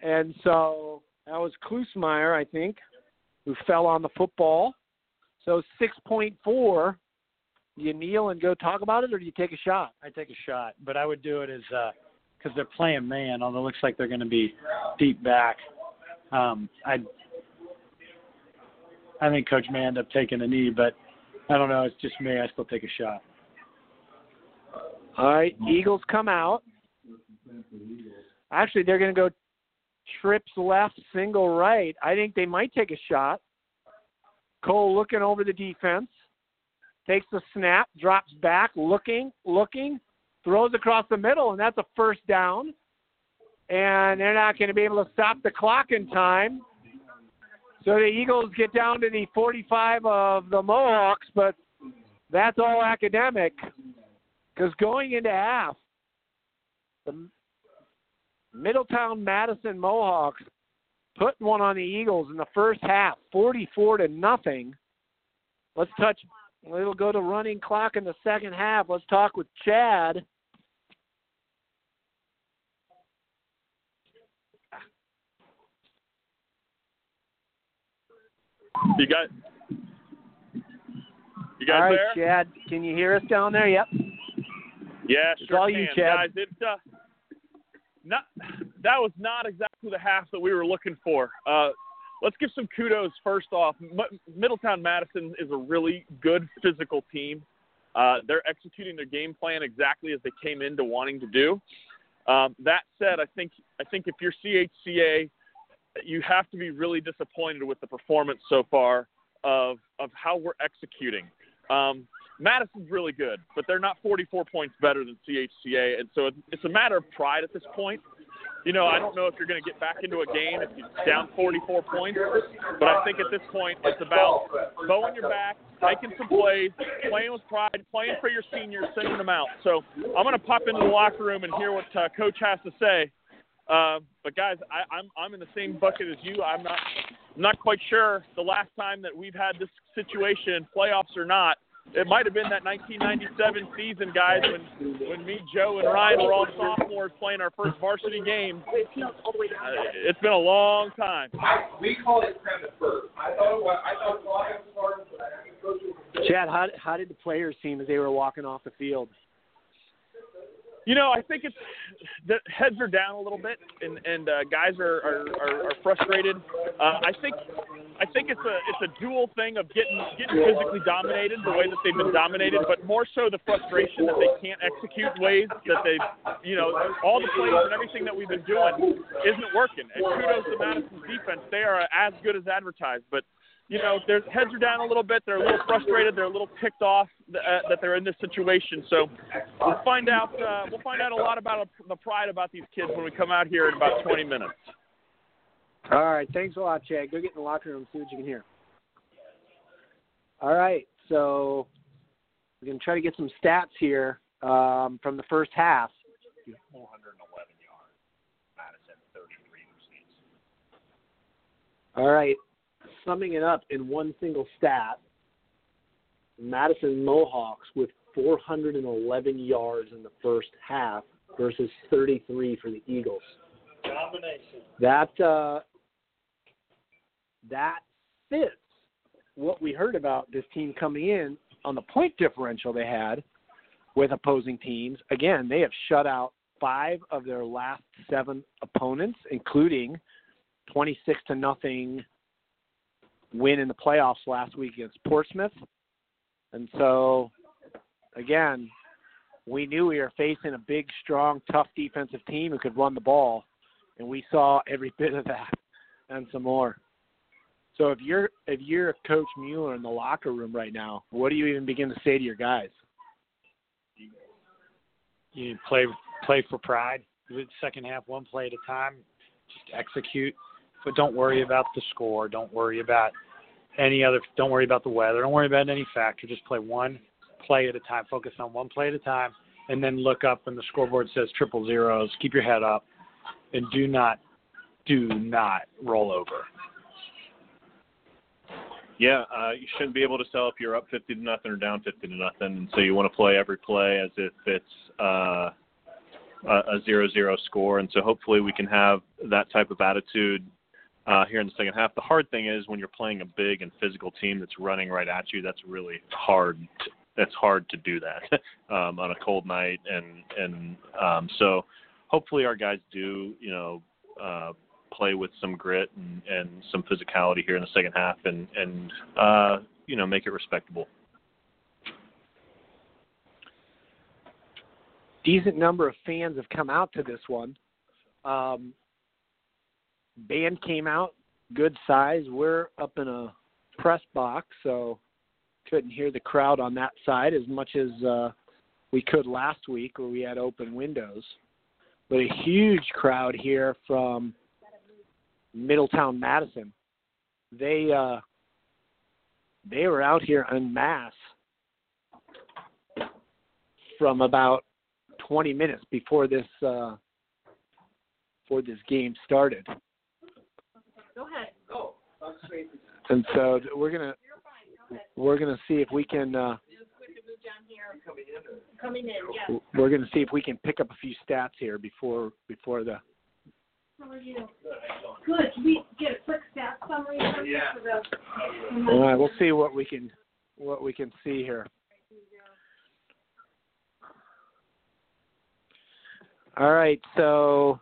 [SPEAKER 3] And so that was Klusmeyer, I think, who fell on the football. So 6.4. Do you kneel and go talk about it, or do you take a shot?
[SPEAKER 4] I take a shot, but I would do it as because uh, they're playing man, although it looks like they're going to be deep back. Um, I I think Coach may end up taking a knee, but I don't know. It's just me. I still take a shot.
[SPEAKER 3] All right, Eagles come out. Actually, they're going to go trips left, single right. I think they might take a shot. Cole looking over the defense, takes the snap, drops back, looking, looking, throws across the middle, and that's a first down. And they're not going to be able to stop the clock in time. So the Eagles get down to the 45 of the Mohawks, but that's all academic because going into half, the Middletown Madison Mohawks putting one on the Eagles in the first half, 44 to nothing. Let's touch. It'll go to running clock in the second half. Let's talk with Chad.
[SPEAKER 1] You got you guys
[SPEAKER 3] all right,
[SPEAKER 1] there?
[SPEAKER 3] Chad. Can you hear us down there? Yep.
[SPEAKER 1] Yeah,
[SPEAKER 3] It's
[SPEAKER 1] sure
[SPEAKER 3] all
[SPEAKER 1] can.
[SPEAKER 3] you, Chad.
[SPEAKER 1] Guys, it, uh, not that was not exactly the half that we were looking for. Uh, let's give some kudos first off. M- Middletown Madison is a really good physical team. Uh, they're executing their game plan exactly as they came into wanting to do. Um, that said, I think I think if you're CHCA, you have to be really disappointed with the performance so far of of how we're executing. Um, Madison's really good, but they're not 44 points better than CHCA, and so it's a matter of pride at this point. You know, I don't know if you're going to get back into a game if you're down 44 points, but I think at this point it's about bowing your back, making some plays, playing with pride, playing for your seniors, sending them out. So I'm going to pop into the locker room and hear what uh, coach has to say. Uh, but guys, I, I'm I'm in the same bucket as you. I'm not I'm not quite sure the last time that we've had this situation, playoffs or not. It might have been that 1997 season, guys, when when me, Joe, and Ryan were all sophomores playing our first varsity game. Uh, it's been a long time.
[SPEAKER 2] I, We call it premise first. I thought it was, I thought Claudia was part
[SPEAKER 3] Chad, how how did the players seem as they were walking off the field?
[SPEAKER 1] You know, I think it's the heads are down a little bit, and and uh, guys are are, are, are frustrated. Uh, I think I think it's a it's a dual thing of getting getting physically dominated the way that they've been dominated, but more so the frustration that they can't execute ways that they, you know, all the plays and everything that we've been doing isn't working. And kudos to Madison's defense; they are as good as advertised, but you know, their heads are down a little bit. They're a little frustrated. They're a little ticked off that, uh, that they're in this situation. So we'll find out. Uh, we'll find out a lot about the pride about these kids when we come out here in about 20 minutes.
[SPEAKER 3] All right. Thanks a lot, Chad. Go get in the locker room see what you can hear. All right. So we're going to try to get some stats here um, from the first half.
[SPEAKER 5] 411 yards. Madison 33 receipts.
[SPEAKER 3] All right. Summing it up in one single stat, Madison Mohawks with 411 yards in the first half versus 33 for the Eagles.
[SPEAKER 4] Combination.
[SPEAKER 3] That uh, that fits what we heard about this team coming in on the point differential they had with opposing teams. Again, they have shut out five of their last seven opponents, including 26 to nothing win in the playoffs last week against Portsmouth. And so, again, we knew we were facing a big, strong, tough defensive team who could run the ball, and we saw every bit of that and some more. So if you're if you're Coach Mueller in the locker room right now, what do you even begin to say to your guys?
[SPEAKER 4] You play play for pride. Second half, one play at a time. Just execute, but don't worry about the score. Don't worry about any other. Don't worry about the weather. Don't worry about any factor. Just play one play at a time. Focus on one play at a time, and then look up when the scoreboard says triple zeros. Keep your head up, and do not, do not roll over.
[SPEAKER 5] Yeah, uh, you shouldn't be able to sell if you're up fifty to nothing or down fifty to nothing, and so you want to play every play as if it's uh, a zero zero score, and so hopefully we can have that type of attitude uh, here in the second half. The hard thing is when you're playing a big and physical team that's running right at you. That's really hard. To, that's hard to do that um, on a cold night, and and um, so hopefully our guys do you know uh, play with some grit and, and some physicality here in the second half, and and uh, you know make it respectable.
[SPEAKER 3] Decent number of fans have come out to this one. Um, band came out, good size. We're up in a press box, so couldn't hear the crowd on that side as much as uh, we could last week, where we had open windows. But a huge crowd here from Middletown Madison. They uh, they were out here en masse from about 20 minutes before this uh, before this game started. And so we're gonna we're gonna see if we can uh, we're gonna see if we can pick up a few stats here before before the
[SPEAKER 6] How are you? Good. Can we get a quick stat summary
[SPEAKER 2] Yeah.
[SPEAKER 6] the?
[SPEAKER 3] All right, we'll see what we can what we can see here. All right, so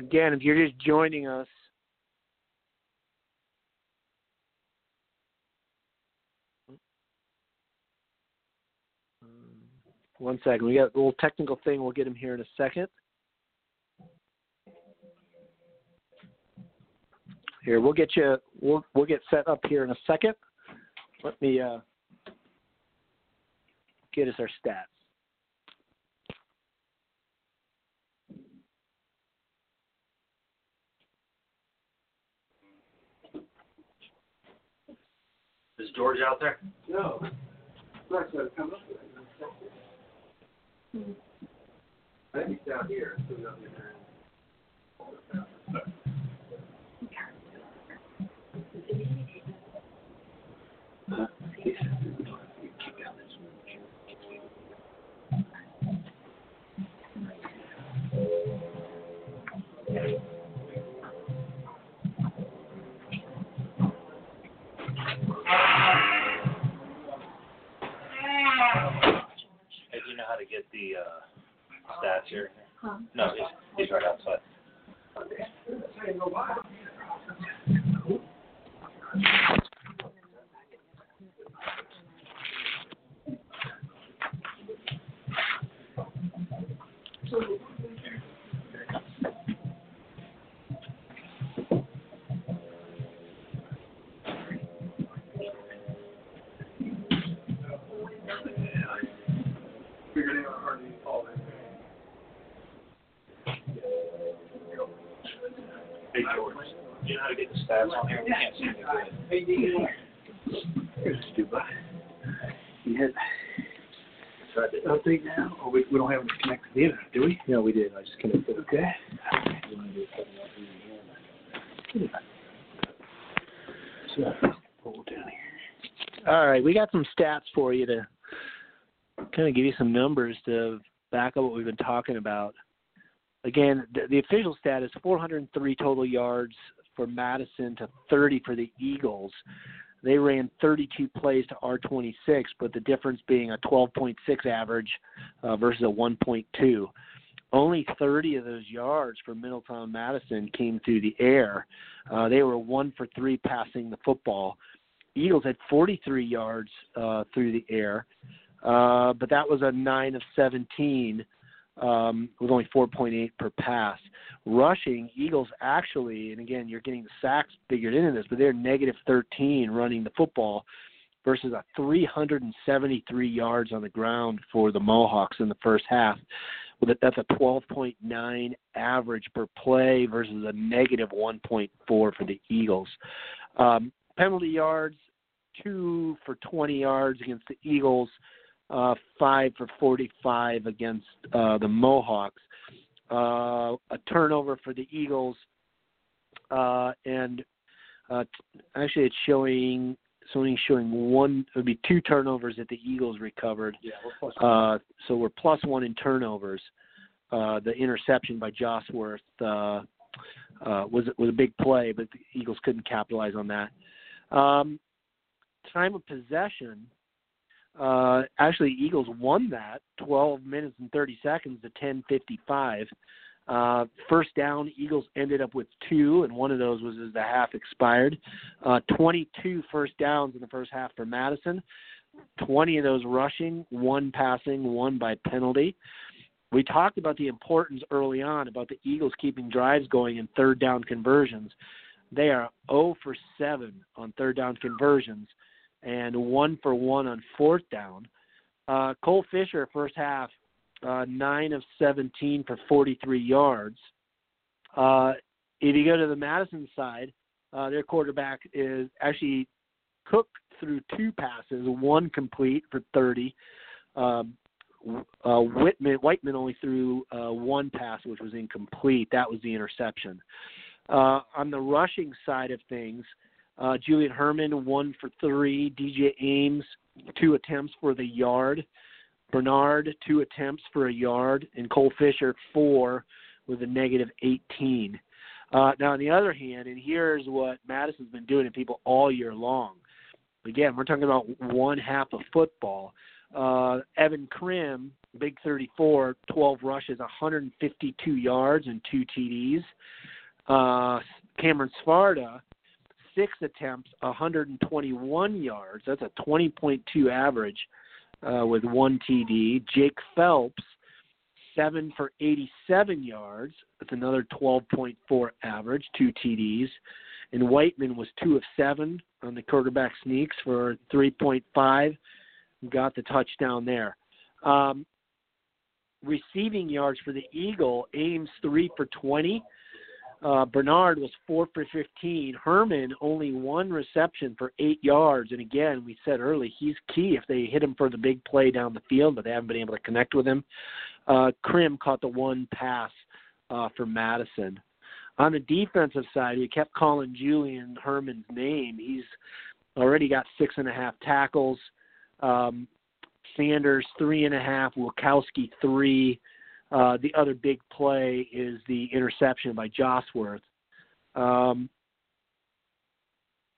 [SPEAKER 3] again, if you're just joining us, one second. We got a little technical thing. We'll get him here in a second. Here, we'll get you. We'll we'll get set up here in a second. Let me uh, get us our stats.
[SPEAKER 7] Is George out there?
[SPEAKER 2] No. Rex come up it. I think he's down here. Still down here.
[SPEAKER 7] Hey, how to get the uh, stats here?
[SPEAKER 6] Huh?
[SPEAKER 7] No, he's, he's right outside.
[SPEAKER 2] Figured out hard to call that.
[SPEAKER 7] Hey, George. Do you know how to get the stats on here? We can't see anything.
[SPEAKER 8] You had tried to update now, or we, we don't have it connected to the internet, do we?
[SPEAKER 3] No, we did. I just connected.
[SPEAKER 8] Okay. So, pull down here.
[SPEAKER 3] All right, we got some stats for you to kind of give you some numbers to back up what we've been talking about. Again, the, the official stat is 403 total yards for Madison to 30 for the Eagles. They ran 32 plays to R26, but the difference being a 12.6 average uh, versus a 1.2. Only 30 of those yards for Middletown Madison came through the air. Uh, they were one for three passing the football. Eagles had 43 yards uh, through the air. uh, but that was a nine of 17 um, with only 4.8 per pass. Rushing, Eagles actually, and again, you're getting the sacks figured into this, but they're negative 13 running the football versus a 373 yards on the ground for the Mohawks in the first half. That's a 12.9 average per play versus a negative 1.4 for the Eagles. Um, penalty yards, two for 20 yards against the Eagles, uh, five for 45 against uh, the Mohawks. Uh, a turnover for the Eagles, uh, and uh, t- actually it's showing it's only showing one. It would be two turnovers that the Eagles recovered.
[SPEAKER 9] Yeah, we're plus
[SPEAKER 3] Uh, so we're plus one in turnovers. Uh, the interception by Josworth uh, uh, was was a big play, but the Eagles couldn't capitalize on that. Um, time of possession. Uh, actually, Eagles won that 12 minutes and 30 seconds to 10:55. Uh, first down, Eagles ended up with two, and one of those was as the half expired. Uh, 22 first downs in the first half for Madison. 20 of those rushing, one passing, one by penalty. We talked about the importance early on about the Eagles keeping drives going in third down conversions. They are 0 for 7 on third down conversions and 1 for 1 on fourth down. Uh, Cole Fisher, first half, uh, 9 of 17 for 43 yards. Uh, if you go to the Madison side, uh, their quarterback is actually Cook threw two passes, one complete for 30. Um, uh, Whitman Whiteman only threw uh, one pass, which was incomplete. That was the interception. On the rushing side of things, uh, Julian Herman one for three. DJ Ames two attempts for the yard. Bernard two attempts for a yard, and Cole Fisher four with a negative 18. Uh, now, on the other hand, and here's what Madison's been doing to people all year long. Again, we're talking about one half of football. Uh, Evan Krim, big 34, 12 rushes, 152 yards, and two TDs. Uh, Cameron Sparta, six attempts, 121 yards. That's a 20.2 average uh, with one TD. Jake Phelps, seven for 87 yards. That's another 12.4 average, two TDs. And Whiteman was two of seven on the quarterback sneaks for 3.5. Got the touchdown there. Um, receiving yards for the Eagle, Ames three for 20. Uh, Bernard was four for 15. Herman only one reception for eight yards. And again, we said early he's key if they hit him for the big play down the field, but they haven't been able to connect with him. Uh, Krim caught the one pass uh, for Madison. On the defensive side, we kept calling Julian Herman's name. He's already got six and a half tackles. Um, Sanders three and a half. Wilkowski three. Uh, the other big play is the interception by Josworth. Um,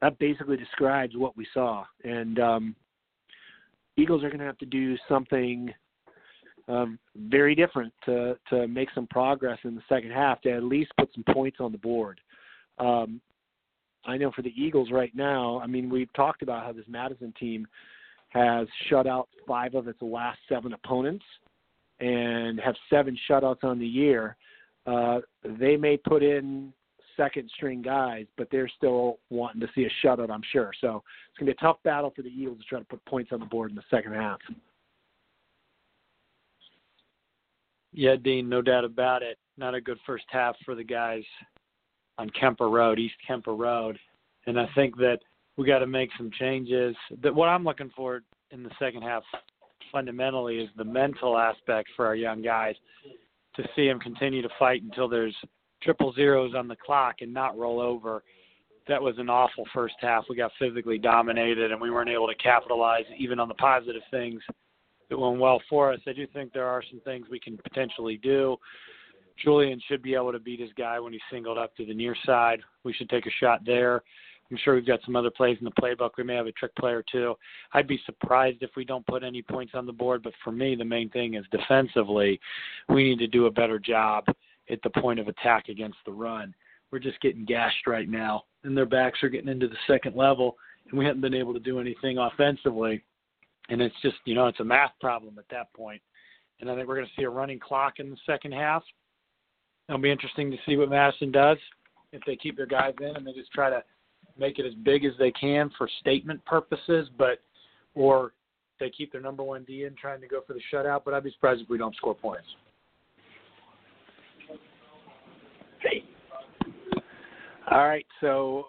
[SPEAKER 3] that basically describes what we saw, and um, Eagles are going to have to do something um, very different to to make some progress in the second half to at least put some points on the board. Um, I know for the Eagles right now, I mean we've talked about how this Madison team has shut out five of its last seven opponents and have seven shutouts on the year. Uh, they may put in second string guys, but they're still wanting to see a shutout, I'm sure. So it's going to be a tough battle for the Eagles to try to put points on the board in the second half.
[SPEAKER 4] Yeah, Dean, no doubt about it. Not a good first half for the guys on Kemper Road, East Kemper Road. And I think that we got to make some changes. That what I'm looking for in the second half fundamentally is the mental aspect for our young guys to see them continue to fight until there's triple zeros on the clock and not roll over. That was an awful first half. We got physically dominated and we weren't able to capitalize even on the positive things that went well for us. I do think there are some things we can potentially do. Julian should be able to beat his guy when he's singled up to the near side. We should take a shot there. I'm sure we've got some other plays in the playbook. We may have a trick play or two. I'd be surprised if we don't put any points on the board, but for me, the main thing is defensively, we need to do a better job at the point of attack against the run. We're just getting gashed right now, and their backs are getting into the second level, and we haven't been able to do anything offensively. and it's just you know it's a math problem at that point. And I think we're going to see a running clock in the second half. It'll be interesting to see what Madison does if they keep their guys in and they just try to make it as big as they can for statement purposes, but or they keep their number one D in trying to go for the shutout. But I'd be surprised if we don't score points. Hey.
[SPEAKER 3] All right, so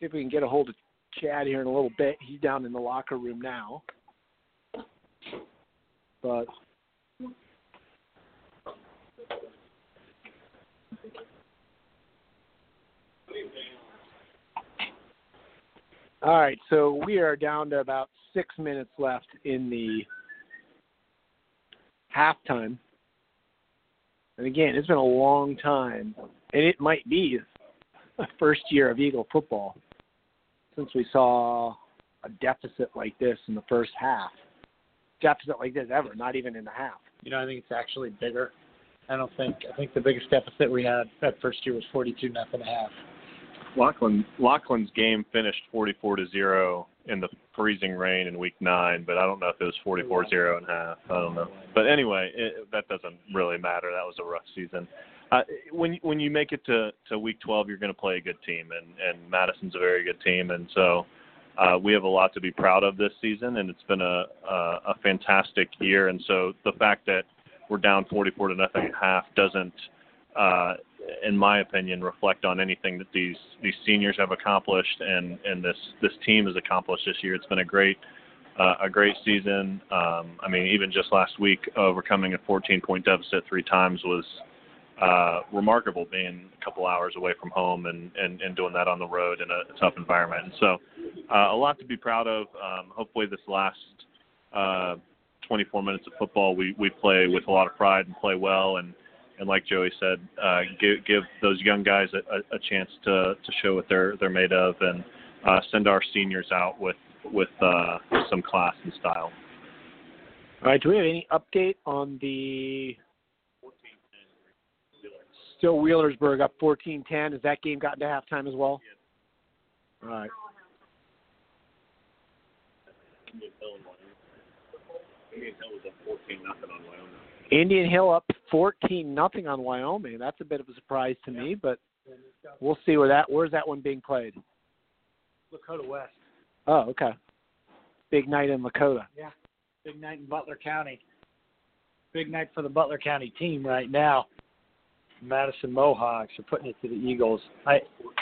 [SPEAKER 3] see if we can get a hold of Chad here in a little bit. He's down in the locker room now. But All right, so we are down to about six minutes left in the halftime. And again, it's been a long time, and it might be the first year of Eagle football since we saw a deficit like this in the first half. Deficit like this ever, not even in the half.
[SPEAKER 4] You know, I think it's actually bigger. I don't think I think the biggest deficit we had that first year was forty two nothing a half.
[SPEAKER 5] Lachlan Lachlan's game finished 44 to zero in the freezing rain in week nine, but I don't know if it was 44 zero and a half. I don't know. But anyway, it, that doesn't really matter. That was a rough season. Uh, when when you make it to to week 12, you're going to play a good team, and and Madison's a very good team, and so uh, we have a lot to be proud of this season, and it's been a a, a fantastic year. And so the fact that we're down 44 to nothing at half doesn't uh, in my opinion, reflect on anything that these these seniors have accomplished and and this this team has accomplished this year. It's been a great uh, a great season. Um, I mean, even just last week, overcoming a 14 point deficit three times was uh, remarkable. Being a couple hours away from home and and and doing that on the road in a tough environment. And so, uh, a lot to be proud of. Um, hopefully, this last uh, 24 minutes of football, we we play with a lot of pride and play well and and like Joey said, uh, give give those young guys a, a, a chance to to show what they're they're made of, and uh, send our seniors out with with uh, some class and style.
[SPEAKER 3] All right. Do we have any update on the still Wheelersburg up 14-10? Has that game gotten to halftime as well? All right. Indian Hill up 14 nothing on Wyoming. That's a bit of a surprise to me, but we'll see where that where's that one being played.
[SPEAKER 4] Lakota West.
[SPEAKER 3] Oh, okay. Big night in Lakota.
[SPEAKER 4] Yeah. Big night in Butler County. Big night for the Butler County team right now. Madison Mohawks are putting it to the Eagles. I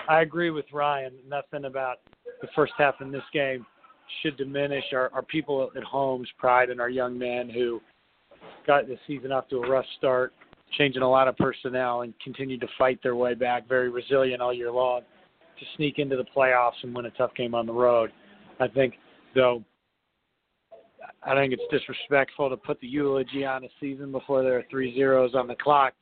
[SPEAKER 4] I agree with Ryan. Nothing about the first half in this game should diminish our, our people at home's pride and our young men who got the season off to a rough start, changing a lot of personnel and continued to fight their way back, very resilient all year long to sneak into the playoffs and win a tough game on the road. I think, though, I think it's disrespectful to put the eulogy on a season before there are three zeros on the clock.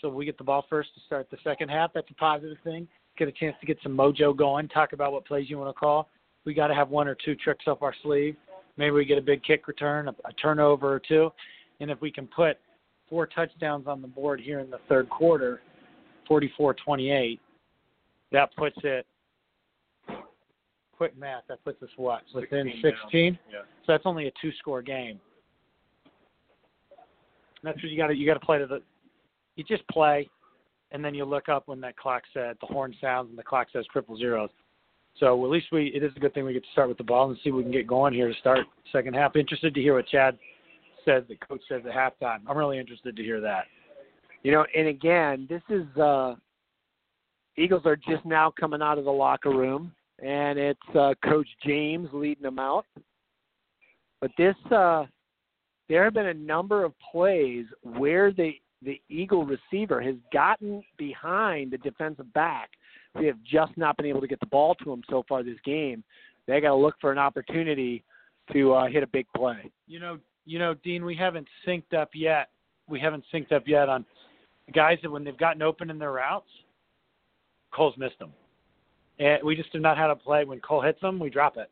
[SPEAKER 4] So we get the ball first to start the second half. That's a positive thing. Get a chance to get some mojo going. Talk about what plays you want to call. We got to have one or two tricks up our sleeve. Maybe we get a big kick return, a, a turnover or two, and if we can put four touchdowns on the board here in the third quarter, 44-28, that puts it. Quick math. That puts us what within 16.
[SPEAKER 5] Yeah.
[SPEAKER 4] So that's only a two-score game. That's what you got to you got to play to the. You just play, and then you look up when that clock said the horn sounds and the clock says triple zeros. So at least we it is a good thing we get to start with the ball and see if we can get going here to start second half. Interested to hear what Chad said the coach said at halftime. I'm really interested to hear that.
[SPEAKER 3] You know, and again, this is uh Eagles are just now coming out of the locker room and it's uh coach James leading them out. But this uh there have been a number of plays where the the Eagle receiver has gotten behind the defensive back. We have just not been able to get the ball to him so far this game. They got to look for an opportunity to uh, hit a big play.
[SPEAKER 4] You know, you know, Dean, we haven't synced up yet. We haven't synced up yet on guys that when they've gotten open in their routes, Cole's missed them. And we just have not had a play when Cole hits them, we drop it.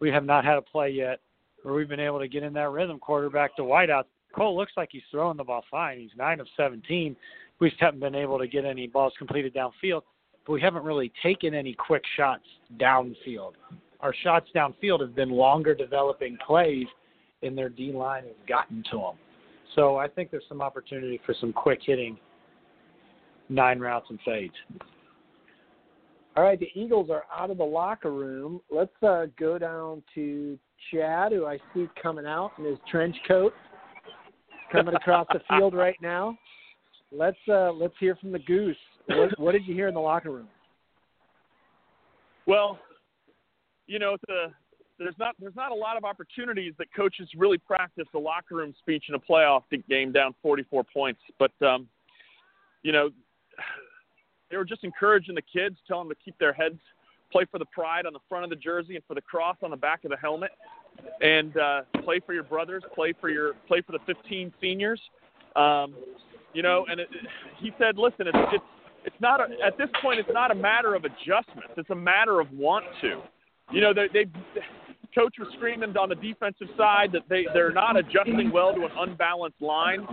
[SPEAKER 4] We have not had a play yet where we've been able to get in that rhythm quarterback to wideout. Cole looks like he's throwing the ball fine. He's nine of seventeen. We just haven't been able to get any balls completed downfield, but we haven't really taken any quick shots downfield our shots downfield have been longer developing plays, and their D line has gotten to them. So I think there's some opportunity for some quick hitting nine routes and fades.
[SPEAKER 3] All right, the Eagles are out of the locker room. Let's uh, go down to Chad, who I see coming out in his trench coat, coming across the field right now. Let's uh, let's hear from the Goose. What, what did you hear in the locker room?
[SPEAKER 1] Well, you know, the, there's not there's not a lot of opportunities that coaches really practice the locker room speech in a playoff game down 44 points. But um, you know, they were just encouraging the kids, telling them to keep their heads, play for the pride on the front of the jersey and for the cross on the back of the helmet, and uh, play for your brothers, play for your play for the 15 seniors. Um, you know, and it, he said, listen, it's it's it's not a, at this point it's not a matter of adjustments. It's a matter of want to. You know, they, they coach was screaming on the defensive side that they they're not adjusting well to an unbalanced line.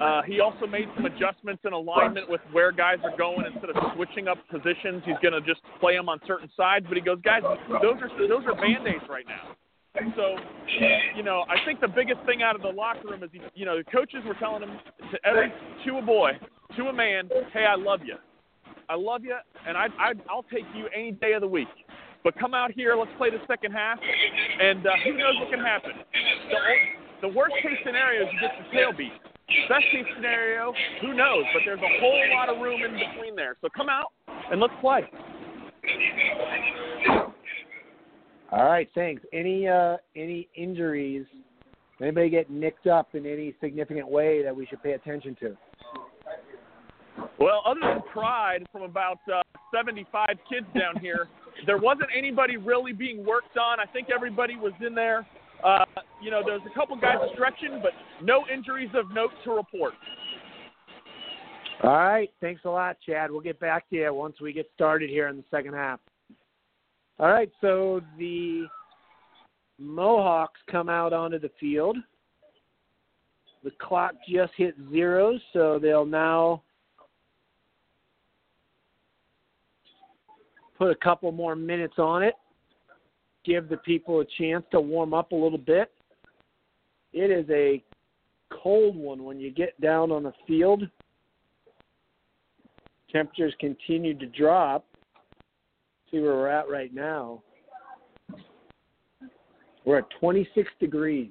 [SPEAKER 1] Uh, he also made some adjustments in alignment with where guys are going instead of switching up positions. He's going to just play them on certain sides. But he goes, guys, those are those are band aids right now. So, you know, I think the biggest thing out of the locker room is, you know, the coaches were telling him to every to a boy, to a man, hey, I love you, I love you, and I, I I'll take you any day of the week. But come out here, let's play the second half, and uh, who knows what can happen. The, the worst case scenario is you get the tail beat. Best case scenario, who knows? But there's a whole lot of room in between there. So come out and let's play.
[SPEAKER 3] All right, thanks. Any uh, any injuries? Anybody get nicked up in any significant way that we should pay attention to?
[SPEAKER 1] Well, other than pride from about uh, 75 kids down here, there wasn't anybody really being worked on. I think everybody was in there. Uh, you know, there's a couple guys stretching, but no injuries of note to report.
[SPEAKER 3] All right, thanks a lot, Chad. We'll get back to you once we get started here in the second half. All right, so the Mohawks come out onto the field. The clock just hit zero, so they'll now put a couple more minutes on it, give the people a chance to warm up a little bit. It is a cold one when you get down on the field. Temperatures continue to drop see where we're at right now. We're at 26 degrees.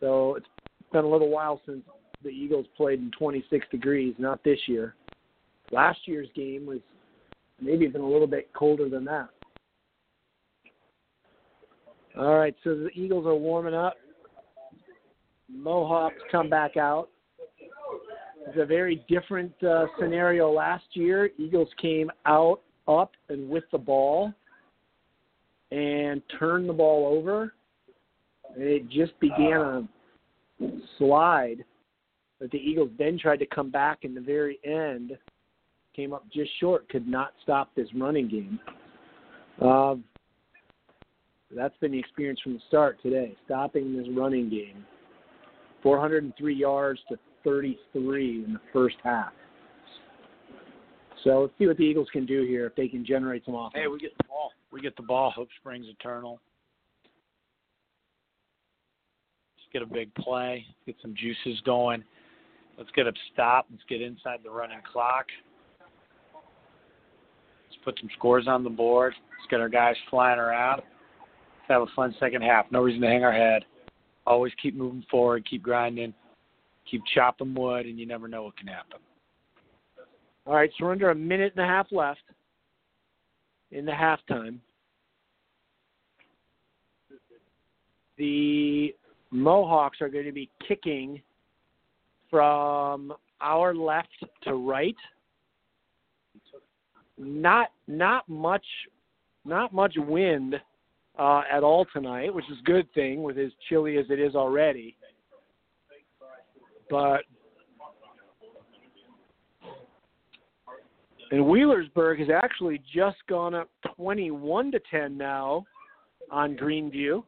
[SPEAKER 3] So it's been a little while since the Eagles played in 26 degrees, not this year. Last year's game was maybe even a little bit colder than that. All right, so the Eagles are warming up. Mohawks come back out. It's a very different uh, scenario last year. Eagles came out up and with the ball and turned the ball over. It just began a slide that the Eagles then tried to come back in the very end, came up just short, could not stop this running game. Um, that's been the experience from the start today, stopping this running game. 403 yards to 33 in the first half. So let's see what the Eagles can do here if they can generate some offense.
[SPEAKER 4] Hey, we get the ball. We get the ball. Hope springs eternal. Let's get a big play. Get some juices going. Let's get a stop. Let's get inside the running clock. Put some scores on the board. Let's get our guys flying around. Let's have a fun second half. No reason to hang our head. Always keep moving forward. Keep grinding. Keep chopping wood, and you never know what can happen.
[SPEAKER 3] All right, so we're under a minute and a half left in the halftime. The Mohawks are going to be kicking from our left to right. Not not much not much wind uh, at all tonight, which is a good thing with as chilly as it is already. But And Wheelersburg has actually just gone up 21 to 10 now on Greenview.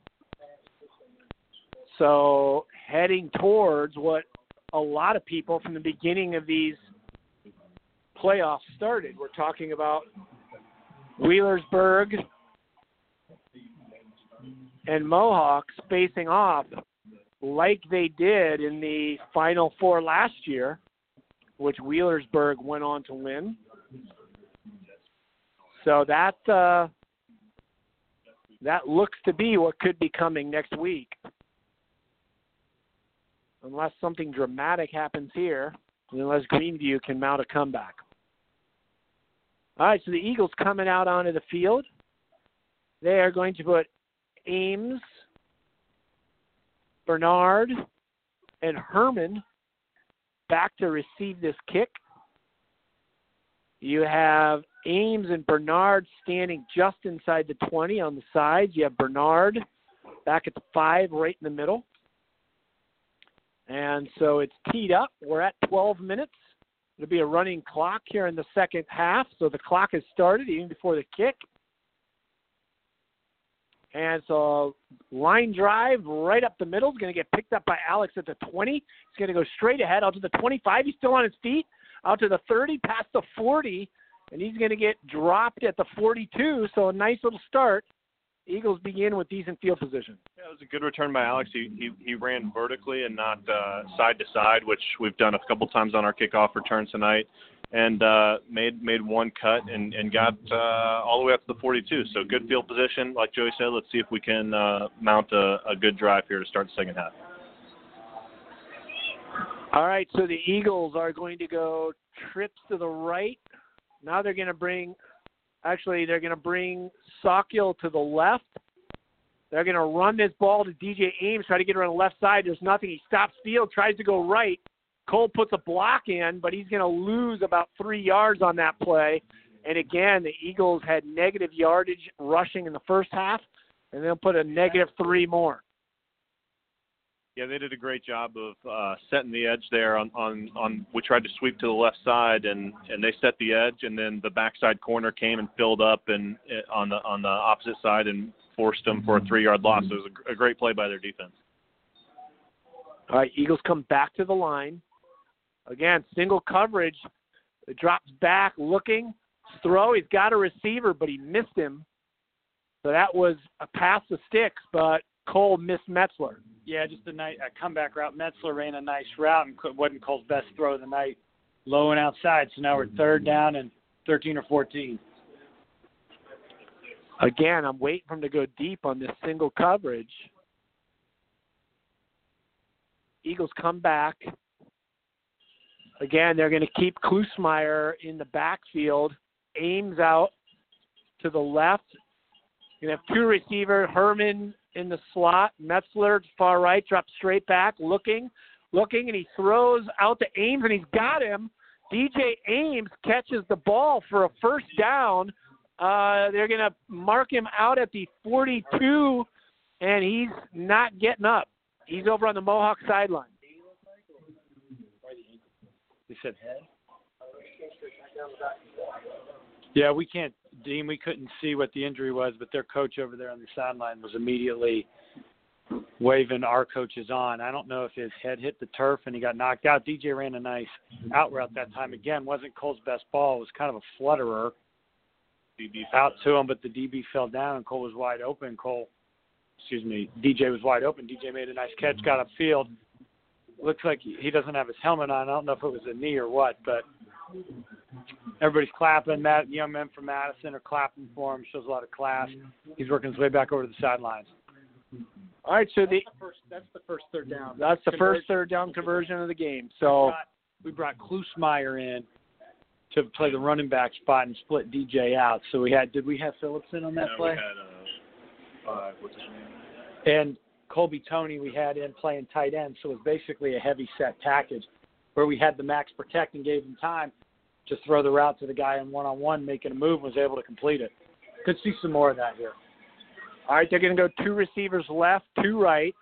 [SPEAKER 3] So heading towards what a lot of people from the beginning of these playoffs started. We're talking about Wheelersburg and Mohawks facing off like they did in the Final Four last year, which Wheelersburg went on to win. So that uh, that looks to be what could be coming next week, unless something dramatic happens here, unless Greenview can mount a comeback. All right, so the Eagles coming out onto the field. They are going to put Ames, Bernard, and Herman back to receive this kick. You have Ames and Bernard standing just inside the 20 on the sides. You have Bernard back at the 5 right in the middle. And so it's teed up. We're at 12 minutes. It'll be a running clock here in the second half. So the clock has started even before the kick. And so line drive right up the middle is going to get picked up by Alex at the 20. He's going to go straight ahead out to the 25. He's still on his feet. Out to the 30, past the 40, and he's going to get dropped at the 42. So a nice little start. Eagles begin with decent field position.
[SPEAKER 5] Yeah, it was a good return by Alex. He he, he ran vertically and not uh, side to side, which we've done a couple times on our kickoff returns tonight, and uh, made made one cut and and got uh, all the way up to the 42. So good field position, like Joey said. Let's see if we can uh, mount a, a good drive here to start the second half.
[SPEAKER 3] All right, so the Eagles are going to go trips to the right. Now they're going to bring, actually, they're going to bring Sawkill to the left. They're going to run this ball to DJ Ames, try to get on the left side. There's nothing. He stops field, tries to go right. Cole puts a block in, but he's going to lose about three yards on that play. And again, the Eagles had negative yardage rushing in the first half, and they'll put a negative three more.
[SPEAKER 5] Yeah, they did a great job of uh, setting the edge there. On, on on we tried to sweep to the left side, and and they set the edge, and then the backside corner came and filled up and uh, on the on the opposite side and forced them for a three yard loss. It was a, a great play by their defense.
[SPEAKER 3] All right, Eagles come back to the line. Again, single coverage. It drops back, looking, throw. He's got a receiver, but he missed him. So that was a pass to sticks, but Cole missed Metzler.
[SPEAKER 4] Yeah, just a nice a comeback route. Metzler ran a nice route and wasn't Cole's best throw of the night, low and outside. So now we're third down and 13 or 14.
[SPEAKER 3] Again, I'm waiting for him to go deep on this single coverage. Eagles come back. Again, they're going to keep Klusmeyer in the backfield. Ames out to the left. To have two receiver, Herman in the slot. Metzler far right, drops straight back, looking, looking, and he throws out to Ames, and he's got him. DJ Ames catches the ball for a first down. Uh, they're going to mark him out at the 42, and he's not getting up. He's over on the Mohawk sideline.
[SPEAKER 4] They said head. Yeah, we can't, Dean. We couldn't see what the injury was, but their coach over there on the sideline was immediately waving our coaches on. I don't know if his head hit the turf and he got knocked out. DJ ran a nice out route that time. Again, wasn't Cole's best ball. It was kind of a flutterer
[SPEAKER 5] DB
[SPEAKER 4] out to him, but the DB fell down and Cole was wide open. Cole, excuse me, DJ was wide open. DJ made a nice catch, got upfield. Looks like he doesn't have his helmet on. I don't know if it was a knee or what, but everybody's clapping. Matt, young men from Madison are clapping for him. Shows a lot of class. He's working his way back over to the sidelines.
[SPEAKER 3] All right, so the
[SPEAKER 4] That's the first, that's the first third down.
[SPEAKER 3] that's the
[SPEAKER 4] Conversion.
[SPEAKER 3] first third down conversion of the game. So
[SPEAKER 4] we brought Klusmeyer in to play the running back spot and split DJ out. So we had did we have Phillips in on that
[SPEAKER 5] No,
[SPEAKER 4] play?
[SPEAKER 5] we had, uh, uh, what's his name?
[SPEAKER 4] and Colby Tony we had in playing tight end, so it was basically a heavy set package where we had the max protect and gave him time to throw the route to the guy in one on one making a move and was able to complete it. Could see some more of that here.
[SPEAKER 3] All right, they're going to go two receivers left, two right.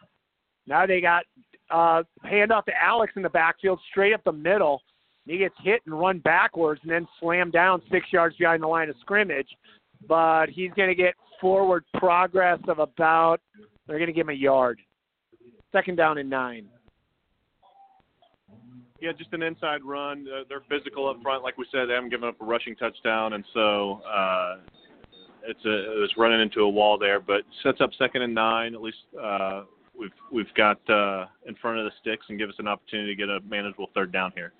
[SPEAKER 3] Now they got uh, handoff to Alex in the backfield, straight up the middle. He gets hit and run backwards and then slammed down six yards behind the line of scrimmage. But he's going to get forward progress of about, they're going to give him a yard. Second down and nine.
[SPEAKER 5] Yeah, just an inside run. Uh, they're physical up front, like we said. They haven't given up a rushing touchdown, and so uh, it's a it was running into a wall there, but sets up second and nine. At least uh, we've we've got uh, in front of the sticks and give us an opportunity to get a manageable third down here.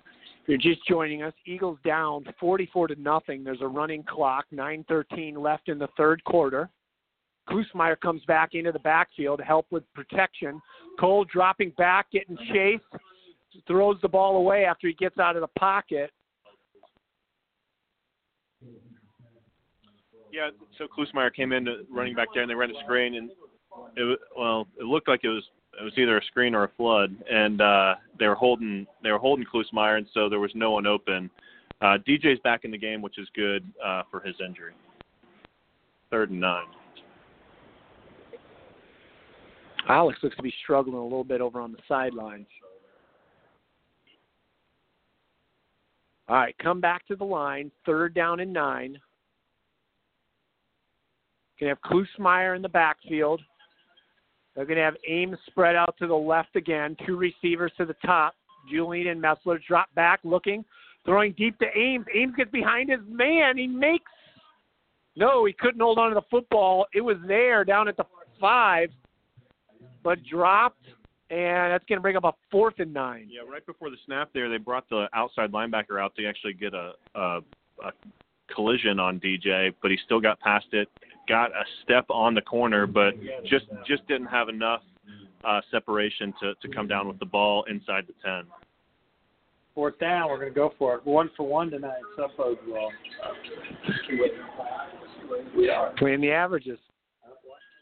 [SPEAKER 3] If you're just joining us, Eagles down 44 to nothing. There's a running clock, 9:13 left in the third quarter. Klusmeyer comes back into the backfield to help with protection. Cole dropping back, getting chased, throws the ball away after he gets out of the pocket.
[SPEAKER 5] Yeah, so Klusmeyer came in to running back there, and they ran a screen, and it wa- well, it looked like it was it was either a screen or a flood, and uh, they were holding they were holding Klusmeyer, and so there was no one open. Uh, DJ's back in the game, which is good uh, for his injury. Third and nine.
[SPEAKER 3] Alex looks to be struggling a little bit over on the sidelines. All right, come back to the line. Third down and nine. Going to have Klusmeyer in the backfield. They're going to have Ames spread out to the left again. Two receivers to the top. Julian and Metzler drop back, looking, throwing deep to Ames. Ames gets behind his man. He makes. No, he couldn't hold on to the football. It was there down at the five, but dropped, and that's going to bring up a fourth and nine.
[SPEAKER 5] Yeah, right before the snap there, they brought the outside linebacker out to actually get a, a, a collision on DJ, but he still got past it, got a step on the corner, but just just didn't have enough uh, separation to, to come down with the ball inside the 10.
[SPEAKER 4] Fourth down, we're going to go for it. One for one tonight. Sub bodes well.
[SPEAKER 3] Playing the averages.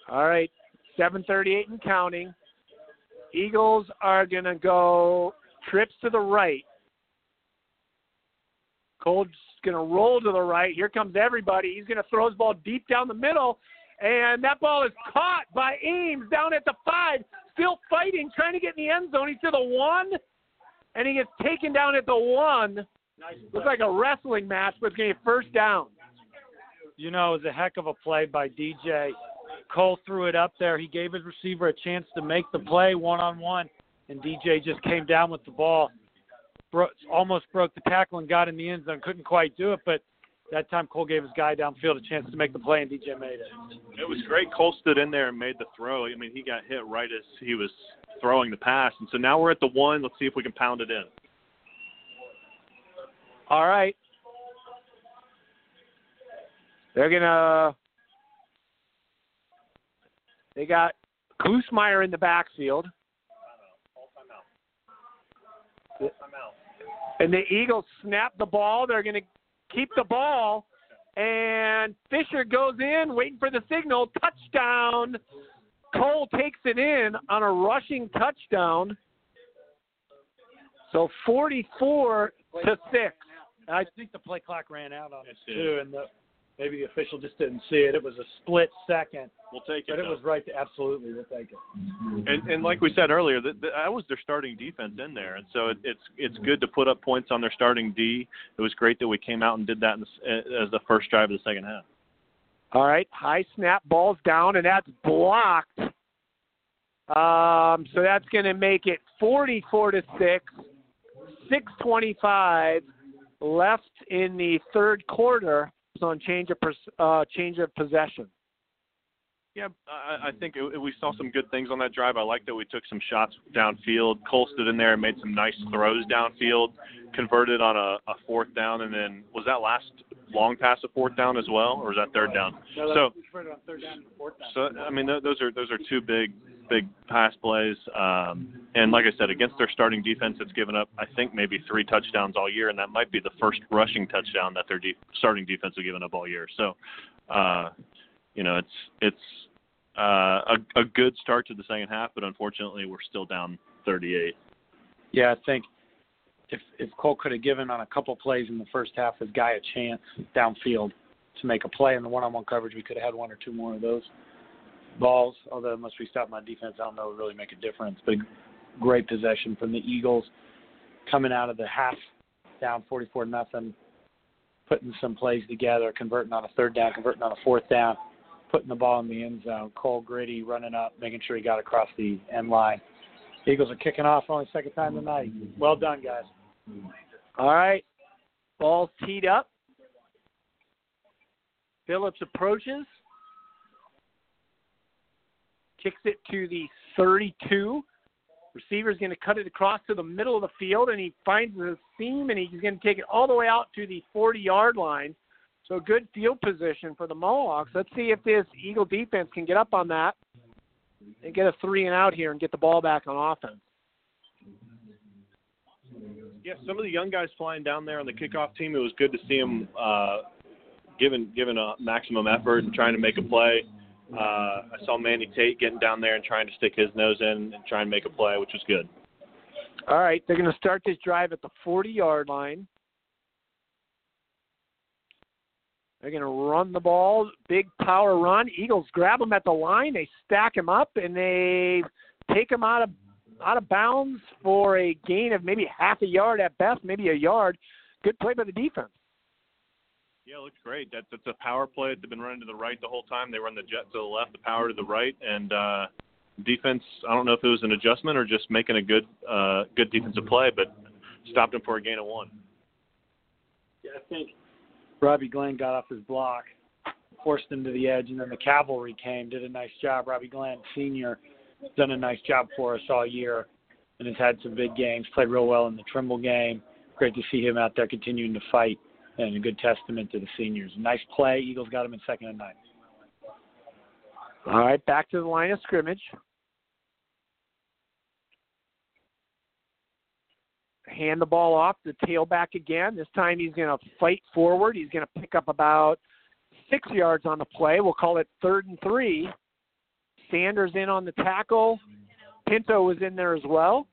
[SPEAKER 3] All right, 7:38 and counting. Eagles are going to go trips to the right. Cole's going to roll to the right. Here comes everybody. He's going to throw his ball deep down the middle, and that ball is caught by Ames down at the five. Still fighting, trying to get in the end zone. He's to the one, and he gets taken down at the one. Looks like a wrestling match, but it's going to be first down.
[SPEAKER 4] You know, it was a heck of a play by DJ. Cole threw it up there. He gave his receiver a chance to make the play one on one, and DJ just came down with the ball. Bro- almost broke the tackle and got in the end zone. Couldn't quite do it, but that time Cole gave his guy downfield a chance to make the play, and DJ made it.
[SPEAKER 5] It was great. Cole stood in there and made the throw. I mean, he got hit right as he was throwing the pass, and so now we're at the one. Let's see if we can pound it in.
[SPEAKER 3] All right. They're gonna. They got Klusmeyer in the backfield. And the Eagles snap the ball. They're going to keep the ball. And Fisher goes in, waiting for the signal. Touchdown. Cole takes it in on a rushing touchdown. So 44 to 6.
[SPEAKER 4] I think the play clock ran out on us
[SPEAKER 5] It
[SPEAKER 4] too, and the, maybe the official just didn't see it. It was a split second,
[SPEAKER 5] We'll take it.
[SPEAKER 4] but it
[SPEAKER 5] though.
[SPEAKER 4] was right. To, absolutely, we'll take it.
[SPEAKER 5] And, and like we said earlier, that, that was their starting defense in there, and so it, it's it's good to put up points on their starting D. It was great that we came out and did that in the, as the first drive of the second half.
[SPEAKER 3] All right, high snap, balls down, and that's blocked. Um, so that's going to make it 44 to six. 6:25 left in the third quarter. So on change of pers- uh, change of possession.
[SPEAKER 5] Yeah, I, I think it, we saw some good things on that drive. I like that we took some shots downfield. Cole stood in there and made some nice throws downfield, converted on a, a fourth down, and then was that last long pass a fourth down as well, or is that third down?
[SPEAKER 4] No,
[SPEAKER 5] So,
[SPEAKER 4] we converted on third down fourth down.
[SPEAKER 5] so I mean, th- those are those are two big big pass plays. Um, and like I said, against their starting defense, it's given up I think maybe three touchdowns all year, and that might be the first rushing touchdown that their de- starting defense has given up all year. So, uh, you know, it's it's uh, a, a good start to the second half, but unfortunately, we're still down 38.
[SPEAKER 4] Yeah, I think if if Cole could have given on a couple plays in the first half his guy a chance downfield to make a play in the one-on-one coverage, we could have had one or two more of those balls. Although unless we stop my defense, I don't know it would really make a difference. But great possession from the Eagles coming out of the half down 44 nothing, putting some plays together, converting on a third down, converting on a fourth down, putting the ball in the end zone. Cole Gritty running up, making sure he got across the end line. Eagles are kicking off only second time tonight. Well done, guys.
[SPEAKER 3] All right, balls teed up. Phillips approaches, kicks it to the 32. Receiver's going to cut it across to the middle of the field, and he finds the seam, and he's going to take it all the way out to the 40-yard line. So good field position for the Mohawks. Let's see if this Eagle defense can get up on that and get a three and out here and get the ball back on offense.
[SPEAKER 5] Yeah, some of the young guys flying down there on the kickoff team. It was good to see them uh, giving giving a maximum effort and trying to make a play. Uh, I saw Manny Tate getting down there and trying to stick his nose in and try and make a play, which was good.
[SPEAKER 3] All right, they're going to start this drive at the 40 yard line. They're going to run the ball, big power run. Eagles grab them at the line, they stack him up, and they take him out of out of bounds for a gain of maybe half a yard at best, maybe a yard. Good play by the defense.
[SPEAKER 5] Yeah, it looks great. That's it's a power play. They've been running to the right the whole time. They run the jet to the left, the power to the right, and uh, defense. I don't know if it was an adjustment or just making a good uh, good defensive play, but stopped him for a gain of one.
[SPEAKER 4] Yeah, I think Robbie Glenn got off his block, forced him to the edge, and then the cavalry came, did a nice job. Robbie Glenn, senior, done a nice job for us all year, and has had some big games. Played real well in the Trimble game. Great to see him out there continuing to fight, and a good testament to the seniors. Nice play. Eagles got him in second and nine.
[SPEAKER 3] All right, back to the line of scrimmage. Hand the ball off the tailback again. This time he's going to fight forward. He's going to pick up about six yards on the play. We'll call it third and three. Sanders in on the tackle. Pinto was in there as well.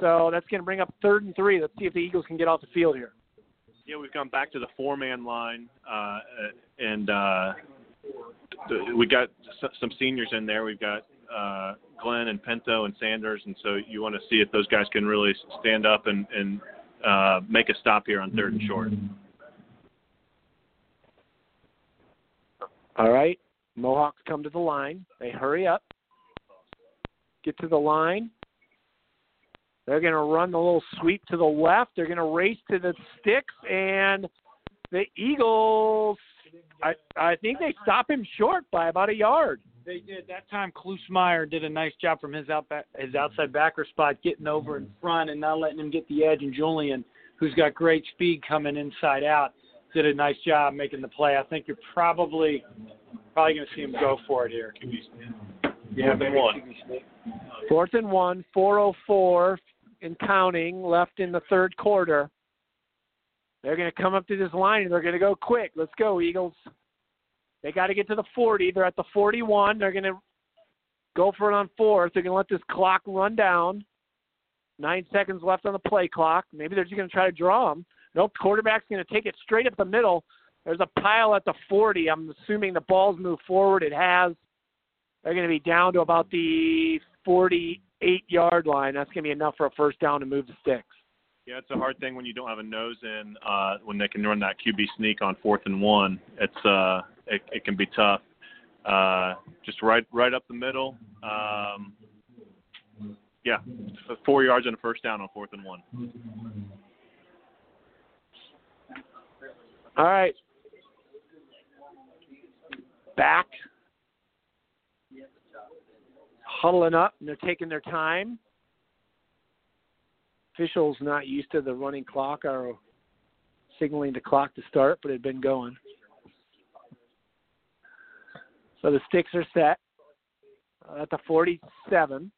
[SPEAKER 3] So that's going to bring up third and three. Let's see if the Eagles can get off the field here.
[SPEAKER 5] Yeah, we've gone back to the four-man line, uh, and uh, we got some seniors in there. We've got uh, Glenn and Pinto and Sanders, and so you want to see if those guys can really stand up and, and uh, make a stop here on third and short.
[SPEAKER 3] All right. Mohawks come to the line. They hurry up, get to the line. They're going to run the little sweep to the left. They're going to race to the sticks, and the Eagles. I I think they stop him short by about a yard.
[SPEAKER 4] They did that time. Klusmeyer did a nice job from his out his outside backer spot, getting over in front and not letting him get the edge. And Julian, who's got great speed coming inside out, did a nice job making the play. I think you're probably probably going to see him go for it here. Can we stand?
[SPEAKER 5] Yeah,
[SPEAKER 4] maybe
[SPEAKER 5] one.
[SPEAKER 3] Fourth and one, 404 and counting left in the third quarter. They're going to come up to this line and they're going to go quick. Let's go, Eagles. They got to get to the 40. They're at the 41. They're going to go for it on fourth. They're going to let this clock run down. Nine seconds left on the play clock. Maybe they're just going to try to draw them. Nope, quarterback's going to take it straight up the middle. There's a pile at the 40. I'm assuming the ball's moved forward. It has. They're going to be down to about the 48 yard line. That's going to be enough for a first down to move the sticks.
[SPEAKER 5] Yeah, it's a hard thing when you don't have a nose in. Uh, when they can run that QB sneak on fourth and one, it's uh, it, it can be tough. Uh, just right right up the middle. Um, yeah, four yards and a first down on fourth and one.
[SPEAKER 3] All right. Back. Huddling up, and they're taking their time. Officials not used to the running clock are signaling the clock to start, but it had been going. So the sticks are set uh, at the 47.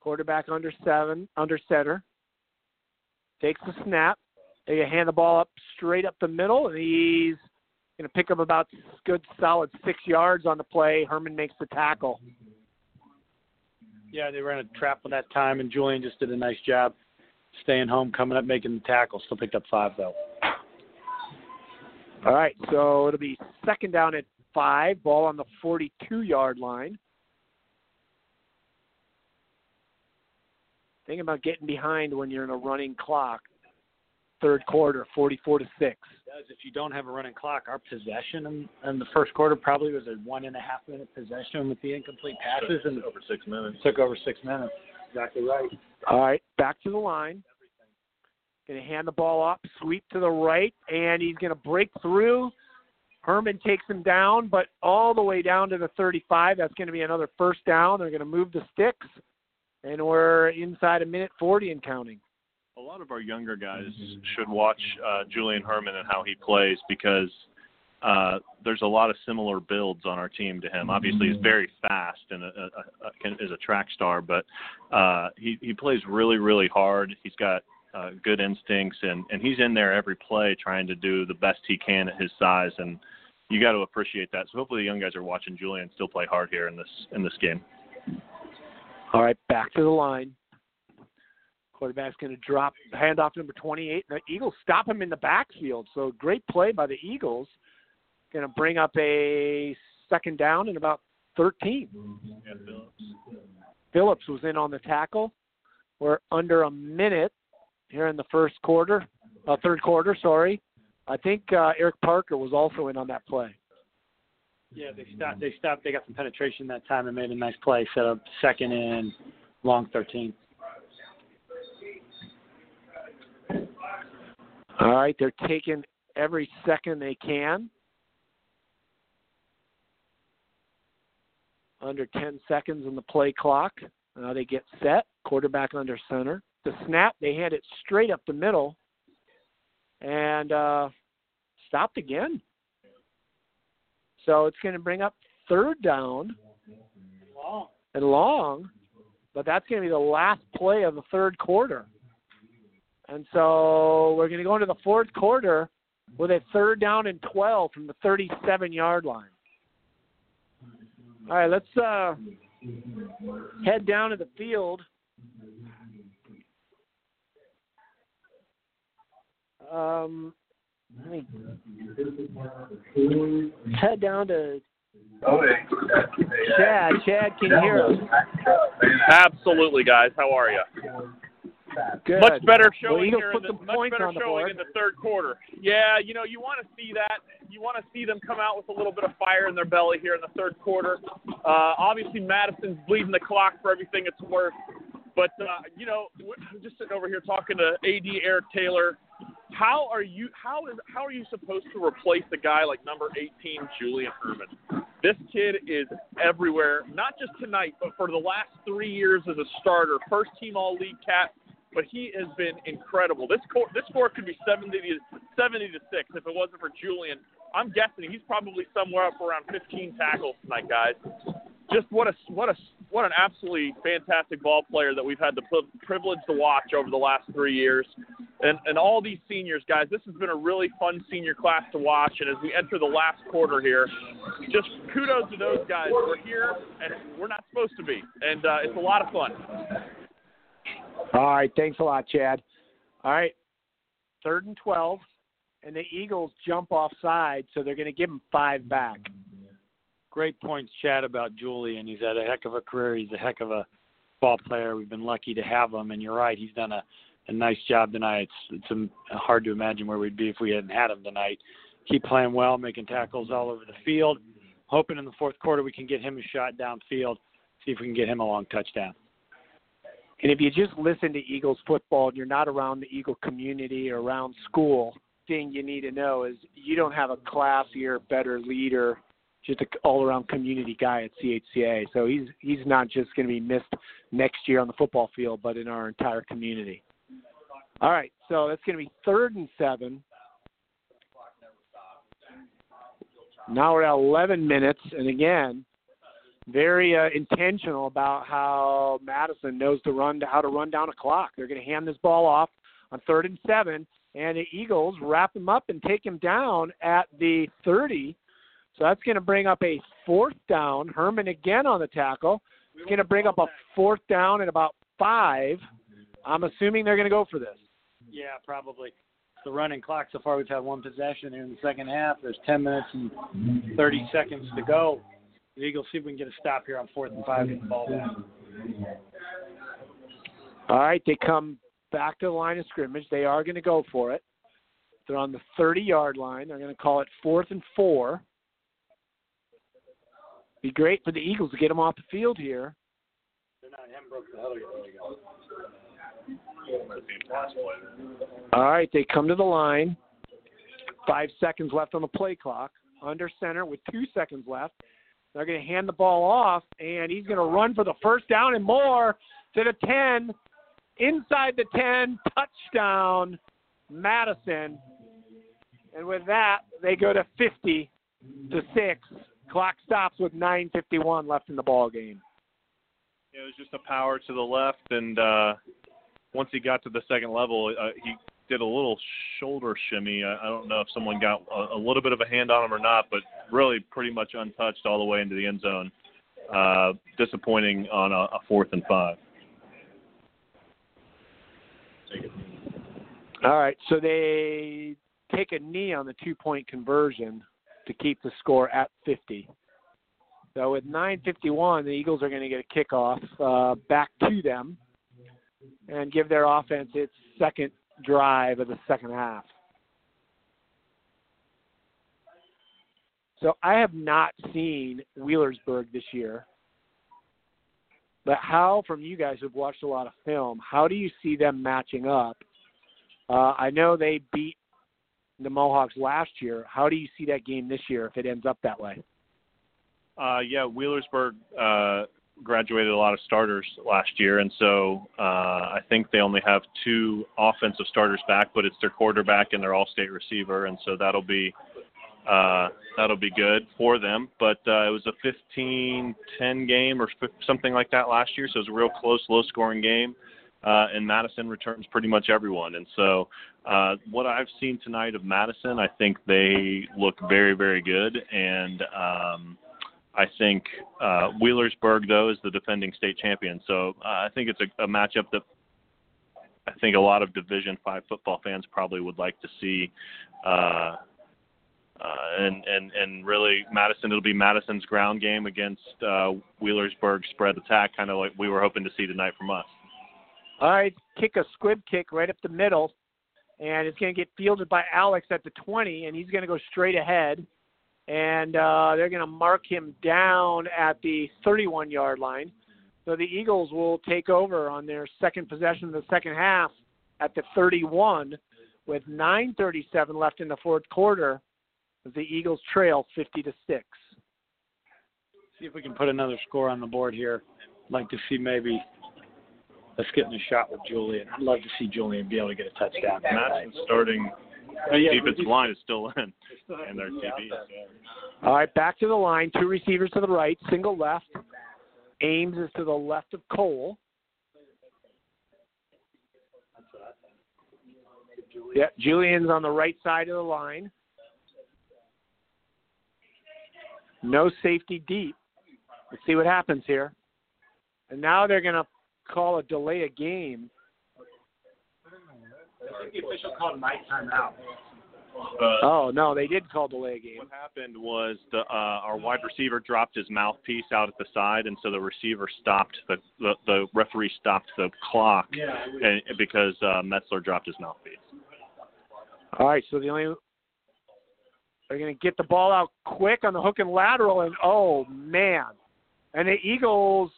[SPEAKER 3] Quarterback under seven, under center. Takes the snap. They hand the ball up straight up the middle, and he's to pick up about good solid six yards on the play. Herman makes the tackle.
[SPEAKER 4] Yeah, they ran a trap at that time, and Julian just did a nice job staying home, coming up, making the tackle. Still picked up five, though.
[SPEAKER 3] All right, so it'll be second down at five, ball on the 42 yard line. Think about getting behind when you're in a running clock. Third quarter, 44 to 6.
[SPEAKER 4] If you don't have a running clock, our possession in, in the first quarter probably was a one and a half minute possession with the incomplete passes, and
[SPEAKER 5] over six minutes.
[SPEAKER 4] Took over six minutes. Exactly right.
[SPEAKER 3] All right, back to the line. Going to hand the ball up, sweep to the right, and he's going to break through. Herman takes him down, but all the way down to the 35. That's going to be another first down. They're going to move the sticks, and we're inside a minute 40 and counting.
[SPEAKER 5] A lot of our younger guys should watch uh, Julian Herman and how he plays because uh, there's a lot of similar builds on our team to him. Obviously, he's very fast and a, a, a, is a track star, but uh, he he plays really really hard. He's got uh, good instincts and and he's in there every play trying to do the best he can at his size and you got to appreciate that. So hopefully the young guys are watching Julian still play hard here in this in this game.
[SPEAKER 3] All right, back to the line. Quarterback's going to drop handoff number 28. The Eagles stop him in the backfield. So great play by the Eagles. Going to bring up a second down in about 13.
[SPEAKER 5] Yeah, Phillips.
[SPEAKER 3] Phillips was in on the tackle. We're under a minute here in the first quarter, uh, third quarter. Sorry. I think uh, Eric Parker was also in on that play.
[SPEAKER 4] Yeah, they stopped. They stopped. They got some penetration that time and made a nice play. Set up second and long 13.
[SPEAKER 3] All right, they're taking every second they can. Under 10 seconds on the play clock. Now they get set. Quarterback under center. The snap, they hand it straight up the middle and uh, stopped again. So it's going to bring up third down and long, but that's going to be the last play of the third quarter. And so we're going to go into the fourth quarter with a third down and 12 from the 37 yard line. All right, let's uh, head down to the field. Um, let me head down to Chad. Chad, can hear us?
[SPEAKER 1] Absolutely, guys. How are you?
[SPEAKER 3] Good.
[SPEAKER 1] Much better showing
[SPEAKER 3] Eagles
[SPEAKER 1] here.
[SPEAKER 3] put
[SPEAKER 1] in the, much
[SPEAKER 3] points
[SPEAKER 1] better
[SPEAKER 3] the
[SPEAKER 1] showing in the third quarter. Yeah, you know, you want to see that. You want to see them come out with a little bit of fire in their belly here in the third quarter. Uh, obviously, Madison's bleeding the clock for everything it's worth. But uh, you know, I'm just sitting over here talking to AD Eric Taylor. How are you? How is how are you supposed to replace a guy like number 18 Julian Herman? This kid is everywhere. Not just tonight, but for the last three years as a starter, first team All League cap. But he has been incredible. This score, this score could be 70 to 70 to six if it wasn't for Julian. I'm guessing he's probably somewhere up around 15 tackles tonight, guys. Just what a what a what an absolutely fantastic ball player that we've had the privilege to watch over the last three years, and and all these seniors, guys. This has been a really fun senior class to watch, and as we enter the last quarter here, just kudos to those guys. We're here, and we're not supposed to be, and uh, it's a lot of fun.
[SPEAKER 3] All right, thanks a lot, Chad. All right, third and 12, and the Eagles jump offside, so they're going to give them five back.
[SPEAKER 4] Great points, Chad, about Julian. He's had a heck of a career. He's a heck of a ball player. We've been lucky to have him, and you're right. He's done a, a nice job tonight. It's, it's um hard to imagine where we'd be if we hadn't had him tonight. Keep playing well, making tackles all over the field. Hoping in the fourth quarter we can get him a shot downfield. See if we can get him a long touchdown.
[SPEAKER 3] And if you just listen to Eagles football and you're not around the Eagle community or around school, thing you need to know is you don't have a classier, better leader, just an all-around community guy at CHCA. So he's he's not just going to be missed next year on the football field, but in our entire community. All right, so that's going to be third and seven. Now we're at 11 minutes, and again, very uh, intentional about how Madison knows to run how to run down a clock. They're going to hand this ball off on third and seven, and the Eagles wrap him up and take him down at the 30. So that's going to bring up a fourth down. Herman again on the tackle. It's going to bring up a fourth down at about five. I'm assuming they're going to go for this.
[SPEAKER 4] Yeah, probably. The running clock so far, we've had one possession here in the second half. There's 10 minutes and 30 seconds to go. The Eagles see if we can get a stop here on fourth and five, get the ball back.
[SPEAKER 3] All right, they come back to the line of scrimmage. They are going to go for it. They're on the 30 yard line. They're going to call it fourth and four. Be great for the Eagles to get them off the field here. All right, they come to the line. Five seconds left on the play clock. Under center with two seconds left. They're going to hand the ball off, and he's going to run for the first down and more to the 10. Inside the 10, touchdown, Madison. And with that, they go to 50 to 6. Clock stops with 9.51 left in the ball game.
[SPEAKER 5] It was just a power to the left, and uh, once he got to the second level, uh, he did a little shoulder shimmy. I, I don't know if someone got a, a little bit of a hand on him or not, but really pretty much untouched all the way into the end zone. Uh, disappointing on a, a fourth and five.
[SPEAKER 3] All right, so they take a knee on the two point conversion to keep the score at 50. So with 9:51, the Eagles are going to get a kickoff uh, back to them and give their offense its second drive of the second half. So I have not seen Wheelersburg this year. But how, from you guys who've watched a lot of film, how do you see them matching up? Uh, I know they beat the Mohawks last year. How do you see that game this year if it ends up that way?
[SPEAKER 5] Uh, yeah, Wheelersburg uh, graduated a lot of starters last year, and so uh, I think they only have two offensive starters back, but it's their quarterback and their All-State receiver, and so that'll be uh, that'll be good for them. But uh, it was a 15-10 game or f- something like that last year, so it was a real close, low-scoring game. Uh, and Madison returns pretty much everyone. And so, uh, what I've seen tonight of Madison, I think they look very, very good. And um, I think uh, Wheelersburg, though, is the defending state champion. So uh, I think it's a, a matchup that I think a lot of Division Five football fans probably would like to see. Uh, uh, and and and really, Madison. It'll be Madison's ground game against uh, Wheelersburg spread attack, kind of like we were hoping to see tonight from us.
[SPEAKER 3] All right, kick a squib kick right up the middle, and it's going to get fielded by Alex at the 20, and he's going to go straight ahead, and uh, they're going to mark him down at the 31 yard line. So the Eagles will take over on their second possession of the second half at the 31 with 9:37 left in the fourth quarter. The Eagles trail 50 to six.
[SPEAKER 4] See if we can put another score on the board here. I'd like to see maybe us getting a shot with Julian. I'd love to see Julian be able to get a touchdown.
[SPEAKER 5] Madison's starting
[SPEAKER 4] Oh, yeah,
[SPEAKER 5] defensive line is still in, and their
[SPEAKER 4] Yeah,
[SPEAKER 5] TV.
[SPEAKER 3] All right, back to the line. Two receivers to the right, single left. Ames is to the left of Cole. Yeah, Julian's on the right side of the line. No safety deep. Let's see what happens here. And now they're going to call a delay a game.
[SPEAKER 4] I think the official called my timeout.
[SPEAKER 5] But
[SPEAKER 3] Oh, no, they did call delay a game.
[SPEAKER 5] what happened was the uh, our wide receiver dropped his mouthpiece out at the side, and so the receiver stopped the the, the referee stopped the clock,
[SPEAKER 4] Yeah.
[SPEAKER 5] and because uh, Metzler dropped his mouthpiece.
[SPEAKER 3] All right, so the only they're going to get the ball out quick on the hook and lateral, and oh man, and the Eagles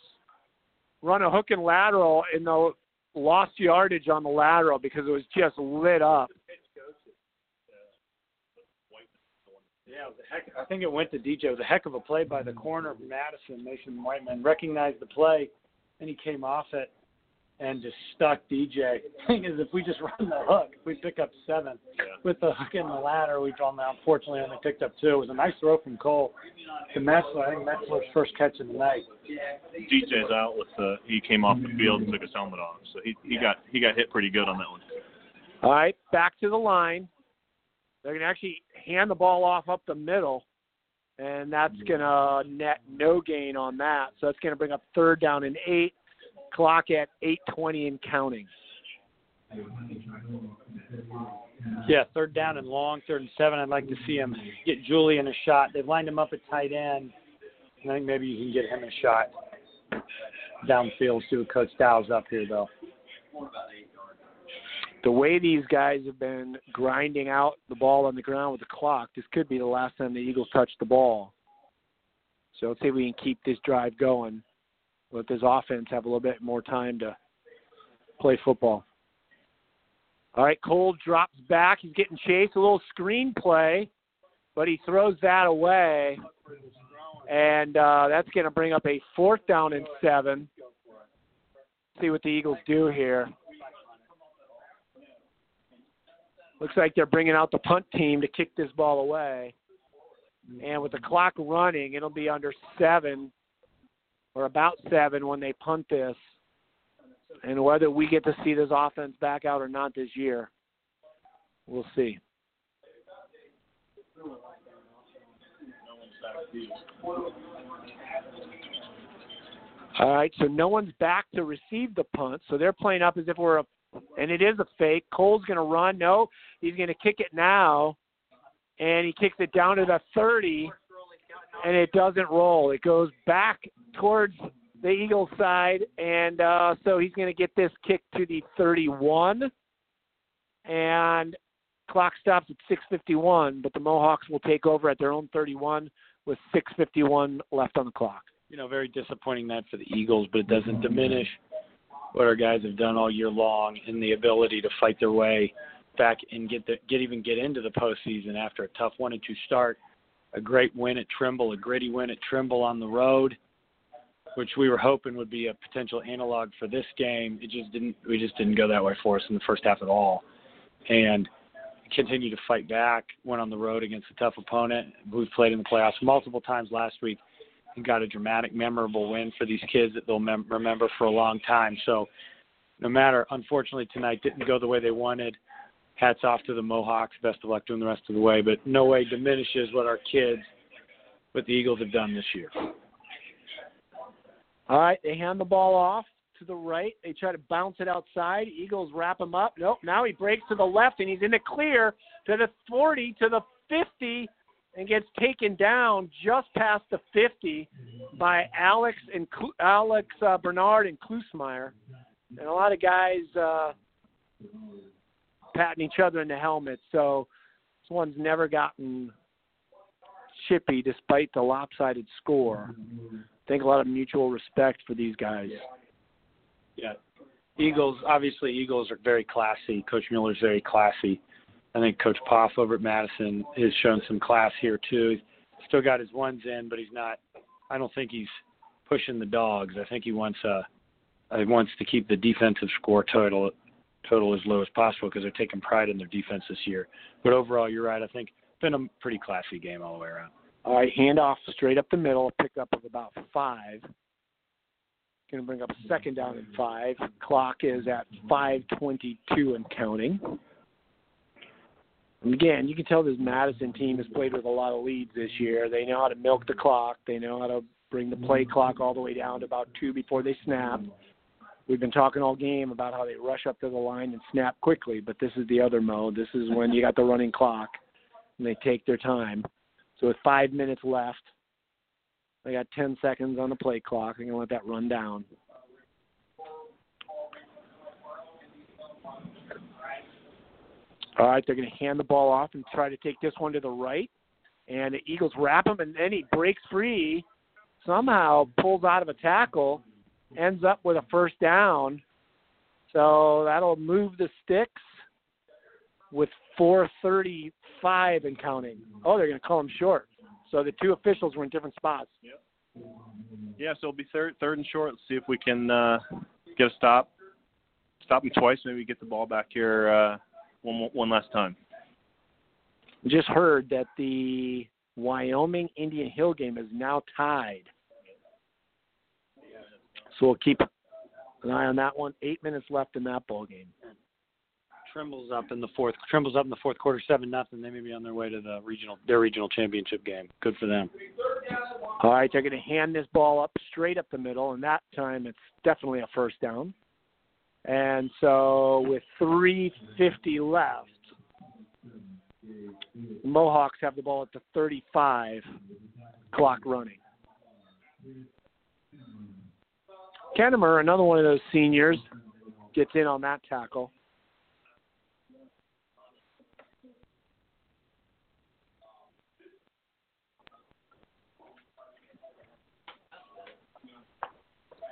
[SPEAKER 3] run a hook and lateral in the lost yardage on the lateral because it was just lit up.
[SPEAKER 4] Yeah, heck, I think it went to DJ. It was a heck of a play by the corner of Madison. Mason Whiteman recognized the play, and he came off it and just stuck DJ. Thing is, if we just run the hook, we pick up seven. With the hook and the ladder, we've only unfortunately only picked up two. It was a nice throw from Cole to Metzler. I think Metzler's first catch of the night.
[SPEAKER 5] DJ's out with the he came off the field and took his helmet off, so he he got he got hit pretty good on that one.
[SPEAKER 3] All right, back to the line. They're going to actually hand the ball off up the middle, and that's going to net no gain on that. So that's going to bring up third down and eight. Clock at 8:20 and counting.
[SPEAKER 4] Yeah, third down and long, third and seven. I'd like to see him get Julian a shot. They've lined him up at tight end. I think maybe you can get him a shot downfield. See what Coach Dow's up here, though.
[SPEAKER 3] The way these guys have been grinding out the ball on the ground with the clock, this could be the last time the Eagles touch the ball. So let's see if we can keep this drive going. Let this offense have a little bit more time to play football. All right, Cole drops back. He's getting chased. A little screen play, but he throws that away. And uh, that's going to bring up a fourth down and seven. See what the Eagles do here. Looks like they're bringing out the punt team to kick this ball away. And with the clock running, it'll be under seven or about seven when they punt this. And whether we get to see this offense back out or not this year, we'll see. All right, so no one's back to receive the punt, so they're playing up as if we're a, and it is a fake. Cole's going to run. No, he's going to kick it now, and he kicks it down to the 30, and it doesn't roll. It goes back towards the Eagles side, and uh, so he's going to get this kick to the 31, and clock stops at 6:51. But the Mohawks will take over at their own 31 with 6:51 left on the clock.
[SPEAKER 4] You know, very disappointing that for the Eagles, but it doesn't diminish what our guys have done all year long and the ability to fight their way back and get the get even get into the postseason after a tough one and two start. A great win at Trimble, a gritty win at Trimble on the road, which we were hoping would be a potential analog for this game. It just didn't. We just didn't go that way for us in the first half at all, and continue to fight back. Went on the road against a tough opponent. We've played in the playoffs multiple times last week and got a dramatic, memorable win for these kids that they'll mem- remember for a long time. So, no matter, unfortunately, tonight didn't go the way they wanted. Hats off to the Mohawks. Best of luck doing the rest of the way, but no way diminishes what our kids, what the Eagles have done this year.
[SPEAKER 3] All right, they hand the ball off to the right. They try to bounce it outside. Eagles wrap him up. Nope. Now he breaks to the left and he's in the clear to the 40 to the 50 and gets taken down just past the 50 by Alex and Alex uh, Bernard and Klusmeyer. And a lot of guys uh, patting each other in the helmet. So this one's never gotten chippy despite the lopsided score. I think a lot of mutual respect for these guys.
[SPEAKER 4] Yeah. Eagles, obviously, Eagles are very classy. Coach Mueller's very classy. I think Coach Poff over at Madison has shown some class here too. Still got his ones in, but he's not. I don't think he's pushing the dogs. I think he wants uh, he wants to keep the defensive score total total as low as possible because they're taking pride in their defense this year. But overall, you're right. I think it's been a pretty classy game all the way around.
[SPEAKER 3] All right, handoff straight up the middle, pickup of about five. Going to bring up second down and five. Clock is at 5:22 and counting. And again, you can tell this Madison team has played with a lot of leads this year. They know how to milk the clock. They know how to bring the play clock all the way down to about two before they snap. We've been talking all game about how they rush up to the line and snap quickly, but this is the other mode. This is when you got the running clock and they take their time. So with five minutes left, they got 10 seconds on the play clock. They're going to let that run down. All right, they're going to hand the ball off and try to take this one to the right. And the Eagles wrap him, and then he breaks free, somehow pulls out of a tackle, ends up with a first down. So that'll move the sticks with 4:35 and counting. Oh, they're going to call him short. So the two officials were in different spots.
[SPEAKER 5] Yep. Yeah, so it'll be third, third and short. Let's see if we can uh, get a stop. Stop them twice. Maybe get the ball back here uh, one one last time.
[SPEAKER 3] Just heard that the Wyoming Indian Hill game is now tied. So we'll keep an eye on that one. Eight minutes left in that ball game.
[SPEAKER 4] Trimble's up in the fourth. Trimble's up in the fourth quarter, seven nothing. They may be on their way to the regional their regional championship game. Good for them.
[SPEAKER 3] All right, they're going to hand this ball up straight up the middle, and that time it's definitely a first down. And so with 350 left, the Mohawks have the ball at the 35, clock running. Kennemer, another one of those seniors, gets in on that tackle.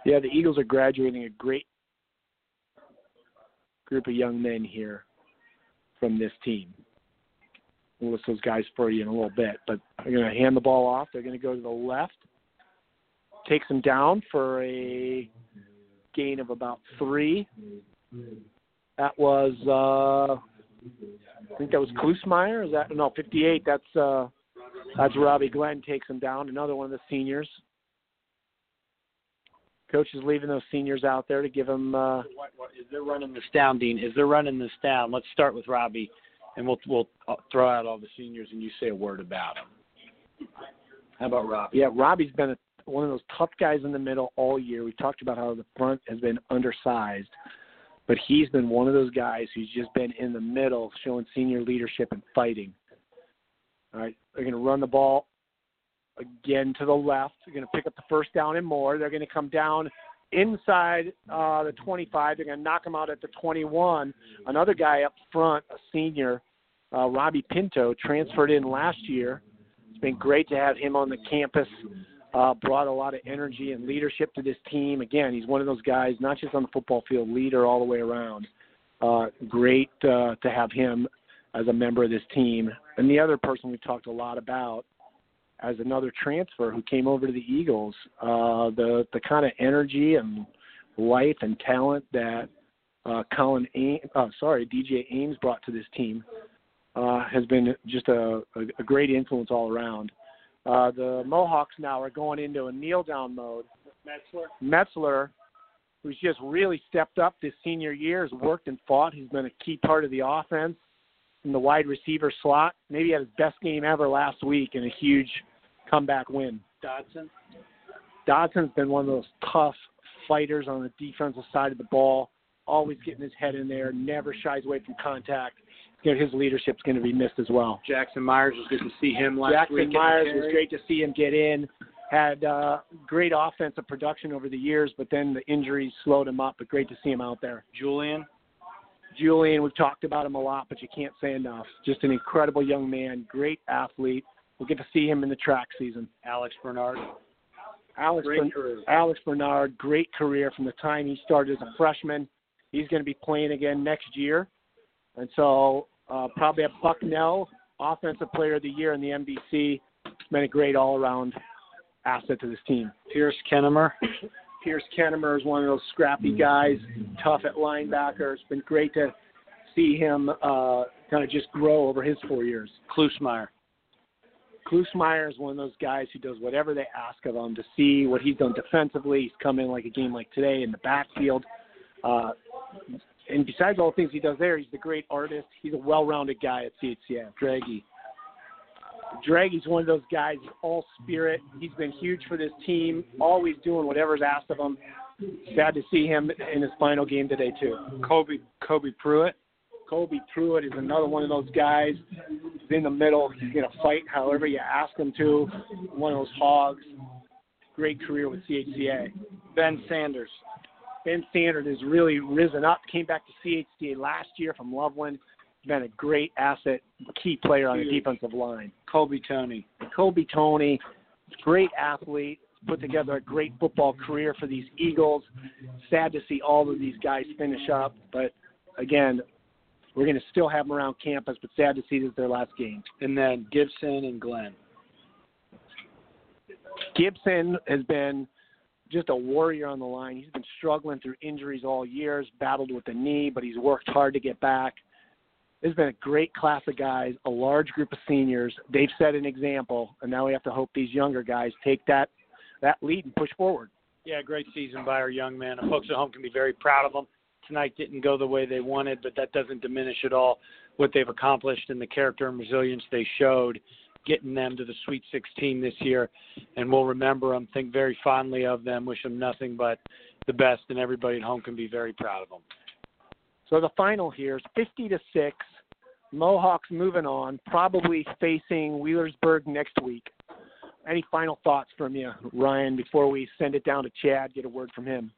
[SPEAKER 3] Yeah, the Eagles are graduating a great group of young men here from this team. We'll list those guys for you in a little bit, but they're going to hand the ball off. They're going to go to the left, takes him down for a gain of about three. That was, uh, I think that was Klusmeyer. Is that no 58? That's uh, that's Robbie Glenn takes him down. Another one of the seniors. Coach is leaving those seniors out there to give them. Uh,
[SPEAKER 4] What, what, is they're running this down, Dean? Is they're running this down? Let's start with Robbie, and we'll we'll uh, throw out all the seniors, and you say a word about them. How about Robbie?
[SPEAKER 3] Yeah, Robbie's been a, one of those tough guys in the middle all year. We talked about how the front has been undersized, but he's been one of those guys who's just been in the middle, showing senior leadership and fighting. All right, they're going to run the ball again to the left. They're going to pick up the first down and more. They're going to come down inside uh, the 25. They're going to knock him out at the 21. Another guy up front, a senior, uh, Robbie Pinto, transferred in last year. It's been great to have him on the campus. Uh, brought a lot of energy and leadership to this team. Again, he's one of those guys, not just on the football field, leader all the way around. Uh, great uh, to have him as a member of this team. And the other person we've talked a lot about as another transfer who came over to the Eagles, uh, the the kind of energy and life and talent that uh, Colin, Ames, uh, sorry, DJ Ames brought to this team uh, has been just a, a, a great influence all around. Uh, the Mohawks now are going into a kneel down mode.
[SPEAKER 4] Metzler.
[SPEAKER 3] Metzler, who's just really stepped up this senior year, has worked and fought. He's been a key part of the offense in the wide receiver slot. Maybe had his best game ever last week in a huge comeback win.
[SPEAKER 4] Dodson.
[SPEAKER 3] Dodson's been one of those tough fighters on the defensive side of the ball, always getting his head in there, never shies away from contact. You know, his leadership's going to be missed as well.
[SPEAKER 4] Jackson Myers was good to see him last
[SPEAKER 3] Jackson
[SPEAKER 4] week.
[SPEAKER 3] Myers was great to see him get in. Had uh, great offensive production over the years, but then the injuries slowed him up. But great to see him out there.
[SPEAKER 4] Julian.
[SPEAKER 3] Julian, we've talked about him a lot, but you can't say enough. Just an incredible young man, great athlete. We'll get to see him in the track season.
[SPEAKER 4] Alex Bernard.
[SPEAKER 3] Alex,
[SPEAKER 4] Great
[SPEAKER 3] Bern-. Alex Bernard, great career from the time he started as a freshman. He's going to be playing again next year. And so uh, probably a Bucknell Offensive Player of the Year in the MVC. Been a great all-around asset to this team.
[SPEAKER 4] Pierce Kennemer.
[SPEAKER 3] Pierce Kennemer is one of those scrappy guys, tough at linebacker. It's been great to see him uh, kind of just grow over his four years.
[SPEAKER 4] Klusmeyer.
[SPEAKER 3] Klusmeyer is one of those guys who does whatever they ask of him to see what he's done defensively. He's come in like a game like today in the backfield. Uh, and besides all the things he does there, he's a great artist. He's a well-rounded guy at CHCA.
[SPEAKER 4] Draggy.
[SPEAKER 3] Draggy's one of those guys, all spirit. He's been huge for this team, always doing whatever's asked of him. Sad to see him in his final game today too.
[SPEAKER 4] Kobe Kobe Pruitt.
[SPEAKER 3] Kobe Pruitt is another one of those guys. He's in the middle. He's to fight however you ask him to. One of those hogs. Great career with CHCA.
[SPEAKER 4] Ben Sanders.
[SPEAKER 3] Ben Standard has really risen up. Came back to CHCA last year from Loveland. Been a great asset, key player on the defensive line.
[SPEAKER 4] Colby Tony.
[SPEAKER 3] Colby Tony, great athlete. Put together a great football career for these Eagles. Sad to see all of these guys finish up, but again, we're going to still have them around campus, but sad to see this is their last game.
[SPEAKER 4] And then Gibson and Glenn.
[SPEAKER 3] Gibson has been just a warrior on the line. He's been struggling through injuries all years, battled with the knee, but he's worked hard to get back. There's been a great class of guys, a large group of seniors. They've set an example, and now we have to hope these younger guys take that that lead and push forward.
[SPEAKER 4] Yeah, great season by our young men. The folks at home can be very proud of them. Tonight didn't go the way they wanted, but that doesn't diminish at all what they've accomplished and the character and resilience they showed getting them to the Sweet 16 this year. And we'll remember them, think very fondly of them, wish them nothing but the best, and everybody at home can be very proud of them.
[SPEAKER 3] So the final here is 50 to six. Mohawks moving on, probably facing Wheelersburg next week. Any final thoughts from you, Ryan, before we send it down to Chad? Get a word from him.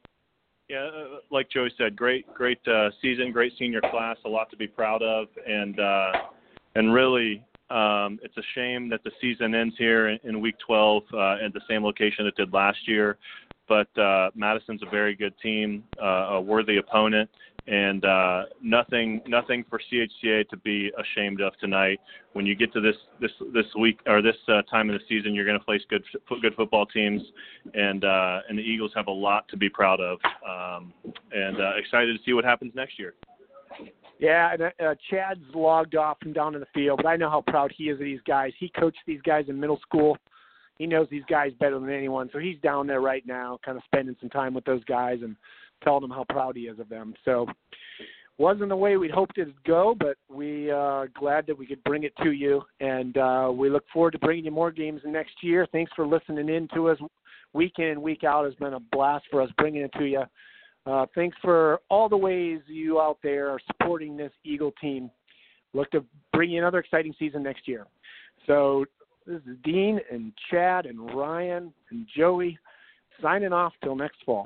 [SPEAKER 5] Yeah, uh, like Joey said, great, great uh, season, great senior class, a lot to be proud of, and uh, and really, um, it's a shame that the season ends here in, in Week 12 uh, at the same location it did last year. but uh, Madison's a very good team, uh, a worthy opponent, and uh, nothing nothing for CHCA to be ashamed of tonight. When you get to this this this week or this uh, time of the season, you're going to face good good football teams, and uh, and the Eagles have a lot to be proud of, um, and uh, excited to see what happens next year.
[SPEAKER 3] Yeah, and uh, Chad's logged off from down in the field, but I know how proud he is of these guys. He coached these guys in middle school. He knows these guys better than anyone, so he's down there right now, kind of spending some time with those guys and telling them how proud he is of them. So, wasn't the way we'd hoped it'd go, but we uh glad that we could bring it to you, and uh we look forward to bringing you more games next year. Thanks for listening in to us week in and week out. It's been a blast for us bringing it to you. Uh, thanks for all the ways you out there are supporting this Eagle team. Look to bring you another exciting season next year. So this is Dean and Chad and Ryan and Joey signing off till next fall.